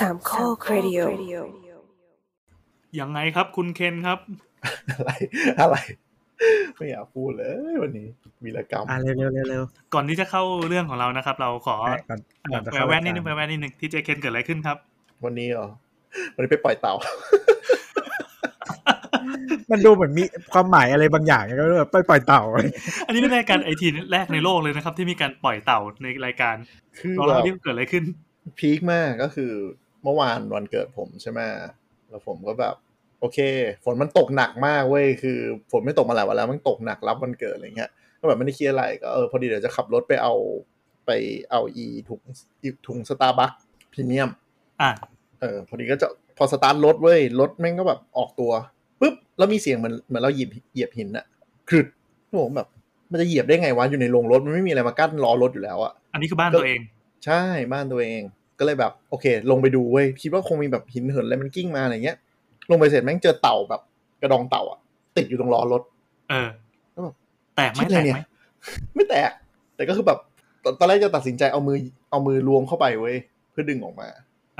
สามข้อครดิโอยังไงครับคุณเคนครับ อะไร อะไร ไม่อยากพูดเลยวันนี้วีรกรรมอะเร็วเร็วเร็วเร็วก่อนที่จะเข้าเรื่องของเรานะครับ เราขอใช่ก่อนก่อนจะแวเข้าแวะนิดนึงรายแวะการแวะนิดนึงที่เจเคนเกิดอะไรขึ้นครับ วันนี้เหรอวันนี้ไปปล่อยเต่า มันดูเหมือนมีความหมายอะไรบางอย่างก็แบบไปปล่อยเต่า อันนี้เป็นรายการไอทีแรกในโลกเลยนะครับ ที่มีการปล่อยเต่าในรายการคือลองแบเล่าบที่เกิดอะไรขึ้น peakมากก็คือ เมื่อวานวันเกิดผมใช่ไหมแล้วผมก็แบบ โอเค ฝนมันตกหนักมากเว้ยคือฝนไม่ตกมาหลายวันแล้วมันตกหนักรับวันเกิดอะไรเงี้ยก็แบบไม่ได้คิดอะไรก็เออพอดีเดี๋ยวจะขับรถไปเอาไปเอาอีถุงอีถุง Starbucks premium อะเออพอดีก็จะพอสตาร์ทรถเว้ยรถแม่งก็แบบออกตัวปุ๊บแล้วมีเสียงเหมือนเหมือนเราเหยียบเหยียบหินอะครึดผมแบบ มันจะเหยียบได้ไงวะอยู่ในโรงรถมันไม่มีอะไรมากั้นล้อรถอยู่แล้วอะอันนี้คือบ้านตัวเอง ใช่บ้านตัวเอง ก็เลยแบบโอเค ลงไปดูเว้ยคิดว่าคงมีแบบหินเหินอะไรมันกิ้งมาอะไรเงี้ย ลงไปเสร็จแม่งเจอเต่าแบบกระดองเต่าอะติดอยู่ตรงล้อรถ เออแล้วแบบแตกไหมคิดอะแตไรกเนี่ไหมยไม่แตก แต่ก็คือแบบตอนตอนแรกจะตัดสินใจเอามือเอามือรวมเข้าไปเว้ยเพื่อดึงออกมา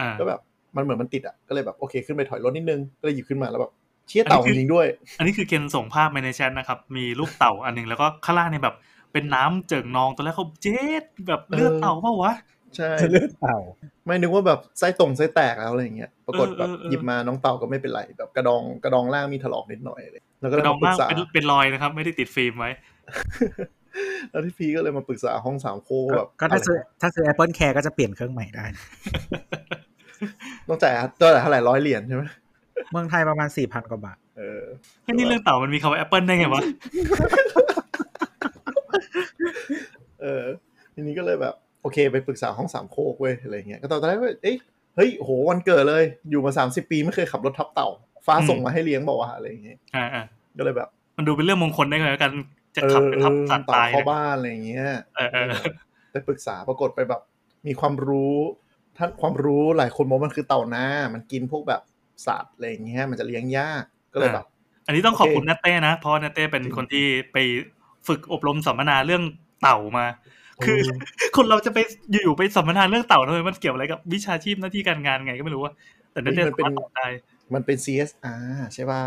อ่าก็แบบมันเหมือนมันติดอะก็เลยแบบโอเคขึ้นไปถอยรถนิดนึงก็เลยหยิบขึ้นมาแล้วแบบเชี่ยเต่าจริงๆด้วย อันนี้คือเคนส่งภาพมาในแชทนะครับ มีรูปเต่าอันหนึ่งแล้วก็ข้างล่างเนี่ยแบบ เป็นน้ำเจิ่งนองตอนแรกเขาเจ๊ดแบบเลือดเออเต่าเปล่าวะ ใช่เลือดเต่า ไม่นึกว่าแบบไส้ตรงไส้แตกแล้วอะไรอย่างเงี้ยปรากฏแบบเออเออเออหยิบมาน้องเต่าก็ไม่เป็นไรแบบกระดองกระดองล่างมีถลอกนิดหน่อยเลยแล้วก็กเลยระดองมาปรึมากกษาเป็นเป็นรอยนะครับ ไม่ได้ติดฟิล์มไว้แล้วที่พีก็เลยมาปรึกษาห้องสามโคกแบบก็ถ้าซื้ออะไรถ้าซื้อ Apple Care ก็จะเปลี่ยนเครื่องใหม่ได้ ต้องจ่ายต้องจ่ายเท่าไหร่ร้อยเหรียญใช่ไหมเมืองไทยประมาณสี่พันกว่าบาท เออแค่นี้เรื่องเต่ามันมีคำว่าแอปเปิลได้ไงวะ เออทีนี้ก็เลยแบบโอเคไปปรึกษาห้องสามโคกเว้ยอะไรเงี้ยก็ตอนแรกว่าเอ้ยเฮ้ยโหวันเกิดเลย อยู่มาสามสิบปีไม่เคยขับรถทับเต่า ฟ้าอืมส่งมาให้เลี้ยงบอกว่าอะไรอย่างเงี้ยอ่าอ่าก็เลยแบบ มันดูเป็นเรื่องมงคลได้ไงแล้วกันจะเอขับอไปเอทับอสัตว์เต่าตายเข้าเนี่ยบ้านอะไรอย่างเงี้ยเออเออไปปรึกษาปรากฏไปแบบ มีความรู้ท่านความรู้หลายคนบอกมันคือเต่านามันกินพวกแบบสัตว์อะไรอย่างเงี้ยมันจะเลี้ยงยากก็เลยแบบ อันนี้ต้องขอบโอเคคุณนัตเต้นะเพราะว่านัตเต้เป็นจริงคนที่ไปฝึกอบรมสัมมนาเรื่องเต่ามา คือเออคนเราจะไปอยู่ๆไปสัมมนาเรื่องเต่าทำไมมันเกี่ยวอะไรกับวิชาชีพหน้าที่การงานไงก็ไม่รู้ว่าแต่นัตเต้มันเป็นสามารถตอบได้มันเป็น CSR ใช่ป่ะ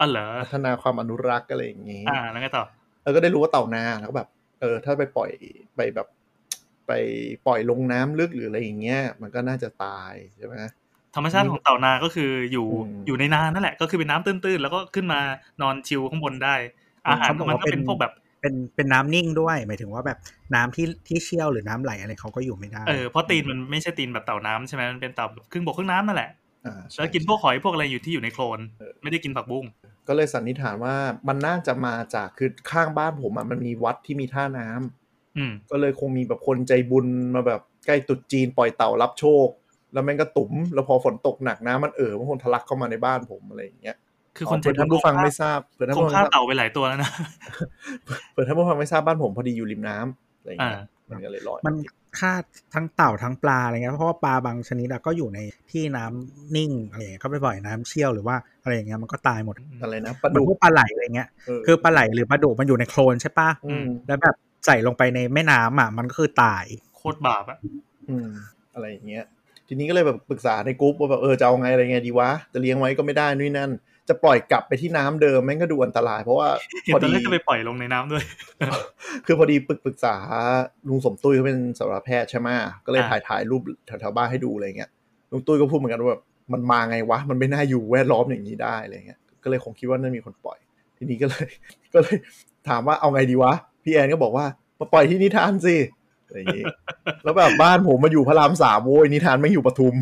อ๋อเหรอพัฒนาความอนุรักษ์อะไรอย่างงี้อ่าแล้วไงต่อแล้วก็ได้รู้ว่าเต่านาแล้วก็แบบ เออ ถ้าไปปล่อยไปแบบ ไปปล่อยลงน้ำลึกหรืออะไรอย่างเงี้ย มันก็น่าจะตายใช่ไหมธรรมชาติของเต่านาก็คืออยู่อืมอยู่ในนานั่นแหละ ก็คือเป็นน้ำตื้นๆ แล้วก็ขึ้นมานอนชิลข้างบนได้ อาหารของมันก็เป็นพวกแบบ เป็นเป็นน้ำนิ่งด้วย หมายถึงว่าแบบน้ำที่ที่เชี่ยวหรือน้ำไหลอะไรเขาก็อยู่ไม่ได้เออเพราะตีนมันไม่ใช่ตีนแบบเต่าน้ำใช่ไหมมันเป็นเต่าแบบครึ่งบกครึ่งน้ำนั่นแหละอ่าใช่แล้วกินพวกหอยพวกอะไรอยู่ที่อยู่ในโคลนเออไม่ได้กินผักบุ้งก็เลยสันนิษฐานว่ามันน่าจะมาจากคือข้างบ้านผมอะมันมีวัดที่มีท่าน้ำอืมก็เลยคงมีแบบคนใจบุญมาแบบใกล้ตรุดจีนปล่อยเต่ารับโชค แล้วแม่งก็ตุ๋มแล้วพอฝนตกหนักน้ำมันเอ่อบางคนทะลักเข้ามาในบ้านผมอะไรอย่างเงี้ย คือคนใจเผื่อท่านผู้ฟังไม่ทราบเผื่อท่านคงผู้ฟัฆ่างเต่าไปหลายตัวแล้วนะเผื่อท่านผู้ฟังไม่ทราบบ้านผมพอดีอยู่ริมน้ำอะไรอย่างเงี้ยอ่ามันก็เลยลอยมันฆ่าทั้งเต่าทั้งปลาอะไรเงี้ยเพราะว่าปลาบางชนิดอะก็อยู่ในที่น้ำนิ่งอะไรอย่างเงี้ยเขาไปปล่อยน้ำเชี่ยวหรือว่าอะไรอย่างเงี้ยมันก็ตายหมดอะไรนะปลาเหมือดุนกพวกปลาไหลอะไรเงี้ยเออคือปลาไหลหรือปลาดุกมันอยู่ในโคลนใช่ปะอืมแล้วแบบใส่ลงไปในแม่น้ำอะมันก็คือตายโคตรบาปอะอืมอะไรอย่างเงี้ย ทีนี้ก็เลยแบบปรึกษาในกรุ๊ปว่าแบบเออจะเอาไงอะไรไงดีวะจะเลี้ยงไว้ก็ไม่ได้นู่นนนั่น จะปล่อยกลับไปที่น้ำเดิมแม่งก็ดูอันตราย เพราะว่าเห็นพอตอนดีแรกจะไปปล่อยลงในน้ำด้วย คือพอดีปรึกปรึกษาลุงสมตุ้ยเขาเป็นสัตวแพทย์ใช่ไหมก็เลยอ่าถ่ายถ่ายรูปแถวๆบ้านให้ดูอะไรเงี้ยลุงตุ้ยก็พูดเหมือนกันว่าแบบมันมาไงวะ มันไม่น่าอยู่แวดล้อมอย่างนี้ได้อะไรเงี้ยก็เลยคงคิดว่าน่ามีคนปล่อย ทีนี้ก็เลย ก็เลยถามว่าเอาไงดีวะ พี่แอนก็บอกว่ามาปล่อยที่นิทานสิอะไรอย่างงี้แล้วแบบบ้านผมมาอยู่พระรามสามโว้ยนิทานไม่งอยู่ปทุม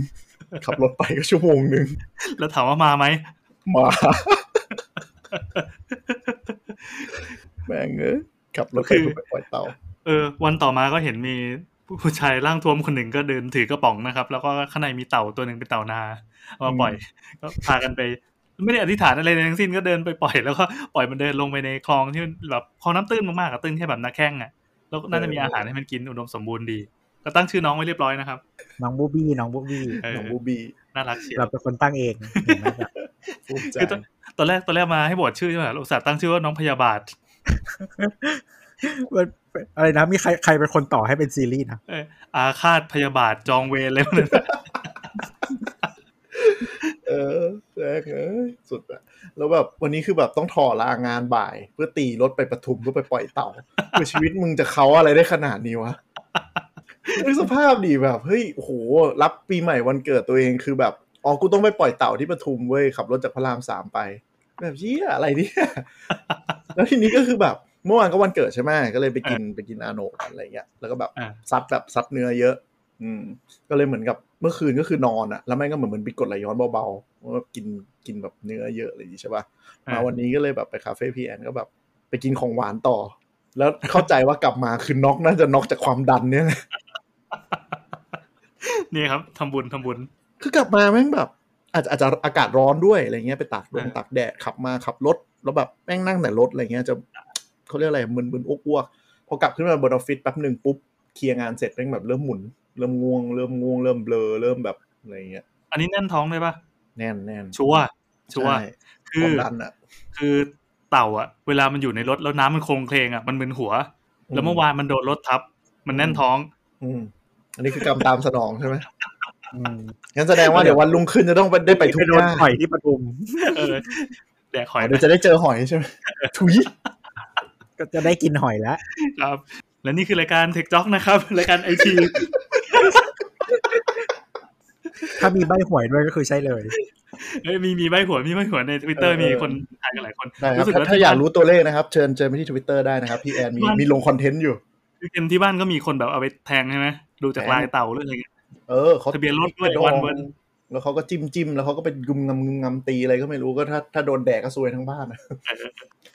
ขับรถไปก็ชั่วโมงหนึ่งแล้วถามว่ามาไหม มาแม่งเอ้ยขับรถไปเพื่อไปปล่อยเต่าเออ วันต่อมาก็เห็นมีผู้ชายร่างท้วมคนหนึ่งก็เดินถือกระป๋องนะครับ แล้วก็ข้างในมีเต่าตัวหนึ่งเป็นเต่านาเอามาปล่อย ก็พากันไป ไม่ได้อธิษฐานอะไรทั้งสิ้นก็เดินไปปล่อยแล้วก็ปล่อยมันเดินลงไปในคลองที่มันแบบคลองน้ำตื้นมากๆอะตื้นแค่แบบหน้าแข้งอะแล้วก็น่าจะมีอาหารให้มันกินอุดมสมบูรณ์ดี ก็ตั้งชื่อน้องไว้เรียบร้อยนะครับ น้องบูบี้น้องบูบี้เออน้องบูบี้น่ารักเชียวเราเป็นคนตั้งเอง เห็นไหมแบบภูมิใจคือตอนตอนแรกตอนแรกมาให้บทชื่อใช่ไหมอุตส่าห์ตั้งชื่อว่าน้องพยาบาทมันอะไรนะมีใครใครเป็นคนต่อให้เป็นซีรีส์นะเอออาฆาตพยาบาทจองเวรเลยมันเออแจ๊กเอ้ยสุดอะแล้วแบบวันนี้คือแบบต้องถอลางานบ่าย เพื่อตีรถไปปทุมเพื่อไปปล่อยเต่าคือชีวิตมึงจะเขาอะไรได้ขนาดนี้วะนึกสภาพดีแบบเฮ้ยโอ้โหรับปีใหม่วันเกิดตัวเองคือแบบ อ๋อ กูต้องไปปล่อยเต่าที่ปทุมเว้ย ขับรถจากพระรามสามไป แบบเชี่ยอะไรเนี่ยแล้วทีนี้ก็คือแบบเมื่อวานก็วันเกิดใช่ไหมก็เลยไปกินไปกินอาโนะกันอะไรเงี้ย แล้วก็แบบอ่าซัดแบบซัดเนื้อเยอะ อืม ก็เลยเหมือนกับเมื่อคืนก็คือนอนอะแล้วแม่งก็เหมือนเหมือนปิดกดไหลย้อนเบาๆว่ากินกินแบบเนื้อเยอะอะไรอย่างงี้ใช่ป่ะ มาวันนี้ก็เลยแบบไปคาเฟ่พีแอนก็แบบไปกินของหวานต่อ แล้วเข้าใจว่ากลับมาคือน็อกน่าจะน็อกจากความดันเนี่ยแหละนี่ครับทำบุญทำบุญ คือกลับมาแม่งแบบ อาจจะอาจจะอากาศร้อนด้วยอะไรเงี้ยไปตากลงอ่าตากแดดขับมาขับรถแล้วแบบแม่งนั่งแต่รถอะไรเงี้ยจะเขาเรียกอะไรมึนๆอ้วกๆพอกลับขึ้นมาบนออฟฟิศแป๊บหนึ่งปุ๊บเคลียร์งานเสร็จแม่งแบบเริ่มหมุน เริ่มง่วงเริ่มง่วงเริ่มเบลอเริ่มแบบอะไรเงี้ย อันนี้แน่นท้องเลยปะแน่นแน่นชัวร์ชัวร์ใช่คืควาอมดันอะคือเต่าอะเวลามันอยู่ในรถแล้วน้ำมันโคลงเคลงอะมันมึนหัว แล้วเมื่อวานมันโดนรถทับ มันแน่นท้อง อืมอันนี้คือกรรมตามสนองใช่ไหมอืม งั้นแสดงว่าเดี๋ยววันรุ่งขึ้นจะต้องไปได้ไปทุไปกโดหนน้าปล่อยที่ปทุมเออแดกหอยเดี๋ยวจะได้เจอหอยใช่ไหมถุยก็จะได้กินหอยแล้วครับ และนี่คือรายการ Tech Jock นะครับรายการไอทีถ้ามีใบหวยด้วยก็คือใช่เลยเอ้ยมีมีใบหัวมีใบหัวในทวิตเตอร์มีคนถ่ายกันหลายคนได้ครับสึกถ้าว่าถ้าอยากที่บ้นรู้ตัวเลขนะครับ เชิญเชิญไปที่ทวิตเตอร์ได้นะครับ พี่แอนมีบ้านมีลงคอนเทนต์อยู่คือเกมที่บ้านก็มีคนแบบเอาไปแทงใช่ไหมดูจากลายเต่าหรืออะไรเงี้ย เออเขาทะเบียนรถด้วยไปดอวันงเวิร์นแล้วเขาก็จิ้มจิ้มแล้วเขาก็ไปกุมงำงุมงำตีอะไรก็ไม่รู้ก็ถ้าถ้าโดนแดกก็ซวยทั้งบ้านนะ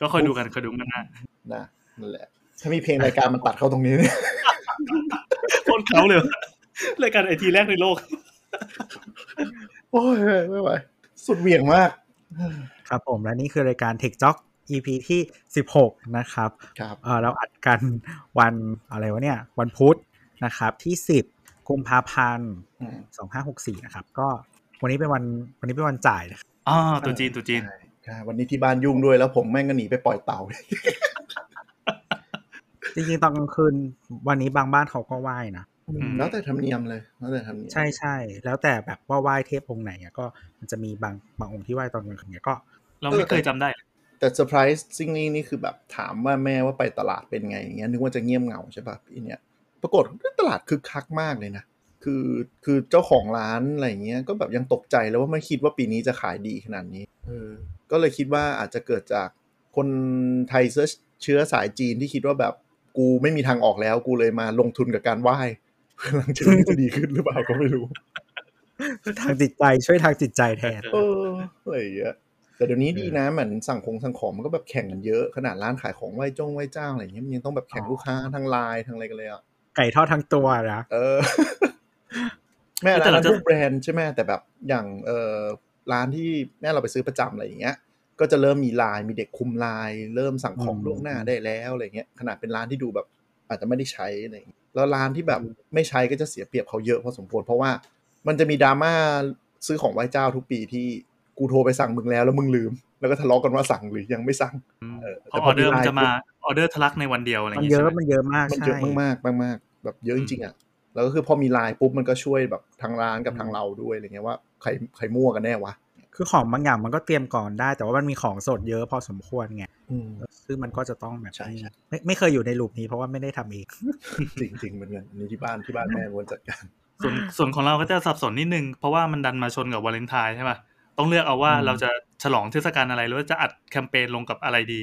ก็คอยดูกันคอยดูกันนะนะนั่นแหละ ถ้ามีเพลงรายการมันตัดเข้าตรงนี้เนี่ยโคตรเขาเลยว่ะรายการไอทีแรกในโลก โอ้ยไม่ไหวสุดเหวี่ยงมาก ครับผมและนี่คือรายการ Tech Jock EP ที่ 16 นะครับครับเออเราอัดกันวันอะไรวะเนี่ย วันพุธนะครับที่ 10 กุมภาพันธ์อืม2564นะครับ ก็วันนี้เป็นวันวันนี้เป็นวันจ่ายนะครับอ่าตัวจีนตัวจีนใช่ใช่วันนี้ที่บ้านยุ่งด้วยแล้วผมแม่งก็หนีไปปล่อยเต่าจริงๆตอนกลางคืนวันนี้บางบ้านเขาก็ไหว้นะมแล้วแต่ธรรมเนียมเลยแล้วแต่ธรรมเนียมใช่ใช่แล้วแต่แบบว่าไหว้เทพองค์ไหนอะก็มันจะมีบางบางองค์ที่ไหว้ตอนกลางคืนเนี่ยก็ เราไม่เคยจำได้ แต่เซอร์ไพรส์ซิ่งนี้นี่คือแบบถามว่าแม่ว่าไปตลาดเป็นไงอย่างเงี้ยนึกว่าจะเงียบเหงาใช่ป่ะปีเนี้ย ปรากฏตลาดคึกคักมากเลยนะคือคือเจ้าของร้านอะไรอย่างเงี้ยก็แบบยังตกใจแล้วว่าไม่คิดว่าปีนี้จะขายดีขนาดนี้เออก็เลยคิดว่าอาจจะเกิดจากคนไทยเชื้อเชื้อสายจีนที่คิดว่าแบบกูไม่มีทางออกแล้วกูเลยมาลงทุนกับการไหว้เพื่อหลังจากนี้จะดีขึ้นหรือเปล่าก็ไม่รู้ทางจิตใจช่วยทางจิตใจแทนเอออะไรอย่างเงี้ยแต่เดี๋ยวนี้ดีนะเหมือนสั่งของสั่งของมันก็แบบแข่งกันเยอะขนาดร้านขายของไหว้จงไหว้เจ้าอะไรอย่างเงี้ยมันยังต้องแบบแข่งอ๋อลูกค้าทางไลน์ทางอะไรกันเลยอะ ไก่ทอดทั้งตัวนะเออแม่แต่ร้านเราจะทุกแบรนด์ใช่ไหมแต่แบบอย่างเออร้านที่แม่เราไปซื้อประจำอะไรอย่างเงี้ย ก็จะเริ่มมีไลน์มีเด็กคุมไลน์เริ่มสั่งของล่วงหน้าได้แล้วอะไรเงี้ยขนาดเป็นร้านที่ดูแบบ อาจจะไม่ได้ใช้อะไรอย่างเงี้ยแล้วร้านที่แบบไม่ใช้ก็จะเสียเปรียบเขาเยอะพอสมควรเพราะว่ามันจะมีดราม่าซื้อของไหว้เจ้าทุกปีที่กูโทรไปสั่งมึงแล้วแล้วมึงลืม แล้วก็ทะเลาะกันว่าสั่งหรือยังไม่สั่งเออเพแต่ราะพอออเดอร์มีมันไลน์จะมาออเดอร์ทะลักในวันเดียวอะไรอย่างมันงี้เยใช่อะไหมมันเยอะมากมันใช่เยอะมากๆมากๆ แบบเยอะจริงๆอะแล้วก็คือพอมีไลน์ปุ๊บมันก็ช่วยแบบทางร้านกับทางเราด้วยอะไรเงี้ยว่าใครใครมั่วกันแน่วะคือของบางอย่างมันก็เตรียมก่อนได้ แต่ว่ามันมีของสดเยอะพอสมควรไงอืมซึ่งมันก็จะต้องแบบใช่ใช่ไม่ไม่เคยอยู่ในลูปนี้เพราะว่าไม่ได้ทำเองจริงจริงๆเหมือนกันอันนี่ที่บ้านที่บ้านแม่ควรจัดการส่วนส่วนของเราก็จะสับสนนิดนึง เพราะว่ามันดันมาชนกับวาเลนไทน์ใช่ป่ะต้องเลือกเอาว่าอืมเราจะฉลองเทศกาลอะไรหรือว่าจะอัดแคมเปญลงกับอะไรดี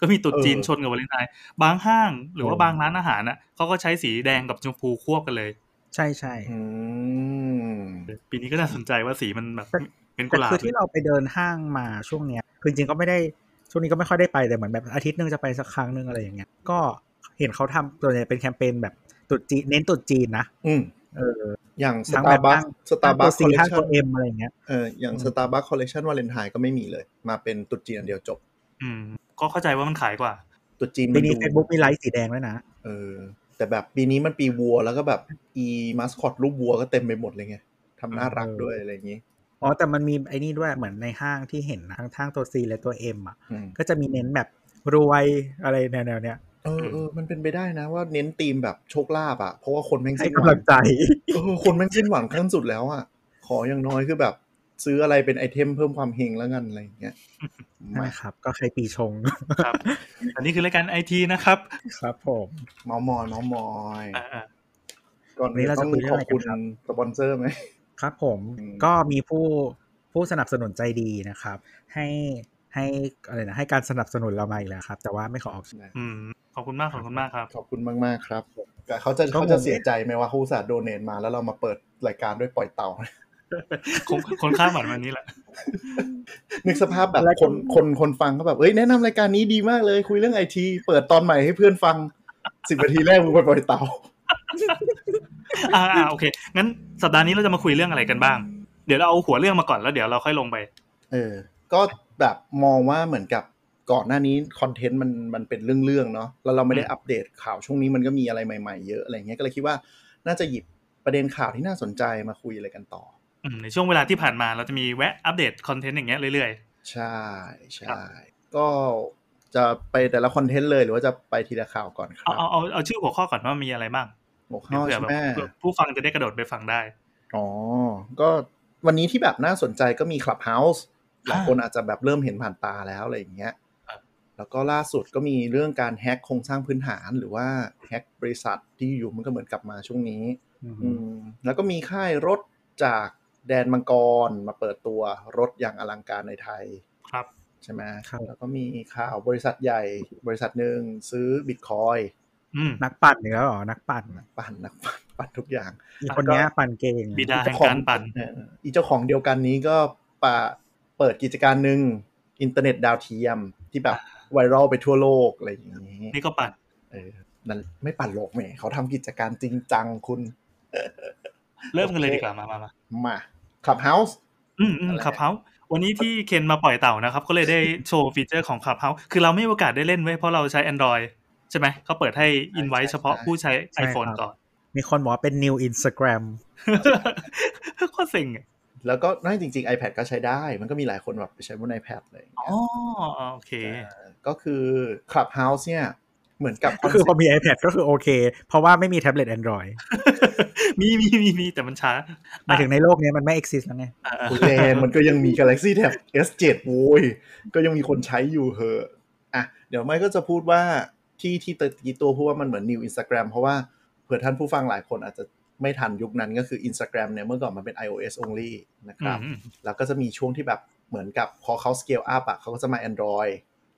ก็มีตรุ๊จีนชนกับวาเลนไทน์บางห้างหรือว่าบางร้านอาหารน่ะเขาก็ใช้สีแดงกับชมพูควบกันเลย ใช่ใช่อืมปีนี้ก็น่าสนใจว่าสีมันแบบแต่เป็นกุแต่หลาบคือที่เราไปเดินห้างมาช่วงเนี้ยคือจริงๆก็ไม่ได้ช่วงนี้ก็ไม่ค่อยได้ไปแต่เหมือนแบบอาทิตย์หนึงจะไปสักครั้งหนึงอะไรอย่างเงี้ย ก็เห็นเขาทำตัวใหญ่เป็นแคมเปญแบบตรุษจีนเน้นตรุษจีนนะ อืมเอออย่างสทั้งตาแบร์บบัคทั้งสตาร์บัตัควคซีอลเลคห้าชัตัวนเอ็มอะไรอย่างเงี้ยเอออย่างอืมสตาร์บัคคอลเลคชันวาเลนไทน์ก็ไม่มีเลย มาเป็นตุ๊ดจีนอันเดียวจบ อืม ก็เข้าใจว่ามันขายกว่าตุ๊ดจีนปีมันนี้ดูเฟซบุ๊กมีไลท์สีแดงด้วยนะเออ แต่แบบปีนี้มันปีวัวแล้วก็แบบอีมาสคอตรูปวัวก็เต็มไปหมดเลยไงทำน่ารักเออด้วยอะไรอย่างงี้อ๋อแต่มันมีไอ้นี่ด้วยเหมือนในห้างที่เห็นนะทั้งทางตัว C และตัว M อะอืมก็จะมีเน้นแบบรวยอะไรแนวๆเนี้ยเออเออมันเป็นไปได้นะว่าเน้นธีมแบบโชคลาภอะเพราะว่าคนแม่งให้สิ้นหกำวัลังงใจเออคนแม่งสิ้นหวังขั้นสุดแล้วอะขออย่างน้อยคือแบบ ซื้ออะไรเป็นไอเทมเพิ่มความเฮงแล้วกันอะไรอย่างเงี้ยใช่ครับ ก็ใครปีชงครับอันนี้คือรายการไอทีนะครับ ครับผมเมามอยเมามอยอ่าก่อนวันนี้นี้เราต้จะองคุยเรื่ของออะบไรกันคุณครับสปอนเซอร์ไหมครับผมอืมก็มีผู้ผู้สนับสนุนใจดีนะครับ ให้ให้อะไรนะให้การสนับสนุนเรามาอีกแล้วครับ แต่ว่าไม่ขอออกอืมขอบคุณมากขอบคุณมากครับ ขอบคุณมากๆครับแต่เขาจะก็เขาจะงงเสียใจไหมว่าเขาอุตส่าห์โดเนทมาแล้วเรามาเปิดรายการด้วยปล่อยเต่า คงคนข้ามหมันวันนี้แหละ นึกสภาพแบบคนคนคนฟังก็แบบเอ้ยแนะนำรายการนี้ดีมากเลย คุยเรื่องไอที เปิดตอนใหม่ให้เพื่อนฟังสิบนาทีแรกมึงไปปล่อยเต่าอ่าอ่าโอเค งั้นสัปดาห์นี้เราจะมาคุยเรื่องอะไรกันบ้าง เดี๋ยวเราเอาหัวเรื่องมาก่อนแล้วเดี๋ยวเราค่อยลงไป เออ ก็แบบมองว่าเหมือนกับก่อนหน้านี้คอนเทนต์มันมันเป็นเรื่องๆเนาะแล้วเราไม่ได้อืมอัปเดตข่าวช่วงนี้มันก็มีอะไรใหม่ๆเยอะอะไรเงี้ยก็เลยคิดว่าน่าจะหยิบประเด็นข่าวที่น่าสนใจมาคุยอะไรกันต่ออืม ในช่วงเวลาที่ผ่านมาเราจะมีแวะอัปเดตคอนเทนต์อย่างเงี้ยเรื่อยใช่ครัใช่บก็จะไปแต่ละคอนเทนต์เลยหรือว่าจะไปทีละข่าวก่อนคๆเอารับ เอาเอาเอาชื่อหัวข้อก่อนว่ามีอะไรบ้างหัวข้อเผื่อใช่แบบไหมเผื่อผู้ฟังจะได้กระโดดไปฟังได้ อ๋อ ก็วันนี้ที่แบบน่าสนใจก็มี Clubhouse หลายคนอาจจะแบบเริ่มเห็นผ่านตาแล้วอะไรอย่างเงี้ยครับแล้วก็ล่าสุดก็มีเรื่องการแฮ็กโครงสร้างพื้นฐานหรือว่าแฮ็กบริษัทที่อยู่มันก็เหมือนกลับมาช่วงนี้ อืมแล้วก็มีค่ายรถจาก แดนมังกรมาเปิดตัวรถอย่างอลังการในไทยครับใช่ไหมครับแล้วก็มีข่าวบริษัทใหญ่บริษัทหนึ่งซื้อบิตคอยอืมนักปั่นอีกแล้วเหรอ นักปั่นปั่นนักปั่นปั่นทุกอย่างอีกคนเนี้ยปั่นเก่งบิดาแห่งการปั่นเอออีเจ้าของเดียวกันนี้ก็ปะเปิดกิจการหนึ่งอินเทอร์เน็ตดาวเทียมที่แบบ viral ไปทั่วโลกอะไรอย่างนี้นี่ก็ปั่นเออนั่นไม่ปั่นโลกแหมเขาทำกิจการจริงจังคุณ เริ่มกันเลยดีกว่ามามามามา Clubhouse อืมอืมอะไร Clubhouse วันนี้ที่เคนมาปล่อยเต่านะครับ ก็เลยได้โชว์ feature ของ Clubhouse คือเราไม่มีโอกาสได้เล่นเว้ยเพราะเราใช้ Android ใช่ไหมเขาเปิดให้อินไว้เฉพาะผู้ใช้ iPhone ก่อน มีคนบอกว่าเป็น new Instagram โคตรเซ็งอะแล้วก็นั่นจริง ๆ iPad ก็ใช้ได้ มันก็มีหลายคนแบบไปใช้บน iPad เลยอ๋อโอเคเออก็คือ Clubhouse เนี่ย เหมือนกับก็คือพอมี iPad ก็คือโอเค เพราะว่าไม่มีแท็บเล็ต Android มีมีมีมีแต่มันช้าหมายถึงในโลกนี้มันไม่ exist แล้วไงอ่าอ่าคุณแลนมันก็ยังมี Galaxy Tab S7 โว้ยก็ยังมีคนใช้อยู่เหอะอะเดี๋ยวไม่ก็จะพูดว่าที่ที่ตะกี้ตัวพูดว่ามันเหมือน New Instagram เพราะว่าเผื่อท่านผู้ฟังหลายคนอาจจะไม่ทันยุคนั้นก็คือ Instagram เนี่ยเมื่อก่อนมันเป็น iOS only นะครับอืมแล้วก็จะมีช่วงที่แบบเหมือนกับพอเขา scale up อะเขาก็จะมา Android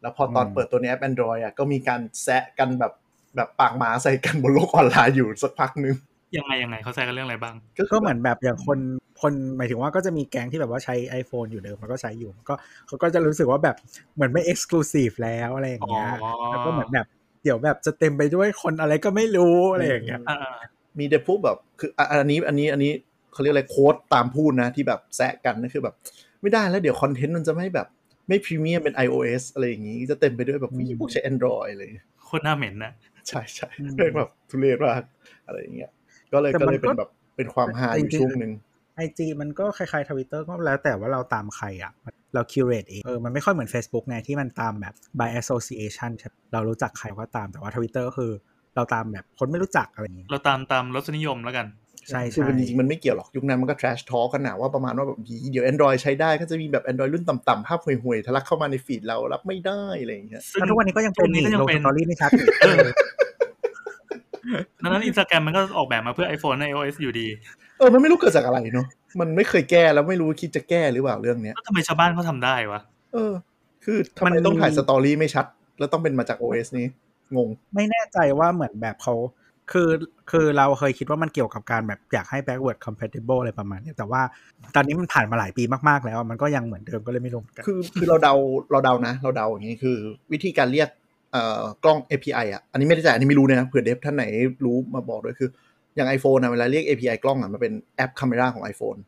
แล้วพอตอนอืมเปิดตัวในแอป Android อะก็มีการแซะกันแบบแบบปากหมาใส่กันบนโลกออนไลน์อยู่สักพักนึงยังไงยังไงเขาใช้กันเรื่องอะไรบ้างคืก็เหมือนแบบอย่างคนคนหมายถึงว่าก็จะมีแก๊งที่แบบว่าใช้ iPhone อยู่เดิมมันก็ใช้อยู่ก็เขาก็จะรู้สึกว่าแบบเหมือนไม่ exclusive แล้วอะไรอย่างเงี้ยอ๋อแล้วก็เหมือนแบบเดี๋ยวแบบจะเต็มไปด้วยคนอะไรก็ไม่รู้อะไรอย่างเงี้ยอ่าอ่ามีแต่พวกแบบคืออะอันนี้อันนี้อันนี้เขาเรียกอะไร quote คำพูดนะที่แบบแซะกันนั่นคือแบบ ไม่ได้แล้วเดี๋ยวคอนเทนต์มันจะไม่แบบ ไม่พรีเมียมเป็น iOS อะไรอย่างงี้จะเต็มไปด้วยแบบอืมพวกใช้ Android เลยโคตรน่าเหม็นนะ ใช่ใช่อืมเป็นแบบทุเรศมากอะไรอย่างเงี้ย ก็เลยแต่ก็มันเลยเป็นก็แบบเป็นความฮาอยู่จริงๆช่วงหนึ่งไอจีมันก็คล้ายๆทวิตเตอร์ก็แล้วแต่ว่าเราตามใครอะ เรา curate เองเออมันไม่ค่อยเหมือน Facebook ไงที่มันตามแบบ by association ใช่ปะเรารู้จักใครก็ตามแต่ว่าทวิตเตอร์ก็คือ เราตามแบบคนไม่รู้จักอะไรอย่างเงี้ยเราตามตามรสนิยมแล้วกัน ใช่คือใช่มันจริงๆมันไม่เกี่ยวหรอกยุคนั้นมันก็ trash talk กันนะว่าประมาณว่าแบบเดี๋ยว Android ใช้ได้ก็จะมีแบบ Android รุ่นต่ำๆภาพห่วยๆทะลักเข้ามาในฟีดเรารับไม่ได้อะไรอย่างเงี้ยซึ่งแล้วทุกวันนี้ก็ยังเป็นทุกวันนี้นี่ก็ยังลงเป็สนตอรี่ไม่ชัดอีกเออดังนั้นอินสตาแกรมมันก็ออกแบบมาเพื่อ iPhone ใน iOS อยู่ดี เออ มันไม่รู้เกิดจากอะไรเนาะมันไม่เคยแก้แล้วไม่รู้คิดจะแก้หรือเปล่าเรื่องเนี้ยแล้วทำไมชาวบ้านเขาทำได้วะเออ คือทำไมต้องถ่ายสตอรี่ไม่ชัด แล้วต้องเป็นมาจาก OS นี้งง ไม่แน่ใจว่าเหมือนแบบเขา คือคือเราเคยคิดว่ามันเกี่ยวกับการแบบอยากให้ backward compatible อะไรประมาณเนี้ยแต่ว่าตอนนี้มันผ่านมาหลายปีมาก ๆ แล้วมันก็ยังเหมือนเดิมก็เลยไม่รู้เหมือนกันคือคือเราเดาเราเดานะ เราเดาอย่างนี้คือ วิธีการเรียกเอ่อกล้อง API อะอันนี้ไม่ได้จ่ายอันนี้ไม่รู้เลยนะเผื่อเดฟท่านไหนรู้มาบอกด้วยคืออย่าง iPhone นะเวลาเรียก API กล้องอะมันเป็นแอป Camera ของ iPhone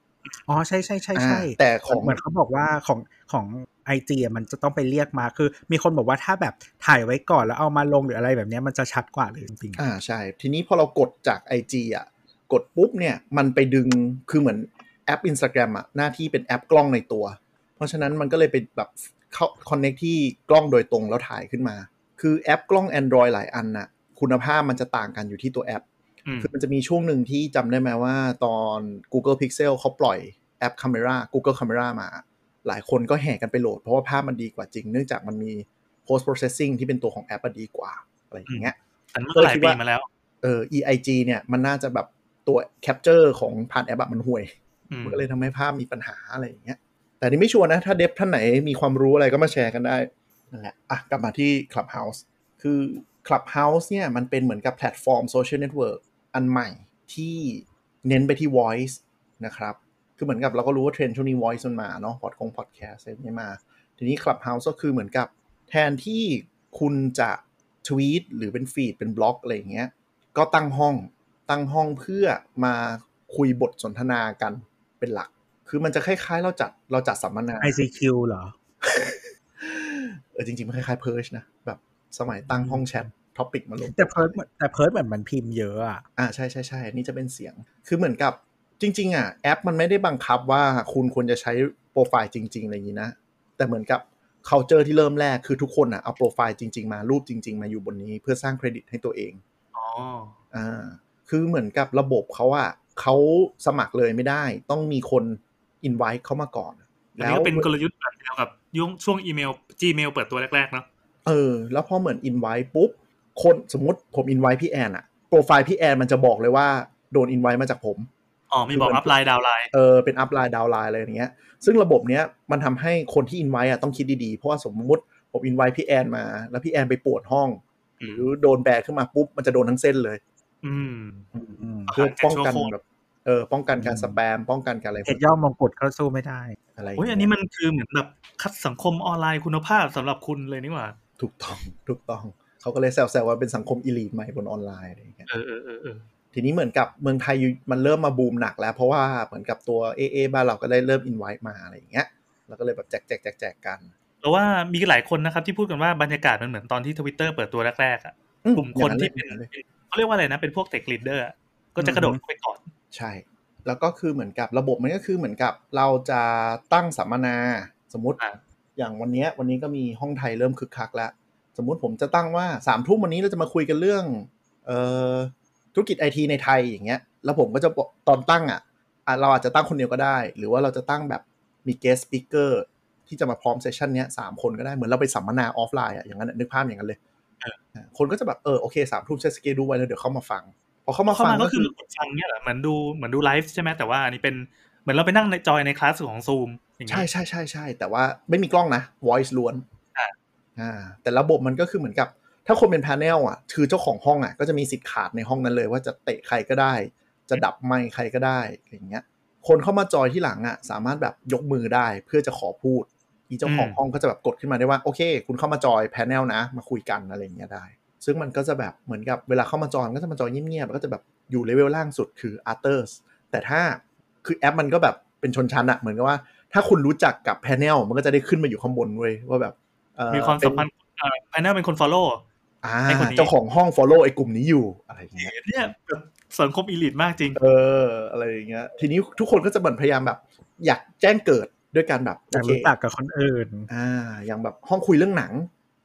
อ๋อใช่ใช่ใช่ใช่อ่าแต่ของเหมือนเขาบอกว่าของของ ไอจีมันจะต้องไปเรียกมาคือ มีคนบอกว่าถ้าแบบถ่ายไว้ก่อนแล้วเอามาลงหรืออะไรแบบเนี้ยมันจะชัดกว่าเลยจริงๆอ่าใช่ ทีนี้พอเรากดจาก IG อะกดปุ๊บเนี่ยมันไปดึงคือเหมือนแอป Instagram อะหน้าที่เป็นแอปกล้องในตัว เพราะฉะนั้นมันก็เลยไปแบบเข้าคอนเน c ที่กล้องโดยตรงแล้วถ่ายขึ้นมา คือแอปกล้อง Android หลายอันน่ะคุณภาพมันจะต่างกันอยู่ที่ตัวแอปอืมคือมันจะมีช่วงหนึ่งที่จำได้ไหมว่าตอน Google Pixel เขาปล่อยแอป Camera Google Camera มา หลายคนก็แห่กันไปโหลด เพราะว่าภาพมันดีกว่าจริง เนื่องจากมันมี post processing ที่เป็นตัวของแอปอะดีกว่าอะไรอย่างเงี้ยอันเมื่อหลายปีมาแล้วเออ EIG เนี่ยมันน่าจะแบบตัว capture ของผ่านแอปอะมันห่วยอืมมันก็เลยทำให้ภาพมีปัญหาอะไรอย่างเงี้ย แต่นี่ไม่ชัวร์นะ ถ้าเดฟท่านไหนมีความรู้อะไรก็มาแชร์กันได้นั่นแหละอะกลับมาที่ Clubhouse คือ Clubhouse เนี่ยมันเป็นเหมือนกับแพลตฟอร์ม social network อันใหม่ที่เน้นไปที่ voice นะครับ คือเหมือนกับเราก็รู้ว่าเทรนด์ช่วงนี้ voice มันมาเนาะพอดคงพอดแคสต์อะไรนี้มา ทีนี้ Clubhouse ก็คือเหมือนกับแทนที่คุณจะทวีตหรือเป็น feed เป็นบล็อกอะไรอย่างเงี้ย ก็ตั้งห้องตั้งห้องเพื่อมาคุยบทสนทนากันเป็นหลัก คือมันจะคล้ายๆ เราจัดเราจัดสัมมนา ICQ เหรอ เออจริงๆ มันคล้ายๆ Pirch นะ แบบสมัยตั้งห้องแชท topic มาลงแต่ Pirch แต่ Pirch เหมือนมันพิมพ์เยอะอะอ่าใช่ใช่ใช่อันนี้จะเป็นเสียง คือเหมือนกับ จริง ๆ อะ แอปมันไม่ได้บังคับว่าคุณควรจะใช้โปรไฟล์จริง ๆ อะไรอย่างนี้นะ แต่เหมือนกับ culture ที่เริ่มแรกคือทุกคนอะเอาโปรไฟล์จริง ๆ มารูปจริง ๆ มาอยู่บนนี้เพื่อสร้างเครดิตให้ตัวเองอ๋ออ่าคือเหมือนกับระบบเขาอะเขาสมัครเลยไม่ได้ ต้องมีคนอินไว้เข้ามาก่อนอันนี้ก็เป็นกลยุทธ์แบบเดียวกับยุคช่วงอีเมล Gmail เปิดตัวแรกๆเนาะเออ แล้วพอเหมือนอินไว้ปุ๊บคนสมมติผมอินไว้พี่แอนอะโปรไฟล์พี่แอนมันจะบอกเลยว่าโดนอินไว้มาจากผม อ๋อมีบอก upline downlineเออเป็น upline downline อะไรอย่างเงี้ย ซึ่งระบบเนี้ยมันทำให้คนที่อินไว้อะต้องคิดดีๆ เพราะว่าสมมติผมอินไว้พี่แอนมา แล้วพี่แอนไปป่วนห้อง หรือโดนแบนขึ้นมาปุ๊บมันจะโดนทั้งเส้นเลย อืมอืมเพื่อป้องกันชั่วโคตรแบบเออป้องกันการอืมสแปมป้องกันการอะไรเห็ดย่อมมงกุฎก็สู้ไม่ได้อะไรย่างโอ้ยเงี้อันนี้มันคือเหมือนแบบคัดสังคมออนไลน์คุณภาพสำหรับคุณเลยนี่หว่า ถูกต้องถูกต้อง เขาก็เลยแซวๆว่าเป็นสังคมอีลีทใหม่บนออนไลน์อะไรอย่างเงี้ยเออเออเออเออ ทีนี้เหมือนกับเมืองไทยมันเริ่มมาบูมหนักแล้ว เพราะว่าเหมือนกับตัวเอเอบ้านเราก็ได้เริ่มอินไว้มาอะไรอย่างเงี้ยแล้วก็เลยแบบแจกแจกแจกแจกกันแต่ว่ามีหลายคนนะครับที่พูดกันว่าบรรยากาศมันเหมือนตอนที่ทวิตเตอร์เปิดตัวแรกๆอะอืมกลุ่มคนที่อเป็นย่างนั้นเลยเขาเรียกว่าอะไรนะเป็นพวก tech leader ก็จะกระโดดเข้าไปก่อน ใช่ แล้วก็คือเหมือนกับระบบมันก็คือเหมือนกับเราจะตั้งสัมมนาสมมติอ่าอย่างวันเนี้ยวันนี้ก็มีห้องไทยเริ่มคึกคักแล้ว สมมุติผมจะตั้งว่าสามทุ่มวันนี้เราจะมาคุยกันเรื่อง เอ่อ ธุรกิจไอทีในไทยอย่างเงี้ย แล้วผมก็จะบอกตอนตั้งอะอะเราอาจจะตั้งคนเดียวก็ได้ หรือว่าเราจะตั้งแบบมี guest speaker ที่จะมาพร้อม session เนี้ยสามคนก็ได้ เหมือนเราไปสัมมนาออฟไลน์อะอย่างนั้นอะนึกภาพอย่างนั้นเลยอะคนก็จะแบบเออโอเคสามทุ่มเซตสเกดูไว้แล้วเดี๋ยวเข้ามาฟัง พอเข้ามาเข้าฟังมาก็ก็คืคืออกดฟังเนี่ยเหรอเหมือนดูเหมือนดูไลฟ์ใช่ไหมแต่ว่าอันนี้เป็นเหมือนเราไปนั่งในจอยในคลาสของซูมอย่างเงี้ใช่ยใช่ใช่ใช่แต่ว่าไม่มีกล้องนะ voice ล้วนอ่าอ่าแต่ระบบมันก็คือเหมือนกับ ถ้าคนเป็น panel อะ คือเจ้าของห้องอะ ก็จะมีสิทธิ์ขาดในห้องนั้นเลย ว่าจะเตะใครก็ได้ จะดับไมค์ใครก็ได้อย่างเงี้ย คนเข้ามาจอยที่หลังอะ สามารถแบบยกมือได้เพื่อจะขอพูด อีเจ้าของห้องก็จะแบบกดขึ้นมาได้ว่าโอเค คุณเข้ามาจอย panel นะ มาคุยกันอะไรอย่างเงี้ยได้ ซึ่งมันก็จะแบบเหมือนกับเวลาเข้ามาจอยมันก็จะมาจอยเงียบๆแล้วก็จะแบบอยู่เลเวลล่างสุดคือ arters แต่ถ้าคือแอปมันก็แบบเป็นชนชั้นอะเหมือนกับว่า ถ้าคุณรู้จักกับ panel มันก็จะได้ขึ้นมาอยู่ข้างบนเว้ยว่าแบบเอ่อมีความสัมพันเป็ธ์เอ่อภายในเป็นคน follow อ่าให้คนนี้ เจ้าของห้อง follow ไอ้กลุ่มนี้อยู่อะไรอย่างเงี้ยเนี่ยแบบสังคมอีลิทมากจริง เออ อะไรอย่างเงี้ย ทีนี้ทุกคนก็จะเหมือนพยายามแบบ อยากแจ้งเกิดด้วยการแบบอยากโอเครู้จักกับคนอื่น อ่า อย่างแบบห้องคุยเรื่องหนัง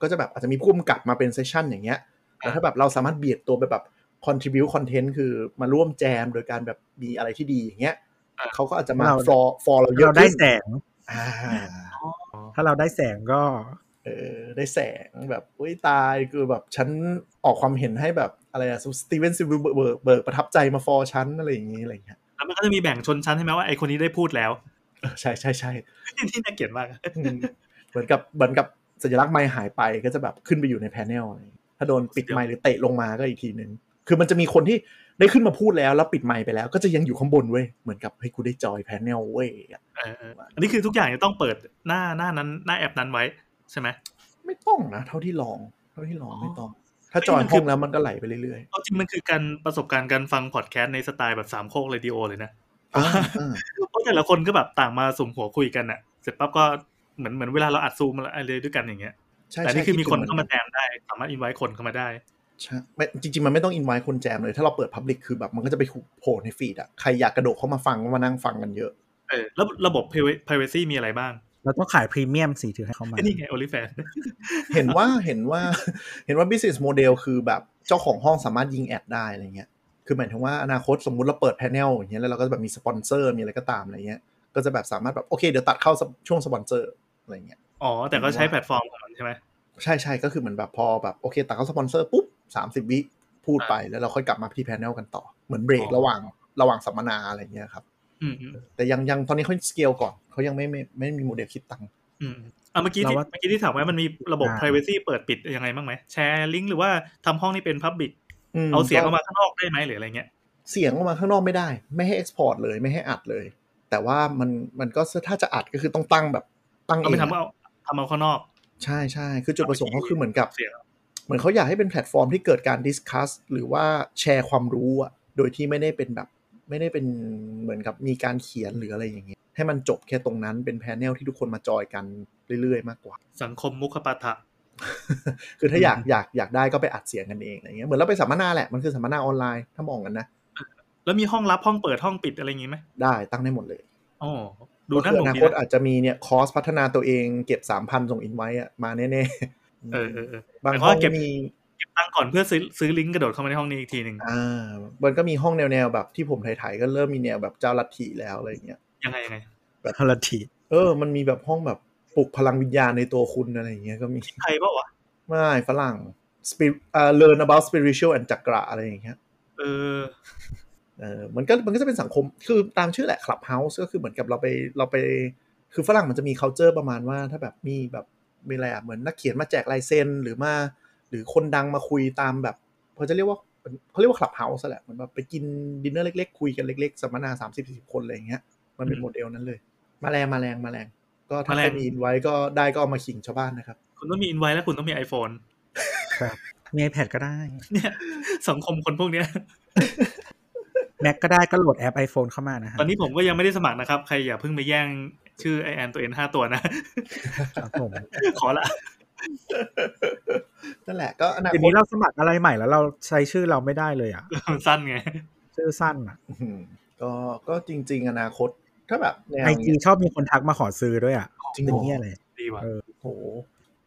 ก็จะแบบอาจจะมีผู้กำกับมาเป็น session อย่างเงี้ยแล้วถ้าแบบเราสามารถเบียดตัวไปแบบ contribute content คือมาร่วมแจมโดยการแบบมีอะไรที่ดีอย่างเงี้ยอ่าเขาก็อาจจะมาเรา follow follow เราเยอะเราได้ขึ้นแสงอ่าถ้าเราได้แสงก็ เออได้แสงแบบอุ้ยตายคือแบบฉันออกความเห็นให้แบบอะไรอะสตีเวนสปีลเบิร์กเบิร์กประทับใจมา follow ฉันอะไรอย่างงี้อะไรอย่างเงี้ยแล้วมันก็จะมีแบ่งชนชั้นใช่ไหมว่าไอคนนี้ได้พูดแล้วเออใช่ใช่ใช่ที่น่าเกลียดมากอะอืมเหมือนกับเหมือนกับสัญลักษณ์ไมค์หายไปก็จะแบบขึ้นไปอยู่ใน panel อะไรอย่างเงี้ยถ้าโดนปิดไมค์หรือเตะลงมาก็อีกทีหนึ่งคือมันจะมีคนที่ได้ขึ้นมาพูดแล้วแล้วปิดไมค์ไปแล้ว ก็จะยังอยู่ข้างบนเว้ยเหมือนกับเฮ้ยกูได้ join panel เว้ยเออเอออันนี้คือทุกอย่างจะต้องเปิดหน้าหน้านั้นหน้าแอปนั้นไว้ ใช่ไหมไม่ต้องนะเท่าที่ลอง เท่าที่ลองอ๋อไม่ต้อง ถ้า join มันคืห้องแล้วมันก็ไหลไปเรื่อยเอาจริงมันคือการประสบการณ์การฟังพอดแคสต์ในสไตล์แบบสามโคกเรดิโอเลยนะๆอ่าอ่าเพราะแต่ละคนก็แบบต่างมาสุมหัวคุยกันอะเสร็จปั๊บก็เหมือนเหมือนเวลาเราอัดซูมอะไรด้วยกันอย่างเงี้ยใช่แต่ใช่นี่คือมีคนดึงเข้ามาแจมได้ สามารถอินไว้คนเข้ามาได้ใช่ไม่จริง ๆ มันไม่ต้องอินไว้คนแจมเลย ถ้าเราเปิด public คือแบบมันก็จะไปโผล่ใน feed อะใครอยากกระโดดเข้ามาฟังก็มานั่งฟังกันเยอะเออแล้วระบบ privacy มีอะไรบ้าง เราต้องขายพรีเมียมสิถึงให้เขามาไอ้นี่ไง OnlyFans เห็นว่าเห็นว่าเห็นว่า business model คือแบบเจ้าของห้องสามารถยิง ad ได้อะไรเงี้ยคือหมายถึงว่าอนาคตสมมุติเราเปิด panel อย่างเงี้ยแล้วเราก็แบบมีสปอนเซอร์มีอะไรก็ตามอะไรเงี้ยก็จะแบบสามารถแบบโอเคเดี๋ยวตัดเข้าช่วงสปอนเซอร์อะไรเงี้ยอ๋อแต่ก็ใช้แพลตฟอร์มของมันใช่ไหมใช่ใช่ก็คือเหมือนแบบพอแบบโอเคตัดเข้าสปอนเซอร์ปุ๊บสามสิบวิพูดไปแล้วเราค่อยกลับมาที่ panel กันต่อเหมือนเบรกอ๋อระหว่างระหว่างสัมมนาอะไรเงี้ยครับอืมอืม แต่ยังยังตอนนี้เขาสเกลก่อนเขายังไม่ไม่ไม่มีโมเดลคิดตังค์อืมอะเมื่อกี้ที่เราว่าเมื่อกี้ที่ถามว่ามันมีระบบอ่า privacy เปิดปิดยังไงบ้างไหมแชร์ลิงก์หรือว่าทำห้องนี้เป็น public มเอาเสียงออกมาข้างนอกได้ไหมหรืออะไรเงี้ยเสียงออกมาข้างนอกไม่ได้ ไม่ให้ export เลยไม่ให้อัดเลย แต่ว่ามันมันก็ถ้าจะอัดก็คือต้องตั้งแบบตั้งเอาเอไปงทำอะเอาทำเอาข้างนอก ใช่ใช่คือจุดประสงค์เขาคือเหมือนกับเสียงเหมือนเขาอยากให้เป็นแพลตฟอร์มที่เกิดการ discuss หรือว่าแชร์ความรู้อะโดยที่ไม่ได้เป็นแบบ ไม่ได้เป็นเหมือนกับมีการเขียนหรืออะไรอย่างเงี้ยให้มันจบแค่ตรงนั้นเป็นแพนเนลที่ทุกคนมาจอยกันเรื่อยๆ มากกว่า สังคมมุขปาฐะคือถ้าอยากอยากอยากได้ก็ไปอัดเสียงกันเองอะไรเงี้ยเหมือนเราไปสัมมนาแหละมันคือสัมมนาออนไลน์ถ้ามองกันนะแล้วมีห้องรับห้องเปิดห้องปิดอะไรอย่างงี้ไหมได้ตั้งได้หมดเลยอ๋อดูก็น่าคือหอนุกนาดีคตนะอาจจะมีเนี่ยคอร์สพัฒนาตัวเองเก็บสามพันส่งอินไว้อะมาแน่ๆเออเออเออบางแต่ห้องว่าเก็บมีเก็บตังค์ก่อนเพื่อซื้อซื้อลิงก์กระโดดเข้ามาในห้องนี้อีกทีหนึ่งอ่ามันก็มีห้องแนวๆแบบที่ผมถ่ายๆก็เริ่มมีแนวแบบเจ้าลัทธิแล้วอะไรอย่างเงี้ยยังไงยังไงฮาราทีเออ มันมีแบบห้องแบบปลุกพลังวิญญาณในตัวคุณอะไรอย่างเงี้ยก็มีใครเปล่าวะไม่ฝรั่ง Spirit อ่า learn about spiritual and จักระอะไรอย่างเงี้ยเออเออมันก็มันก็จะเป็นสังคมคือตามชื่อแหละ clubhouse ก็คือเหมือนกับเราไปเราไป คือฝรั่งมันจะมี culture ประมาณว่าถ้าแบบมีแบบมีอะไรอะเหมือนนักเขียนมาแจกลายเซ็นหรือมา หรือคนดังมาคุยตามแบบเขาจะเรียกว่าเขาเรียกว่า clubhouse แหละเหมือนแบบไปกินดินเนอร์เล็กๆ คุยกันเล็กๆสัมมนาสามสิบสี่สิบคนอะไรอย่างเงี้ยมันเป็นอืมโมเดลนั้นเลย มาแรงมาแรงมาแรง ก็ถ้ามาแรใครงมีอินไว้ก็ได้ก็เอามาขิงชาวบ้านนะครับ คุณต้องมีอินไว้แล้วคุณต้องมี iPhone ครับมี iPad ก็ได้ เนี่ย สังคมคนพวกเนี้ย Mac ก็ได้ก็โหลดแอป iPhone เข้ามานะฮะตอนนี้ผมก็ยังไม่ได้สมัครนะครับ ใครอย่าเพิ่งไปแย่งชื่อไอแอนตัวเองห้าตัวนะ ครับผม ขอละ นั่นแหละก็อนาทีคตนี้เราสมัครอะไรใหม่แล้วเราใช้ชื่อเราไม่ได้เลยอะมันสั้นไง ชื่อสั้นอะอืมก็ก็จริง ๆ อนาคตถ้าแบบแนวไอจีเนี้ยชอบมีคนทักมาขอซื้อด้วยอะจริงเป็นเหรอเนี้ยเลยดีว่ะเออโห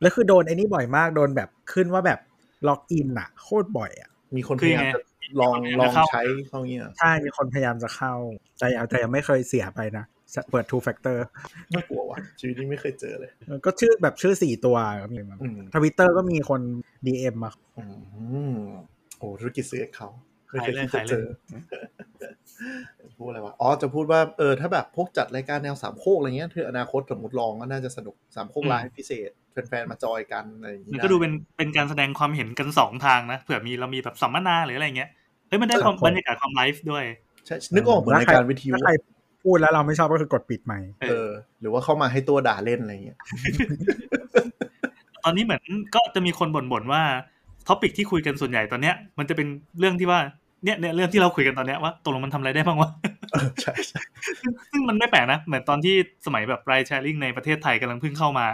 แล้วคือโดนไอ้นี่บ่อยมากโดนแบบขึ้นว่าแบบล็อกอินอะ โคตรบ่อยอะมีคนพคือยัยางยามไงจะลองมีคนพยายามลองจะเข้าใช้เขาเงี้ยใช่มีคนพยายามจะเข้า แต่ยังแต่ยังไม่เคยเสียไปนะ เปิด two factor น่ากลัวว่ะชีวิตนี้ไม่เคยเจอเลย ก็ชื่อแบบชื่อสี่ตัวก็มีมาอืมทวิตเตอร์ก็มีคน DM มาอืมโอ้ธุรกิจซื้อเขาไม่เคยขายเลยคิดจะขายเลยเจอพูดอะไรวะ อ๋อ จะพูดว่า เออ ถ้าแบบพวกจัดรายการแนวสามโคกอะไรเงี้ยเธออนาคตสมมติลองก็น่าจะสนุกสามโคกไลฟ์พิเศษแฟนๆมา join กันอะไรอย่างมันงี้ก็ดูเป็นเป็นการแสดงความเห็นกันสองทางนะ เผื่อมีเรามีแบบสัมมนาหรืออะไรเงี้ย เฮ้ย มันได้ความบรรยากาศความไลฟ์ด้วย ใช่ นึกออกเหมือนรายการวิทยุถ้าใคร พูดแล้วเราไม่ชอบก็คือกดปิดไมค์เออ หรือว่าเข้ามาให้ตัวด่าเล่นอะไรเงี้ยตอนนี้เหมือนก็จะมีคนบ่นๆว่า topic ที่คุยกันส่วนใหญ่ตอนเนี้ย มันจะเป็นเรื่องที่ว่าเนี่ยเนี่ยเรื่องที่เราคุยกันตอนเนี้ยว่าตกลงมันทำอะไรได้บ้างวะเออใช่ใช่ซึ่งซึ่งมันไม่แปลกนะ เหมือนตอนที่สมัยแบบ ride sharing ในประเทศไทยกำลังเพิ่งเข้ามา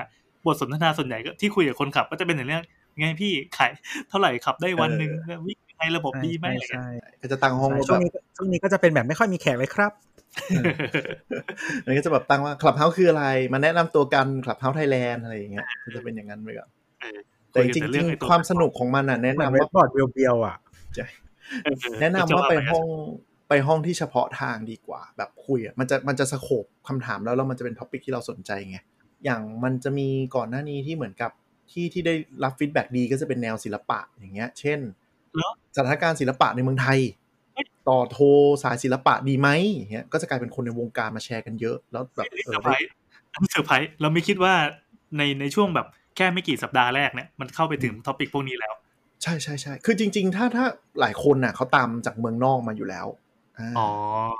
บทสนทนาส่วนใหญ่ก็ที่คุยกับคนขับ ก็จะเป็นในเรื่องไงพี่ขายเท่าไหร่ขับได้วันหนึ่งวิ่งยังไงระบบดีไหมอะไรเงี้ยใช่ก็จะตั้งห้องใช่ว่าช่วงนี้แบบช่วงนี้ก็จะเป็นแบบไม่ค่อยมีแขกเลยครับ มันก็จะแบบตั้งว่าคลับเฮาส์คืออะไร มาแนะนำตัวกันคลับเฮาส์ไทยแลนด์อะไรอย่างเงี้ยก็จะเป็นอย่างนั้นไปก่อนเออแต่จริงๆความสนุกของมันอะ แนะนำว่าเหมือนเว็บบอร์ดเบียวๆอะเออแนะนำว่าไปห้องไปห้องที่เฉพาะทางดีกว่า แบบคุยอะมันจะมันจะ scope คำถามแล้วแล้วมันจะเป็น topic ที่เราสนใจไงอย่างมันจะมีก่อนหน้านี้ที่เหมือนกับที่ที่ได้รับ feedback ดีก็จะเป็นแนวศิลปะอย่างเงี้ย เช่นเหรอสถานการณ์ศิลปะในเมืองไทย ต่อโทรสายศิลปะดีไหมอย่างเงี้ยก็จะกลายเป็นคนในวงการมาแชร์กันเยอะ แล้วแบบนี่เออเซอร์ไพรส์อันนี้เซอร์ไพรส์เราไม่คิดว่าในในช่วงแบบแค่ไม่กี่สัปดาห์แรกเนี่ยมันเข้าไปถึง topic พวกนี้แล้ว ใช่ใช่ใช่คือจริง ๆ ถ้าถ้าหลายคนน่ะเขาตามจากเมืองนอกมาอยู่แล้วอ่าอ๋อ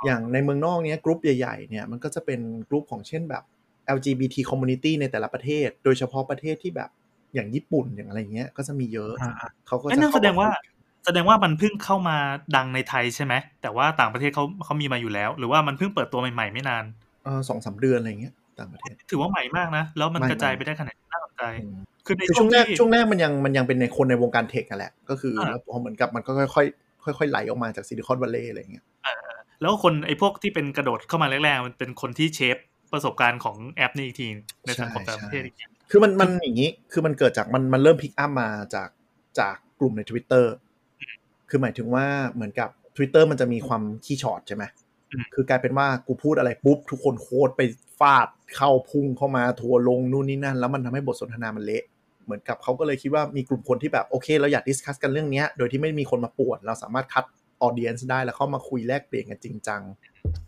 อย่างในเมืองนอกเนี้ยกลุ่มใหญ่ๆเนี่ยมันก็จะเป็นกลุ่มของเช่นแบบ LGBT community ในแต่ละประเทศ โดยเฉพาะประเทศที่แบบอย่างญี่ปุ่นอย่างอะไรเงี้ยก็จะมีเยอะอ่าเขาก็ไอ้จะนั่นแสดงว่าเข้มคุยกัน แสดงว่ามันเพิ่งเข้ามาดังในไทยใช่ไหม แต่ว่าต่างประเทศเขาเขามีมาอยู่แล้ว หรือว่ามันเพิ่งเปิดตัวใหม่ๆไม่นานเออสองสามเดือนอะไรเงี้ยต่างประเทศ ถือว่าใหม่มากนะ แล้วมันใหม่กระจายไปได้ขนาดนี้น่าสนใจอืมคือในคือช่ช่ววงงแรกที่ช่วงแรกมันยังมันยังเป็นในคนในวงการเทคกันแหละ ก็คืออ่าแล้วพอเหมือนกับมันก็ค่อยๆค่อยๆไหลออกมาจาก Silicon Valley อะไรเงี้ยแล้วคนไอ้พวกที่เป็นกระโดดเข้ามาแรกๆมันเป็นคนที่แชร์ประสบการณ์ของแอปนี้อีกทีในสังคมต่างประเทศอีกทีคือมันมันอย่างนี้ คือมันเกิดจากมันมันเริ่ม pick up มาจากจากกลุ่มใน Twitter คือหมายถึงว่าเหมือนกับ Twitter มันจะมีความขี้ช็อตใช่ไหมอืมคือกลายเป็นว่ากูพูดอะไรปุ๊บ ทุกคนโคตรไปฟาดเข้าพุ่งเข้ามาทัวร์ลงนู่นนี่นั่น แล้วมันทำให้บทสนทนามันเละเหมือนกับเขาก็เลยคิดว่ามีกลุ่มคนที่แบบโอเค เราอยาก discuss กันเรื่องเนี้ยโดยที่ไม่มีคนมาป่วนเราสามารถคัด audience ได้แล้วเข้ามาคุยแลกเปลี่ยนกันจริงจัง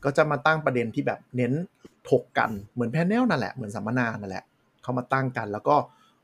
ก็จะมาตั้งประเด็นที่แบบเน้นถกกันเหมือน panel นั่นแหละเหมือนสัมมนานั่นแหละเขามาตั้งกัน แล้วก็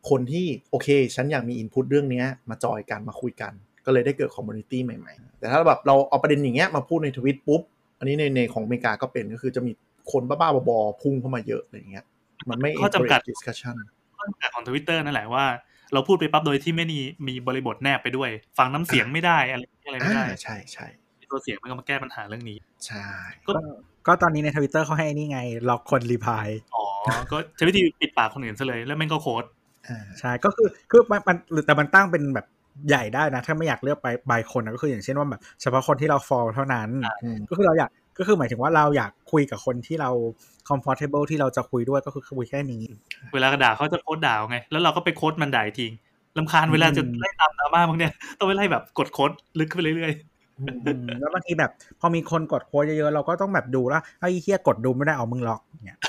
คนที่โอเค ฉันอยากมี input เรื่องเนี้ยมาจอยกันมาคุยกัน ก็เลยได้เกิด community ใหม่ๆ แต่ถ้าแบบเราเอาประเด็นอย่างเงี้ยมาพูดในทวิตปุ๊บ อันนี้ในในของอเมริกาก็เป็นก็คือจะมีคนบ้าๆบอๆพุ่งเข้ามาเยอะอะไรอย่างเงี้ย มันไม่ข้อจำกัด encourage discussion ข้อจำกัดของทวิตเตอร์นั่นแหละว่า เราพูดไปปั๊บโดยที่ไม่มีมีบริบทแนบไปด้วย ฟังน้ำเสียงไม่ได้อะไรอะไรไม่อ่าได้ใช่ใช่ตัวเสียงมันก็มาแก้ปัญหาเรื่องนี้ ใช่ก็ก็ก็ตอนนี้ในทวิตเตอร์เขาให้นี่ไงล็อกคน reply อ๋อ ก็ใช้วิธีปิดปากคนอื่นซะเลย แล้วแม่งก็ quote อ่าใช่ก็คือคือมันมันหรือแต่มันตั้งเป็นแบบ ใหญ่ได้นะ ถ้าไม่อยากเลือกไปบายคนนะก็คืออย่างเช่นว่าแบบเฉพาะคนที่เรา follow เท่านั้นอืมก็คือเราอยากก็คือหมายถึงว่าเราอยากคุยกับคนที่เรา comfortable ที่เราจะคุยด้วยก็คือคุยแค่นี้ เวลาจะด่าเขาจะ quote ด่าไง แล้วเราก็ไป quote มันด่าอีกทีรำคาญเวลาจะไล่ตามดราม่าพวกเนี้ยต้องไปไล่แบบกด quote ลึกขึ้นไปเรื่อยอืมอืมแล้วบางทีแบบ พอมีคนกด quote เยอะๆเราก็ต้องแบบดูแล้วไอ้เฮียกดดูไม่ได้เอามึงล็อกเนี่ย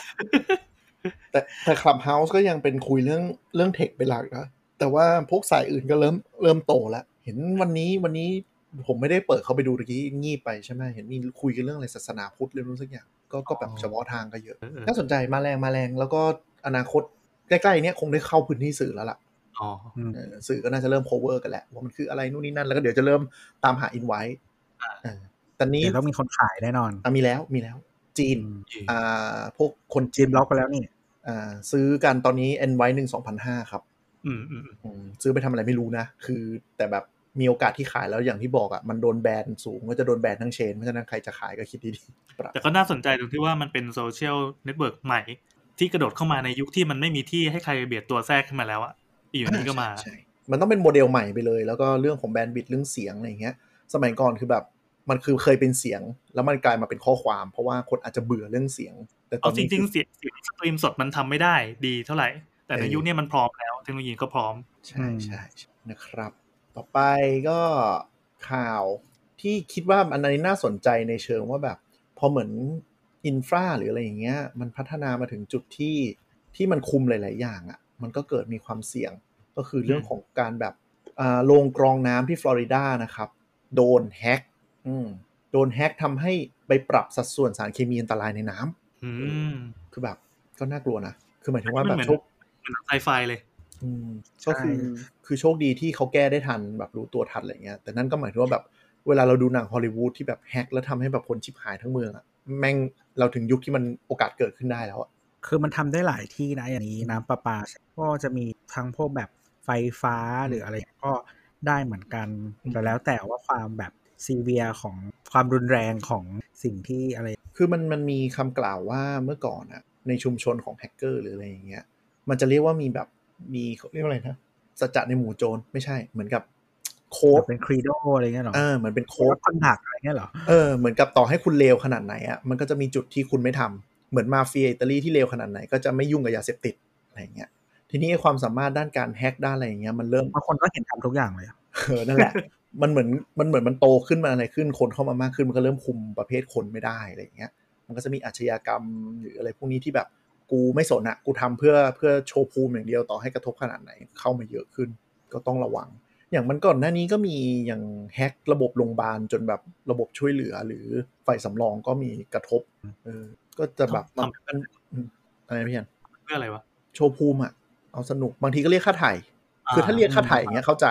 แต่แต่ Clubhouse ก็ยังเป็นคุยเรื่องเรื่อง tech เป็นหลักนะ แต่ว่าพวกสายอื่นก็เริ่มเริ่มโตแล้ว เห็นวันนี้วันนี้ผมไม่ได้เปิดเข้าไปดูตะกี้งีบไปใช่ไหมเห็นมีคุยกันเรื่องอะไรศาสนาพุทธเรื่องนู้นสักอย่างก็ก็แบบเฉพาะทางก็เยอะเออน่าสนใจมาแรงมาแรงแล้วก็อนาคตใกล้ๆเนี้ยคงได้เข้าพื้นที่สื่อแล้วล่ะๆอ๋ออืมเออสื่อก็น่าจะเริ่ม cover กันแหละว่ามันคืออะไรนู่นนี่นั่นแล้วก็เดี๋ยวจะเริ่มตามหาอินไว้แต่นี้เดี๋ยวต้องมีคนขายแน่นอนอะมีแล้วมีแล้ว จีนอ่าพวกคนจีนบล็อกไปแล้วนี่อ่าซื้อกันตอนนี้ N ไว้หนึ่งสองพันห้าครับ อืมอืมอืมอืมซื้อไปทำอะไรไม่รู้นะ คือแต่แบบมีโอกาสที่ขายแล้วอย่างที่บอกอะ่ะมันโดนแบนสูงก็จะโดนแบนทั้ง chain เพราะฉะนั้นใครจะขายก็คิดดีๆปรับแต่ก็น่าสนใจตรงที่ว่ามันเป็นโซเชียลเน็ตเวิร์กใหม่ ที่กระโดดเข้ามาในยุคที่มันไม่มีที่ให้ใครเบียดตัวแทรกขึ้นมาแล้วอะอยู่ดีๆก็มาใช่ใช่มันต้องเป็นโมเดลใหม่ไปเลย แล้วก็เรื่องของ bandwidth เรื่องเสียงอะไรอย่างเงี้ย สมัยก่อนคือแบบมันคือเคยเป็นเสียง แล้วมันกลายมาเป็นข้อความ เพราะว่าคนอาจจะเบื่อเรื่องเสียง แต่ตอเอานจนี้ริงคือๆเสียงเสียงสตรีมสดมันทำไม่ได้ดีเท่าไหร่ แต่ในเออยุคนี้มันพร้อมแล้ว เทคโนโลยีก็พร้อมใช่ใช่ใช่นะครับ ต่อไปก็ข่าวที่คิดว่าอันนี้น่าสนใจในเชิงว่าแบบ พอเหมือนอินฟราหรืออะไรอย่างเงี้ย มันพัฒนามาถึงจุดที่ที่มันคุมหลาย ๆ อย่างอะ่ะ มันก็เกิดมีความเสี่ยงก็คือเรื่องของการแบบอ่าโรงกรองน้ำที่ฟลอริดานะครับ โดนแฮ็กอืมโดนแฮ็กทำให้ไปปรับสัดส่วนสารเคมีอันตรายในน้ำอืมคือแบบก็น่ากลัวนะ คือหมายถึงว่าแบบมันเหมือนโชคเหมันไซไฟเลยอืมก็คือคือโชคดีที่เขาแก้ได้ทันแบบรู้ตัวทันอะไรเงี้ยแต่นั่นก็หมายถึงว่าแบบเวลาเราดูหนังฮอลลีวูดที่แบบแฮกแล้วทำให้แบบคนชิบหายทั้งเมืองอะแม่งเราถึงยุคที่มันโอกาสเกิดขึ้นได้แล้วอะคือมันทำได้หลายที่นะอย่างนี้น้ำประปา ก็จะมีทั้งพวกแบบไฟฟ้าหรืออะไรก็ได้เหมือนกันแต่แล้วแต่ว่าความแบบซีเวียของความรุนแรงของสิ่งที่อะไร คือมันมันมีคำกล่าวว่าเมื่อก่อนอะในชุมชนของแฮกเกอร์หรืออะไรอย่างเงี้ย มันจะเรียกว่ามีแบบมีเขาเรียกว่าอะไรนะสัจจะในหมู่โจรไม่ใช่เหมือนกับโค้ดเป็น credo อะไรเงี้ยเหรอเออเหมือนเป็น code code of conduct อะไรเงี้ยเหรอเออเหมือนกับต่อให้คุณเลวขนาดไหนอะมันก็จะมีจุดที่คุณไม่ทำเหมือนมาเฟียอิตาลีที่เลวขนาดไหนก็จะไม่ยุ่งกับยาเสพติดอะไรอย่างเงี้ยทีนี้ไอ้ความสามารถด้านการแฮกด้านอะไรอย่างเงี้ยมันเริ่มบางคนก็เห็นทำทุกอย่างเลยอะเออนั่นแหละ มันเหมือนมันเหมือนมันโตขึ้นมาอะไรขึ้นคนเข้ามามากขึ้นมันก็เริ่มคุมประเภทคนไม่ได้อะไรอย่างเงี้ย มันก็จะมีอาชญากรรมหรืออะไรพวกนี้ที่แบบ กูไม่สนอะกูทำเพื่อเพื่อโชว์ภูมิอย่างเดียวต่อให้กระทบขนาดไหนเข้ามาเยอะขึ้น ก็ต้องระวัง อย่างมันก่อนหน้านี้ก็มีอย่างแฮกระบบโรงพยาบาลจนแบบระบบช่วยเหลือ หรือไฟสำรองก็มีกระทบเออก็จะแบบทำมันอืมอะไรพี่ยันเพื่ออะไรวะโชว์ภูมิอะเอาสนุกบางทีก็เรียกค่าไถ่คือถ้าเรียกค่าไถ่อย่างเงี้ยเข้าใจ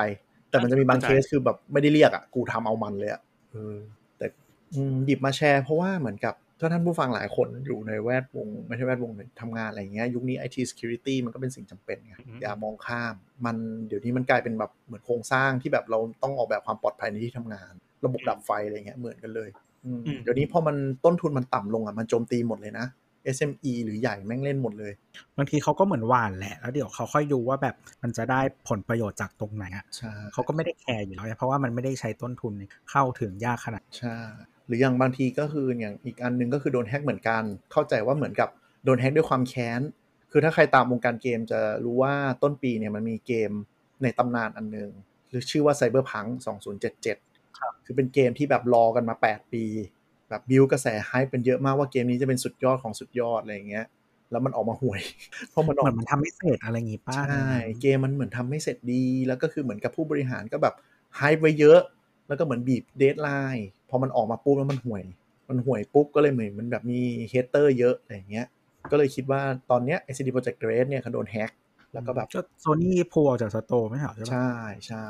แต่มันจะมีบางเข้าใจเคสคือแบบไม่ได้เรียกอะกูทำเอามันเลยอะเออแต่อืมหยิบมาแชร์เพราะว่าเหมือนกับ ถ้าท่านผู้ฟังหลายคนอยู่ในแวดวง ไม่ใช่แวดวงเลยทำงานอะไรอย่างเงี้ยยุคนี้ IT security มันก็เป็นสิ่งจำเป็นไงอย่ามองข้าม มันเดี๋ยวนี้มันกลายเป็นแบบเหมือนโครงสร้างที่แบบเราต้องออกแบบความปลอดภัยในที่ทำงาน ระบบดับไฟอะไรเงี้ยเหมือนกันเลยอืมเดี๋ยวนี้พอมันต้นทุนมันต่ำลงอะมันโจมตีหมดเลยนะ SME หรือใหญ่แม่งเล่นหมดเลย บางทีเขาก็เหมือนหวานแหละ แล้วเดี๋ยวเขาค่อยดูว่าแบบมันจะได้ผลประโยชน์จากตรงไหนอะใช่เขาก็ไม่ได้แคร์อยู่แล้วไงเพราะว่ามันไม่ได้ใช้ต้นทุนเข้าถึงยากขนาดใช่ห รืออย่างบางทีก็คืออย่างอีกอันหนึงก็คือโดนแฮ็กเหมือนกัน เข้าใจว่าเหมือนกับโดนแฮ็กด้วยความแค้น คือถ้าใครตามวงการเกมจะรู้ว่าต้นปีเนี่ยมันมีเกมในตำนานอันหนึ่ง หรือชื่อว่า Cyberpunk 2077 คือเป็นเกมที่แบบรอกันมา 8 ปี แบบ build กระแส hype กันเยอะมากว่าเกมนี้จะเป็นสุดยอดของสุดยอดอะไรอย่างเงี้ย แล้วมันออกมาห่วย เพราะมันเออเหมือนมันทำไม่เสร็จอะไรอย่างงี้ป้าใช่ เกมมันเหมือนทำไม่เสร็จดี แล้วก็คือเหมือนกับผู้บริหารก็แบบไฮไว้เยอะ แล้วก็เหมือนบีบ deadline พอมันออกมาปุ๊บแล้วมันห่วย มันห่วยปุ๊บก็เลยเหมือนมันแบบมี hater เยอะอะไรอย่างเงี้ย ก็เลยคิดว่าตอนเนี้ย CD Projekt Red เนี่ยเขาโดนแฮ็กแล้วก็แบบก็โซนี่ pull ออกจาก store ไม่ใช่เหรอใช่ปะใช่ใช่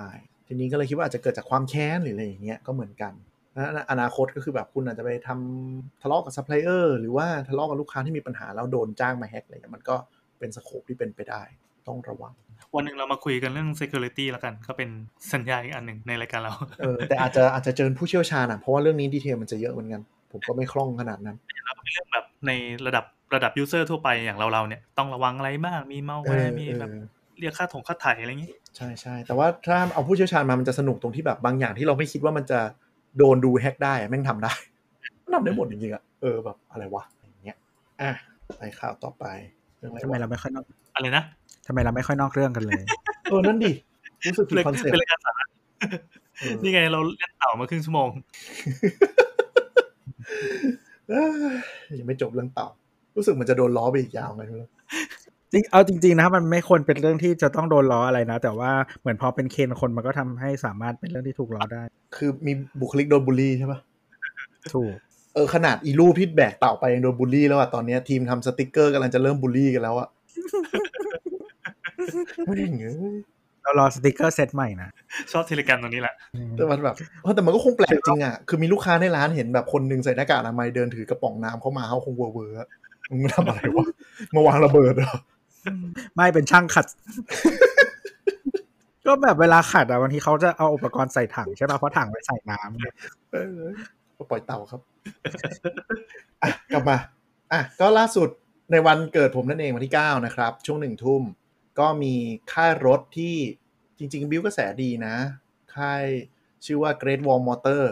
ทีนี้ก็เลยคิดว่าอาจจะเกิดจากความแค้นหรืออะไรอย่างเงี้ยก็เหมือนกันแล้วอนาคตก็คือแบบคุณอาจจะไปทำทะเลาะกับซัพพลายเออร์หรือว่าทะเลาะกับลูกค้าที่มีปัญหาแล้วโดนจ้างมาแฮ็กอะไรเงี้ยมันก็เป็น scope ที่เป็นไปได้ ต้องระวัง วันหนึ่งเรามาคุยกันเรื่อง security แล้วกัน ก็เป็นสัญญาอีกอันหนึ่งในรายการเรา เออ แต่อาจจะอาจจะเจอผู้เชี่ยวชาญอะ เพราะว่าเรื่องนี้ detail มันจะเยอะเหมือนกัน ผมก็ไม่คล่องขนาดนั้นเราก็เป็นเรื่องแบบในระดับระดับ user ทั่วไปอย่างเราเราๆเนี่ย ต้องระวังอะไรบ้าง มีเอ malware อมีเอแบบอเรียกค่าถงค่าถ่ายอะไรอย่างงี้ ใช่ใช่แต่ว่าถ้าเอาผู้เชี่ยวชาญมามันจะสนุกตรงที่แบบบางอย่างที่เราไม่คิดว่ามันจะโดนดูแฮ็กได้อะแม่งทำได้มันทำได้หมดจริงๆอะเออแบบอะไรวะอย่างเงี้ยอะไปข่าวต่อไปเรื่องอะไรทำไมวะเราไม่ค่อยน อกอะไรนะทำไมเราไม่ค่อยนอกเรื่องกันเลยเออนั่นดิรู้สึกผิดเป็นคอนเซ็ปเป็นต์รายการสาระเออนี่ไงเราเล่นเต่ามาครึ่งชั่วโมงเอ้ยยังไม่จบเรื่องเต่า รู้สึกมันจะโดนล้อไปอีกยาวไงไม่รู้จริงเอาจริงๆนะมันไม่ควรเป็นเรื่องที่จะต้องโดนล้ออะไรนะ แต่ว่าเหมือนพอเป็นเคนคนมันก็ทำให้สามารถเป็นเรื่องที่ถูกล้อได้ คือมีบุคลิกโดนบูลลี่ใช่ปะถูกเออขนาดอีรูปที่แบกเต่าไปยังโดนบูลลี่แล้วอะตอนเนี้ยทีมทำสติกเกอร์กำลังจะเริ่มบูลลี่กันแล้วอะไม่ เงี้ยเรารอสติกเกอร์เซตใหม่นะ ชอบ Telegram ตรงนี้แหละ แต่มันแบบเออแต่มันก็คงแปลกจริงอะคือมีลูกค้าในร้านเห็นแบบคนหนึ่งใส่หน้ากากอนามัยเดินถือกระป๋องน้ำเข้ามาเขาคงเวอร์เวอร์อะมึงมาทำอะไรวะมาวางระเบิดเหรอ ไม่เป็นช่างขัด ก็แบบเวลาขัดอะบางทีเขาจะเอาอุปกรณ์ใส่ถังใช่ป่ะเพราะถังไว้ใส่น้ำไงเออก็ปล่อยเต่าครับอะกลับมาอะก็ล่าสุด ในวันเกิดผมนั่นเองวันที่ 9 นะครับ ช่วงหนึ่งทุ่ม ก็มีค่ายรถที่จริง ๆ บิวกระแสดีนะ ค่ายชื่อว่า Great Wall Motor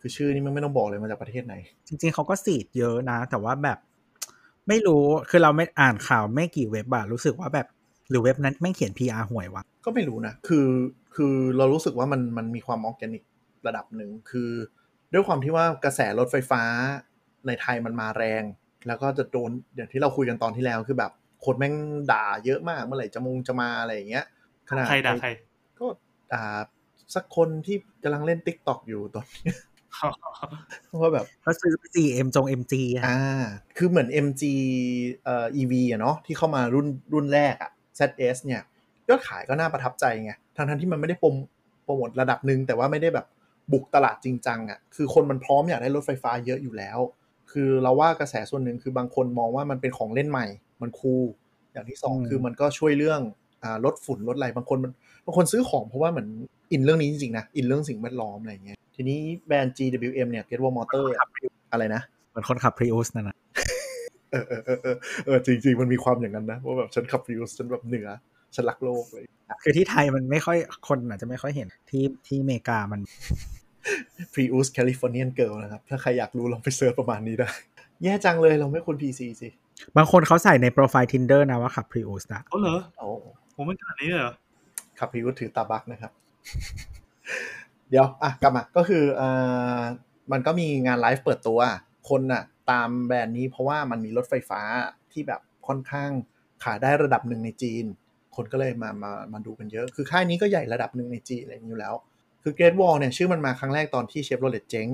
คือชื่อนี้มันไม่ต้องบอกเลยมาจากประเทศไหน จริง ๆเขาก็สีดเยอะนะ แต่ว่าแบบไม่รู้คือเราไม่อ่านข่าวไม่กี่เว็บอะรู้สึกว่าแบบหรือเว็บนั้นแม่งเขียน PR ห่วยวะก็ไม่รู้นะ คือคือเรารู้สึกว่ามันมันมีความออร์แกนิกระดับหนึ่งคือ ด้วยความที่ว่ากระแสรถไฟฟ้าในไทยมันมาแรง แล้วก็จะโดนอย่างที่เราคุยกันตอนที่แล้วคือแบบคนแม่งด่าเยอะมากเมื่อไหร่จะมงจะมาอะไรอย่างเงี้ยขนาดใครด่าใครก็ด่าสักคนที่กำลังเล่น t ิ k t o k อยู่ตอนนี้ว่าแบบก็ซื้อ 4M จง MG อะอ่า คือเหมือน MG เอ่อ EV อะเนาะที่เข้ามารุ่นรุ่นแรกอะ ZS เนี่ยยอดขายก็น่าประทับใจไงทั้งทั้งๆที่มันไม่ได้โปรโมโปรโมทระดับหนึ่งแต่ว่าไม่ได้แบบบุกตลาดจริงจังอะคือคนมันพร้อมอยากได้รถไฟฟ้าเยอะอยู่แล้ว คือเราว่ากระแสส่วนหนึ่งคือบางคนมองว่ามันเป็นของเล่นใหม่ มันคูลอย่างที่สองคือมันก็ช่วยเรื่องอ่าลดฝุ่นลดอะไรบางคนมันบางคนซื้อของเพราะว่าเหมือนอินเรื่องนี้จริงๆนะอินเรื่องสิ่งแวดล้อมอะไรอย่างเงี้ยทีนี้แบรนด์ GWM เนี่ย Get Wall Motor อะอะไรนะเหมือนคนขับ Prius นั่นนะเออเออเออเออเออจริง ๆ มันมีความอย่างนั้นนะว่าแบบฉันขับฟิวฉันแบบเหนือฉันรักโลกเลย คือที่ไทยมันไม่ค่อยคนอาจจะไม่ค่อยเห็นที่ที่อเมริกามัน Prius Californian girl นะครับ ถ้าใครอยากรู้ลองไปเซิร์ชประมาณนี้ได้ แย่จังเลยเราไม่ควร PC สิ บางคนเขาใส่ในโปรไฟล์ Tinder นะว่าขับ Prius นะเขาเหรอโอ้ผมไม่ขนาดนี้เลยเหรอ ขับ Prius ถือตาบักนะครับ เดี๋ยว อะ กลับมา ก็คือเอ่อมันก็มีงานไลฟ์เปิดตัว คนน่ะ ตามแบรนด์นี้เพราะว่ามันมีรถไฟฟ้าที่แบบค่อนข้างขายได้ระดับหนึ่งในจีน คนก็เลยมามามาดูกันเยอะ คือค่ายนี้ก็ใหญ่ระดับหนึ่งในจีนอะไรอย่างนี้อยู่แล้ว คือ Great Wall เนี่ยชื่อมันมาครั้งแรกตอนที่เชฟโรเลตเจ๊ง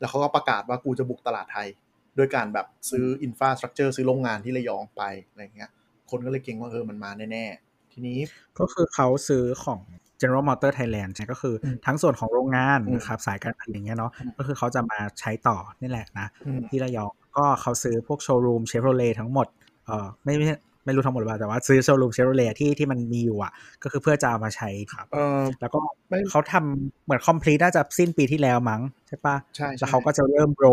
แล้วเขาก็ประกาศว่ากูจะบุกตลาดไทย โดยการแบบซื้อ infrastructure ซื้อโรงงานที่ระยองไปอะไรอย่างเงี้ย คนก็เลยเก็งว่าเออมันมาแน่ๆ ทีนี้ก็คือเขาซื้อของ General Motor Thailand ใช่ก็คือรวมทั้งส่วนของโรงงานอืมนะครับสายการผลิตอย่างเงี้ยเนาะอืมก็คือเขาจะมาใช้ต่อนี่แหละนะอืมที่ระยองก็เขาซื้อพวกโชว์รูมเชฟโรเลทั้งหมดเออไม่ ไม่ไม่รู้ทั้งหมดหรือเปล่าแต่ว่าซื้อโชว์รูมเชฟโรเลที่ที่มันมีอยู่อะ ก็คือเพื่อจะเอามาใช้ครับเออแล้วก็ไม่เขาทำเหมือนคอมพลีทน่าจะสิ้นปีที่แล้วมั้งใช่ปะใช่แล้วเขาก็จะเริ่มโร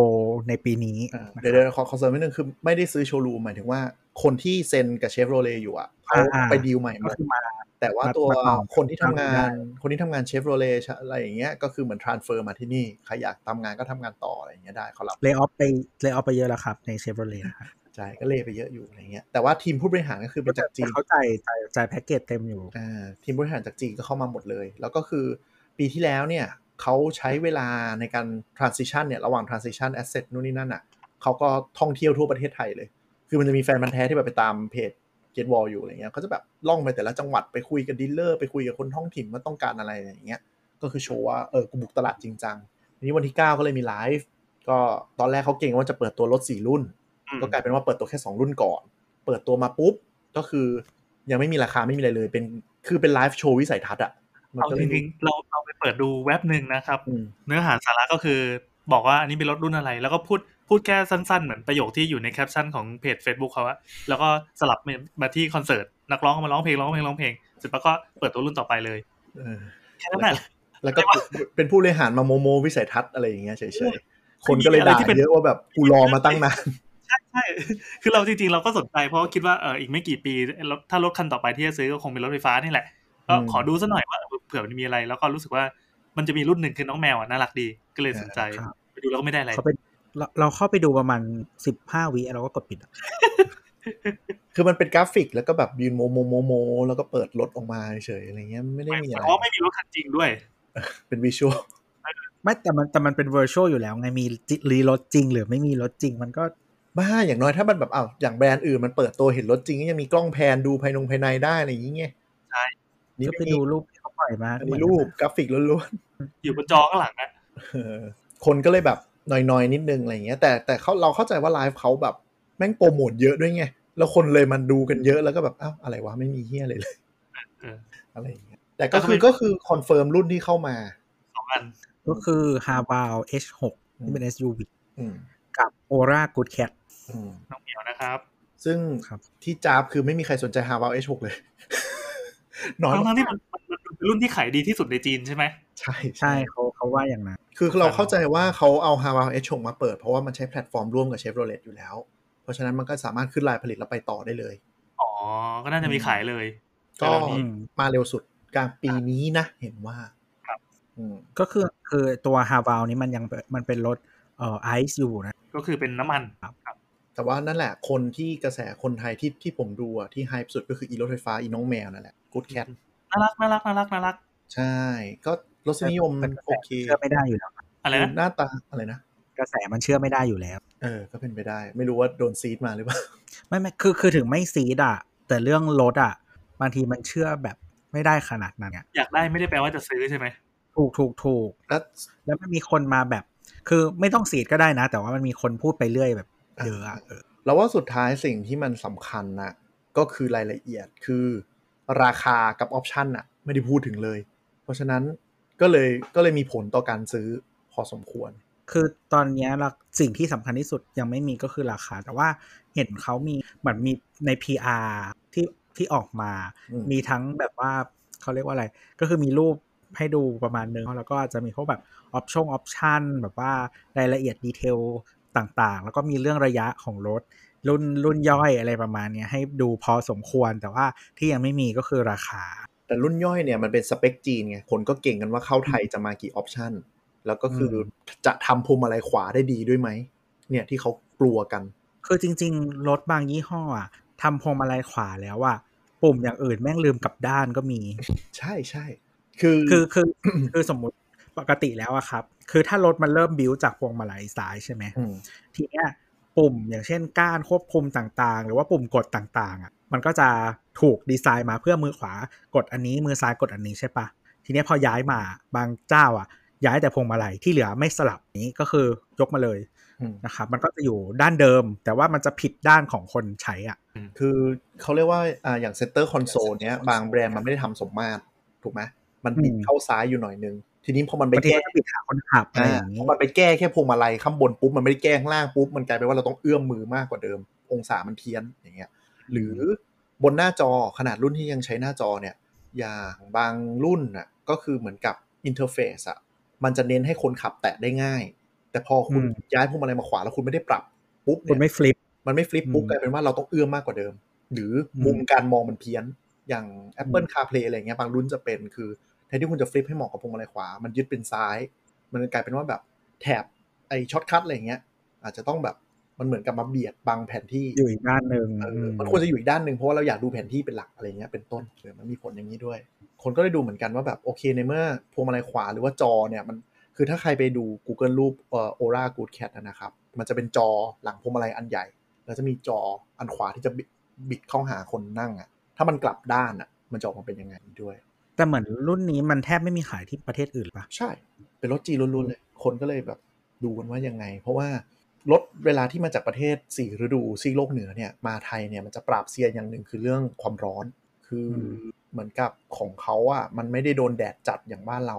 ในปีนี้อ่านะครับเดี๋ยวเดี๋ยวขอขอเสริมนิดนึงคือไม่ได้ซื้อโชว์รูมหมายถึงว่าคนที่เซ็นกับเชฟโรเลอยู่อะเขาอ่าไปดีลใหม่หมก็ดคือมาแต่ว่ามาตัวมาต่อคนที่ทำงาได้นคนที่ทำงานเชฟโรเลอะไรอย่างเงี้ยก็คือเหมือนทรานเฟอร์มาที่นี่ใครอยากทำงานก็ทำงานต่ออะไรอย่างเงี้ยได้เขารับเล y off ไปเล y off ไปเยอะแล้วครับในเชฟโรเลนะครับ ใจายก็เล่ไปเยอะอยู่อะไรเงี้ยแต่ว่าทีมผู้บริหารก็คือเป็นจากจีนเขาจ่ายจ่ายจ่ายแพ็กเกจเต็มอยู่อ่าทีมบริหารจากจีนก็เข้ามาหมดเลย แล้วก็คือปีที่แล้วเนี่ยเขาใช้เวลาในการ transition เนี่ยระหว่าง transition asset นู่นนี่นั่นอะเขาก็ท่องเที่ยวทั่วประเทศไทยเลย คือมันจะมีแฟนมันธุ์แท้ที่แบบไปตามเพจ Get Wall อยู่อะไรเงี้ยเขาจะแบบล่องไปแต่ละจังหวัดไปคุยกับดีลเลอร์ไปคุยกับคนท้องถิ่นว่าต้องการอะไรอย่างเงี้ยก็คือโชว์ว่าเออกูบุกตลาดจริงจังทีนี้วันที่ 9 ก็เลยมีไลฟ์ก็ตอนแรกเขาเก็งว่าจะเปิดตัวรถ4รุ่นอืม ก็กลายเป็นว่าเปิดตัวแค่ 2 รุ่นก่อน เปิดตัวมาปุ๊บ ก็คือยังไม่มีราคาไม่มีอะไรเลย เป็นคือเป็นไลฟ์โชว์วิสัยทัศน์อะมันเอาก็เลยจริงๆเราเราไปเปิดดูเว็บหนึ่งนะครับอืมเนื้อหาสาระก็คือบอกว่าอันนี้เป็นรถรุ่นอะไร แล้วก็พูดพูดแค่สั้นๆ เหมือนประโยคที่อยู่ในแคปชั่นของเพจ Facebook เขาอะแล้วก็สลับมาที่คอนเสิร์ตนักร้องก็มาร้องเพลงร้องเพลงร้องเพลงเสร็จแล้วก็เปิดตัวรุ่นต่อไปเลยเออแค่นั้นแหละแล้วก็เป็นผู้บริหารมาโมโมวิสัยทัศน์อะไรอย่างเงี้ยเฉยๆคนก็เลยด่าเยอะว่าแบบกูรอมาตั้งนาน ใช่ใช่คือเราจริงๆเราก็สนใจเพราะว่าคิดว่าเอออีกไม่กี่ปีรถถ้ารถคันต่อไปที่จะซื้อก็คงเป็นรถไฟฟ้านี่แหละก็อืมขอดูซะหน่อยว่าเผื่อมันมีอะไร แล้วก็รู้สึกว่ามันจะมีรุ่นหนึ่งคือน้องแมวอะน่ารักดีก็เลยสนใจครับไปดูแล้วก็ไม่ได้อะไรเขาไปเราเราเข้าไปดูประมาณสิบห้าวิเราก็กดปิดอะคือมันเป็นกราฟิกแล้วก็แบบยืนโมโมโมโม แล้วก็เปิดรถออกมาเฉยๆอะไรเงี้ยไม่ได้มีอะไรเพราะไม่มีรถคันจริงด้วย เป็น visual ไม่แต่มันแต่มันเป็น virtual อยู่แล้วไงมีจิรีรถจริง หรือไม่มีรถจริง มันก็ บ้าอย่างน้อยถ้ามันแบบอ้าวอย่างแบรนด์อื่นมันเปิดตัวเห็นรถจริงก็ยังมีกล้องแพนดูภายนอกภายในได้อะไรอย่างเงี้ยใช่นี่ก็ไม่ไปมีดูรูปที่เขาปล่อยมาอันนี้รูปกราฟิกล้วนอยู่บนจอข้างหลังอะๆเออคนก็เลยแบบนอยๆนิดนึงอะไรเงี้ย แต่แต่เขาเราเข้าใจว่าไลฟ์เขาแบบแม่งโปรโมทเยอะด้วยไงแล้วคนเลยมันดูกันเยอะแล้วก็แบบอ้าวอะไรวะไม่มีเฮียอะไรเลยเอออะไรอย่างเงี้ยแต่ก็คือก็คือคอนเฟิร์มรุ่นที่เข้ามาสองอันก็คือ Haval H6 ที่เป็น SUV อืมกับ Ora Good Cat อืม น้องเหมียวนะครับ ซึ่งครับที่จ้าบคือไม่มีใครสนใจ h a v a l H6 เลยน้อยทั้งมากๆที่มันมันมันเป็นรุ่นที่ขายดีที่สุดในจีนใช่ไหม ใช่ใช่เขาเขาว่าอย่างนั้น คือเราเข้าใจว่าเขาเอา Haval H6 มาเปิด เพราะว่ามันใช้แพลตฟอร์มร่วมกับ Chevrolet อยู่แล้ว เพราะฉะนั้นมันก็สามารถขึ้นลายผลิตแล้วไปต่อได้เลย อ๋อ ก็น่าจะมีขายเลย ก็เร็วนี้มาเร็วสุดกลางปีนี้นะ เห็นว่าครับอืมก็คือคือตัว h a v a l นี้มันยังเป็นมันเป็นรถเอ่อไอซ์อยู่นะ ก็คือเป็นน้ำมัน แต่ว่านั่นแหละคนที่กระแสคนไทยที่ที่ผมดูอะที่ไฮสุดก็คืออีรถไฟฟ้าอีน้องแมวนั่นแหละ Good Cat น่ารักน่ารักน่ารักน่ารัก ใช่ ก็รสนิยมเป็นกระแสโอเคเชื่อไม่ได้อยู่แล้วอะไรนะหน้าตาอะไรนะกระแสมันเชื่อไม่ได้อยู่แล้ว เออ ก็เป็นไปได้ ไม่รู้ว่าโดน seed มาหรือเปล่าไม่ไม่คือคือถึงไม่ seed อะแต่เรื่องรถอะบางทีมันเชื่อแบบไม่ได้ขนาดนั้นอะอยากได้ไม่ได้แปลว่าจะซื้อใช่ไหมถูกถูกถูกแล้วแล้วมันมีคนมาแบบ คือไม่ต้อง seed ก็ได้นะ แต่ว่ามันมีคนพูดไปเรื่อยแบบ เยอะอะเออเราว่าสุดท้ายสิ่งที่มันสำคัญนะก็คือรายละเอียดคือราคากับออปชันอะไม่ได้พูดถึงเลย เพราะฉะนั้นก็เลยก็เลยมีผลต่อการซื้อพอสมควร คือตอนเนี้ยละสิ่งที่สำคัญที่สุดยังไม่มีก็คือราคา แต่ว่าเห็นเขามีเหมือนมีใน PR ที่ที่ออกมาอืมมีทั้งแบบว่าเขาเรียกว่าอะไร ก็คือมีรูปให้ดูประมาณนึง แล้วก็จะมีพวกแบบออปชั่นออปชันแบบว่ารายละเอียดดีเทล ต่างๆ แล้วก็มีเรื่องระยะของรถ รุ่นรุ่นย่อยอะไรประมาณเนี้ยให้ดูพอสมควรแต่ว่าที่ยังไม่มีก็คือราคา แต่รุ่นย่อยเนี่ยมันเป็นสเปคจีนไงคนก็เก่งกันว่าเข้าไทยจะมากี่ออปชันแล้วก็คืออมจะทำพวงมาลัยขวาได้ดีด้วยไหมเนี่ยที่เขากลัวกัน คือจริง ๆ รถบางยี่ห้ออะทำพวงมาลัยขวาแล้วอะปุ่มอย่างอื่นแม่งลืมกลับด้านก็มี ใช่ใช่คือคือคือคือสมมุติ ปกติแล้วอะครับ คือถ้ารถมันเริ่มบิวจากพวงมาลัยซ้ายใช่ไหมมทีเนี้ยปุ่มอย่างเช่นก้านควบคุมต่างๆ หรือว่าปุ่มกดต่างๆอะมันก็จะถูกดีไซน์มาเพื่อมือขวากดอันนี้มือซ้ายกดอันนี้ใช่ปะทีเนี้ยพอย้ายมาบางเจ้าอะย้ายแต่พวงมาลัยที่เหลือไม่สลับนี้ก็คือยกมาเลยอืมนะครับมันก็จะอยู่ด้านเดิม แต่ว่ามันจะผิดด้านของคนใช้อะคือเขาเรียกว่าอ่าอย่าง center console เนี้ยบางแบรนด์มันไม่ได้ทำสมมาตรถูกไหมมันบิดอืมเข้าซ้ายอยู่หน่อยนึง ทีนี้พอมันไปบางทีแก้ก็จะผิดหาคนขับอะไรอ่าอย่างนี้พอมันไปแก้แค่พวงมาลัยข้างบนปุ๊บมันไม่ได้แก้ข้างล่างปุ๊บมันกลายเป็นว่าเราต้องเอื้อมมือมากกว่าเดิม องศามันเพี้ยนอย่างเงี้ย หรือบนหน้าจอขนาดรุ่นที่ยังใช้หน้าจอเนี่ย อย่างบางรุ่นน่ะก็คือเหมือนกับ interface อะมันจะเน้นให้คนขับแตะได้ง่าย แต่พอคุณอืมย้ายพวงมาลัยมาขวาแล้วคุณไม่ได้ปรับปุ๊บคุณเนี่ยไม่ flip มันไม่ flip ปุ๊บอืมกลายเป็นว่าเราต้องเอื้อมมากกว่าเดิม หรือมุมการมองมันเพี้ยนอย่าง Apple CarPlay อะไรเงี้ยบางรุ่นจะเป็นคือแทนที่คุณจะ flip ให้เหมาะกับพวงมาลัยขวา มันยึดเป็นซ้าย มันกลายเป็นว่าแบบแถบไอ shortcut อะไรเงี้ย อาจจะต้องแบบมันเหมือนกับมาเบียดบังแผนที่อยู่อีกด้านหนึ่งเอออืมมันควรจะอยู่อีกด้านหนึ่งเพราะว่าเราอยากดูแผนที่เป็นหลักอะไรเงี้ยเป็นต้นเออมันมีผลอย่างนี้ด้วย คนก็เลยดูเหมือนกันว่าแบบโอเคในเมื่อพวงมาลัยขวาหรือว่าจอเนี่ยมันคือถ้าใครไปดู Google รูปเอ่อ Ora Good Cat นะครับ มันจะเป็นจอหลังพวงมาลัยอันใหญ่ แล้วจะมีจออันขวาที่จะบิดบิดเข้าหาคนนั่งอะถ้ามันกลับด้านอะมันจะออกมาเป็นยังไงด้วย แต่เหมือนรุ่นนี้มันแทบไม่มีขายที่ประเทศอื่นปะใช่ เป็นรถจีนล้วนๆเลย คนก็เลยแบบดูกันว่ายังไง เพราะว่ารถเวลาที่มาจากประเทศสี่ฤดูซีกโลกเหนือเนี่ยมาไทยเนี่ยมันจะปราบเซียนอย่างหนึ่งคือเรื่องความร้อน คืออเหมือนกับของเขาอะมันไม่ได้โดนแดดจัดอย่างบ้านเรา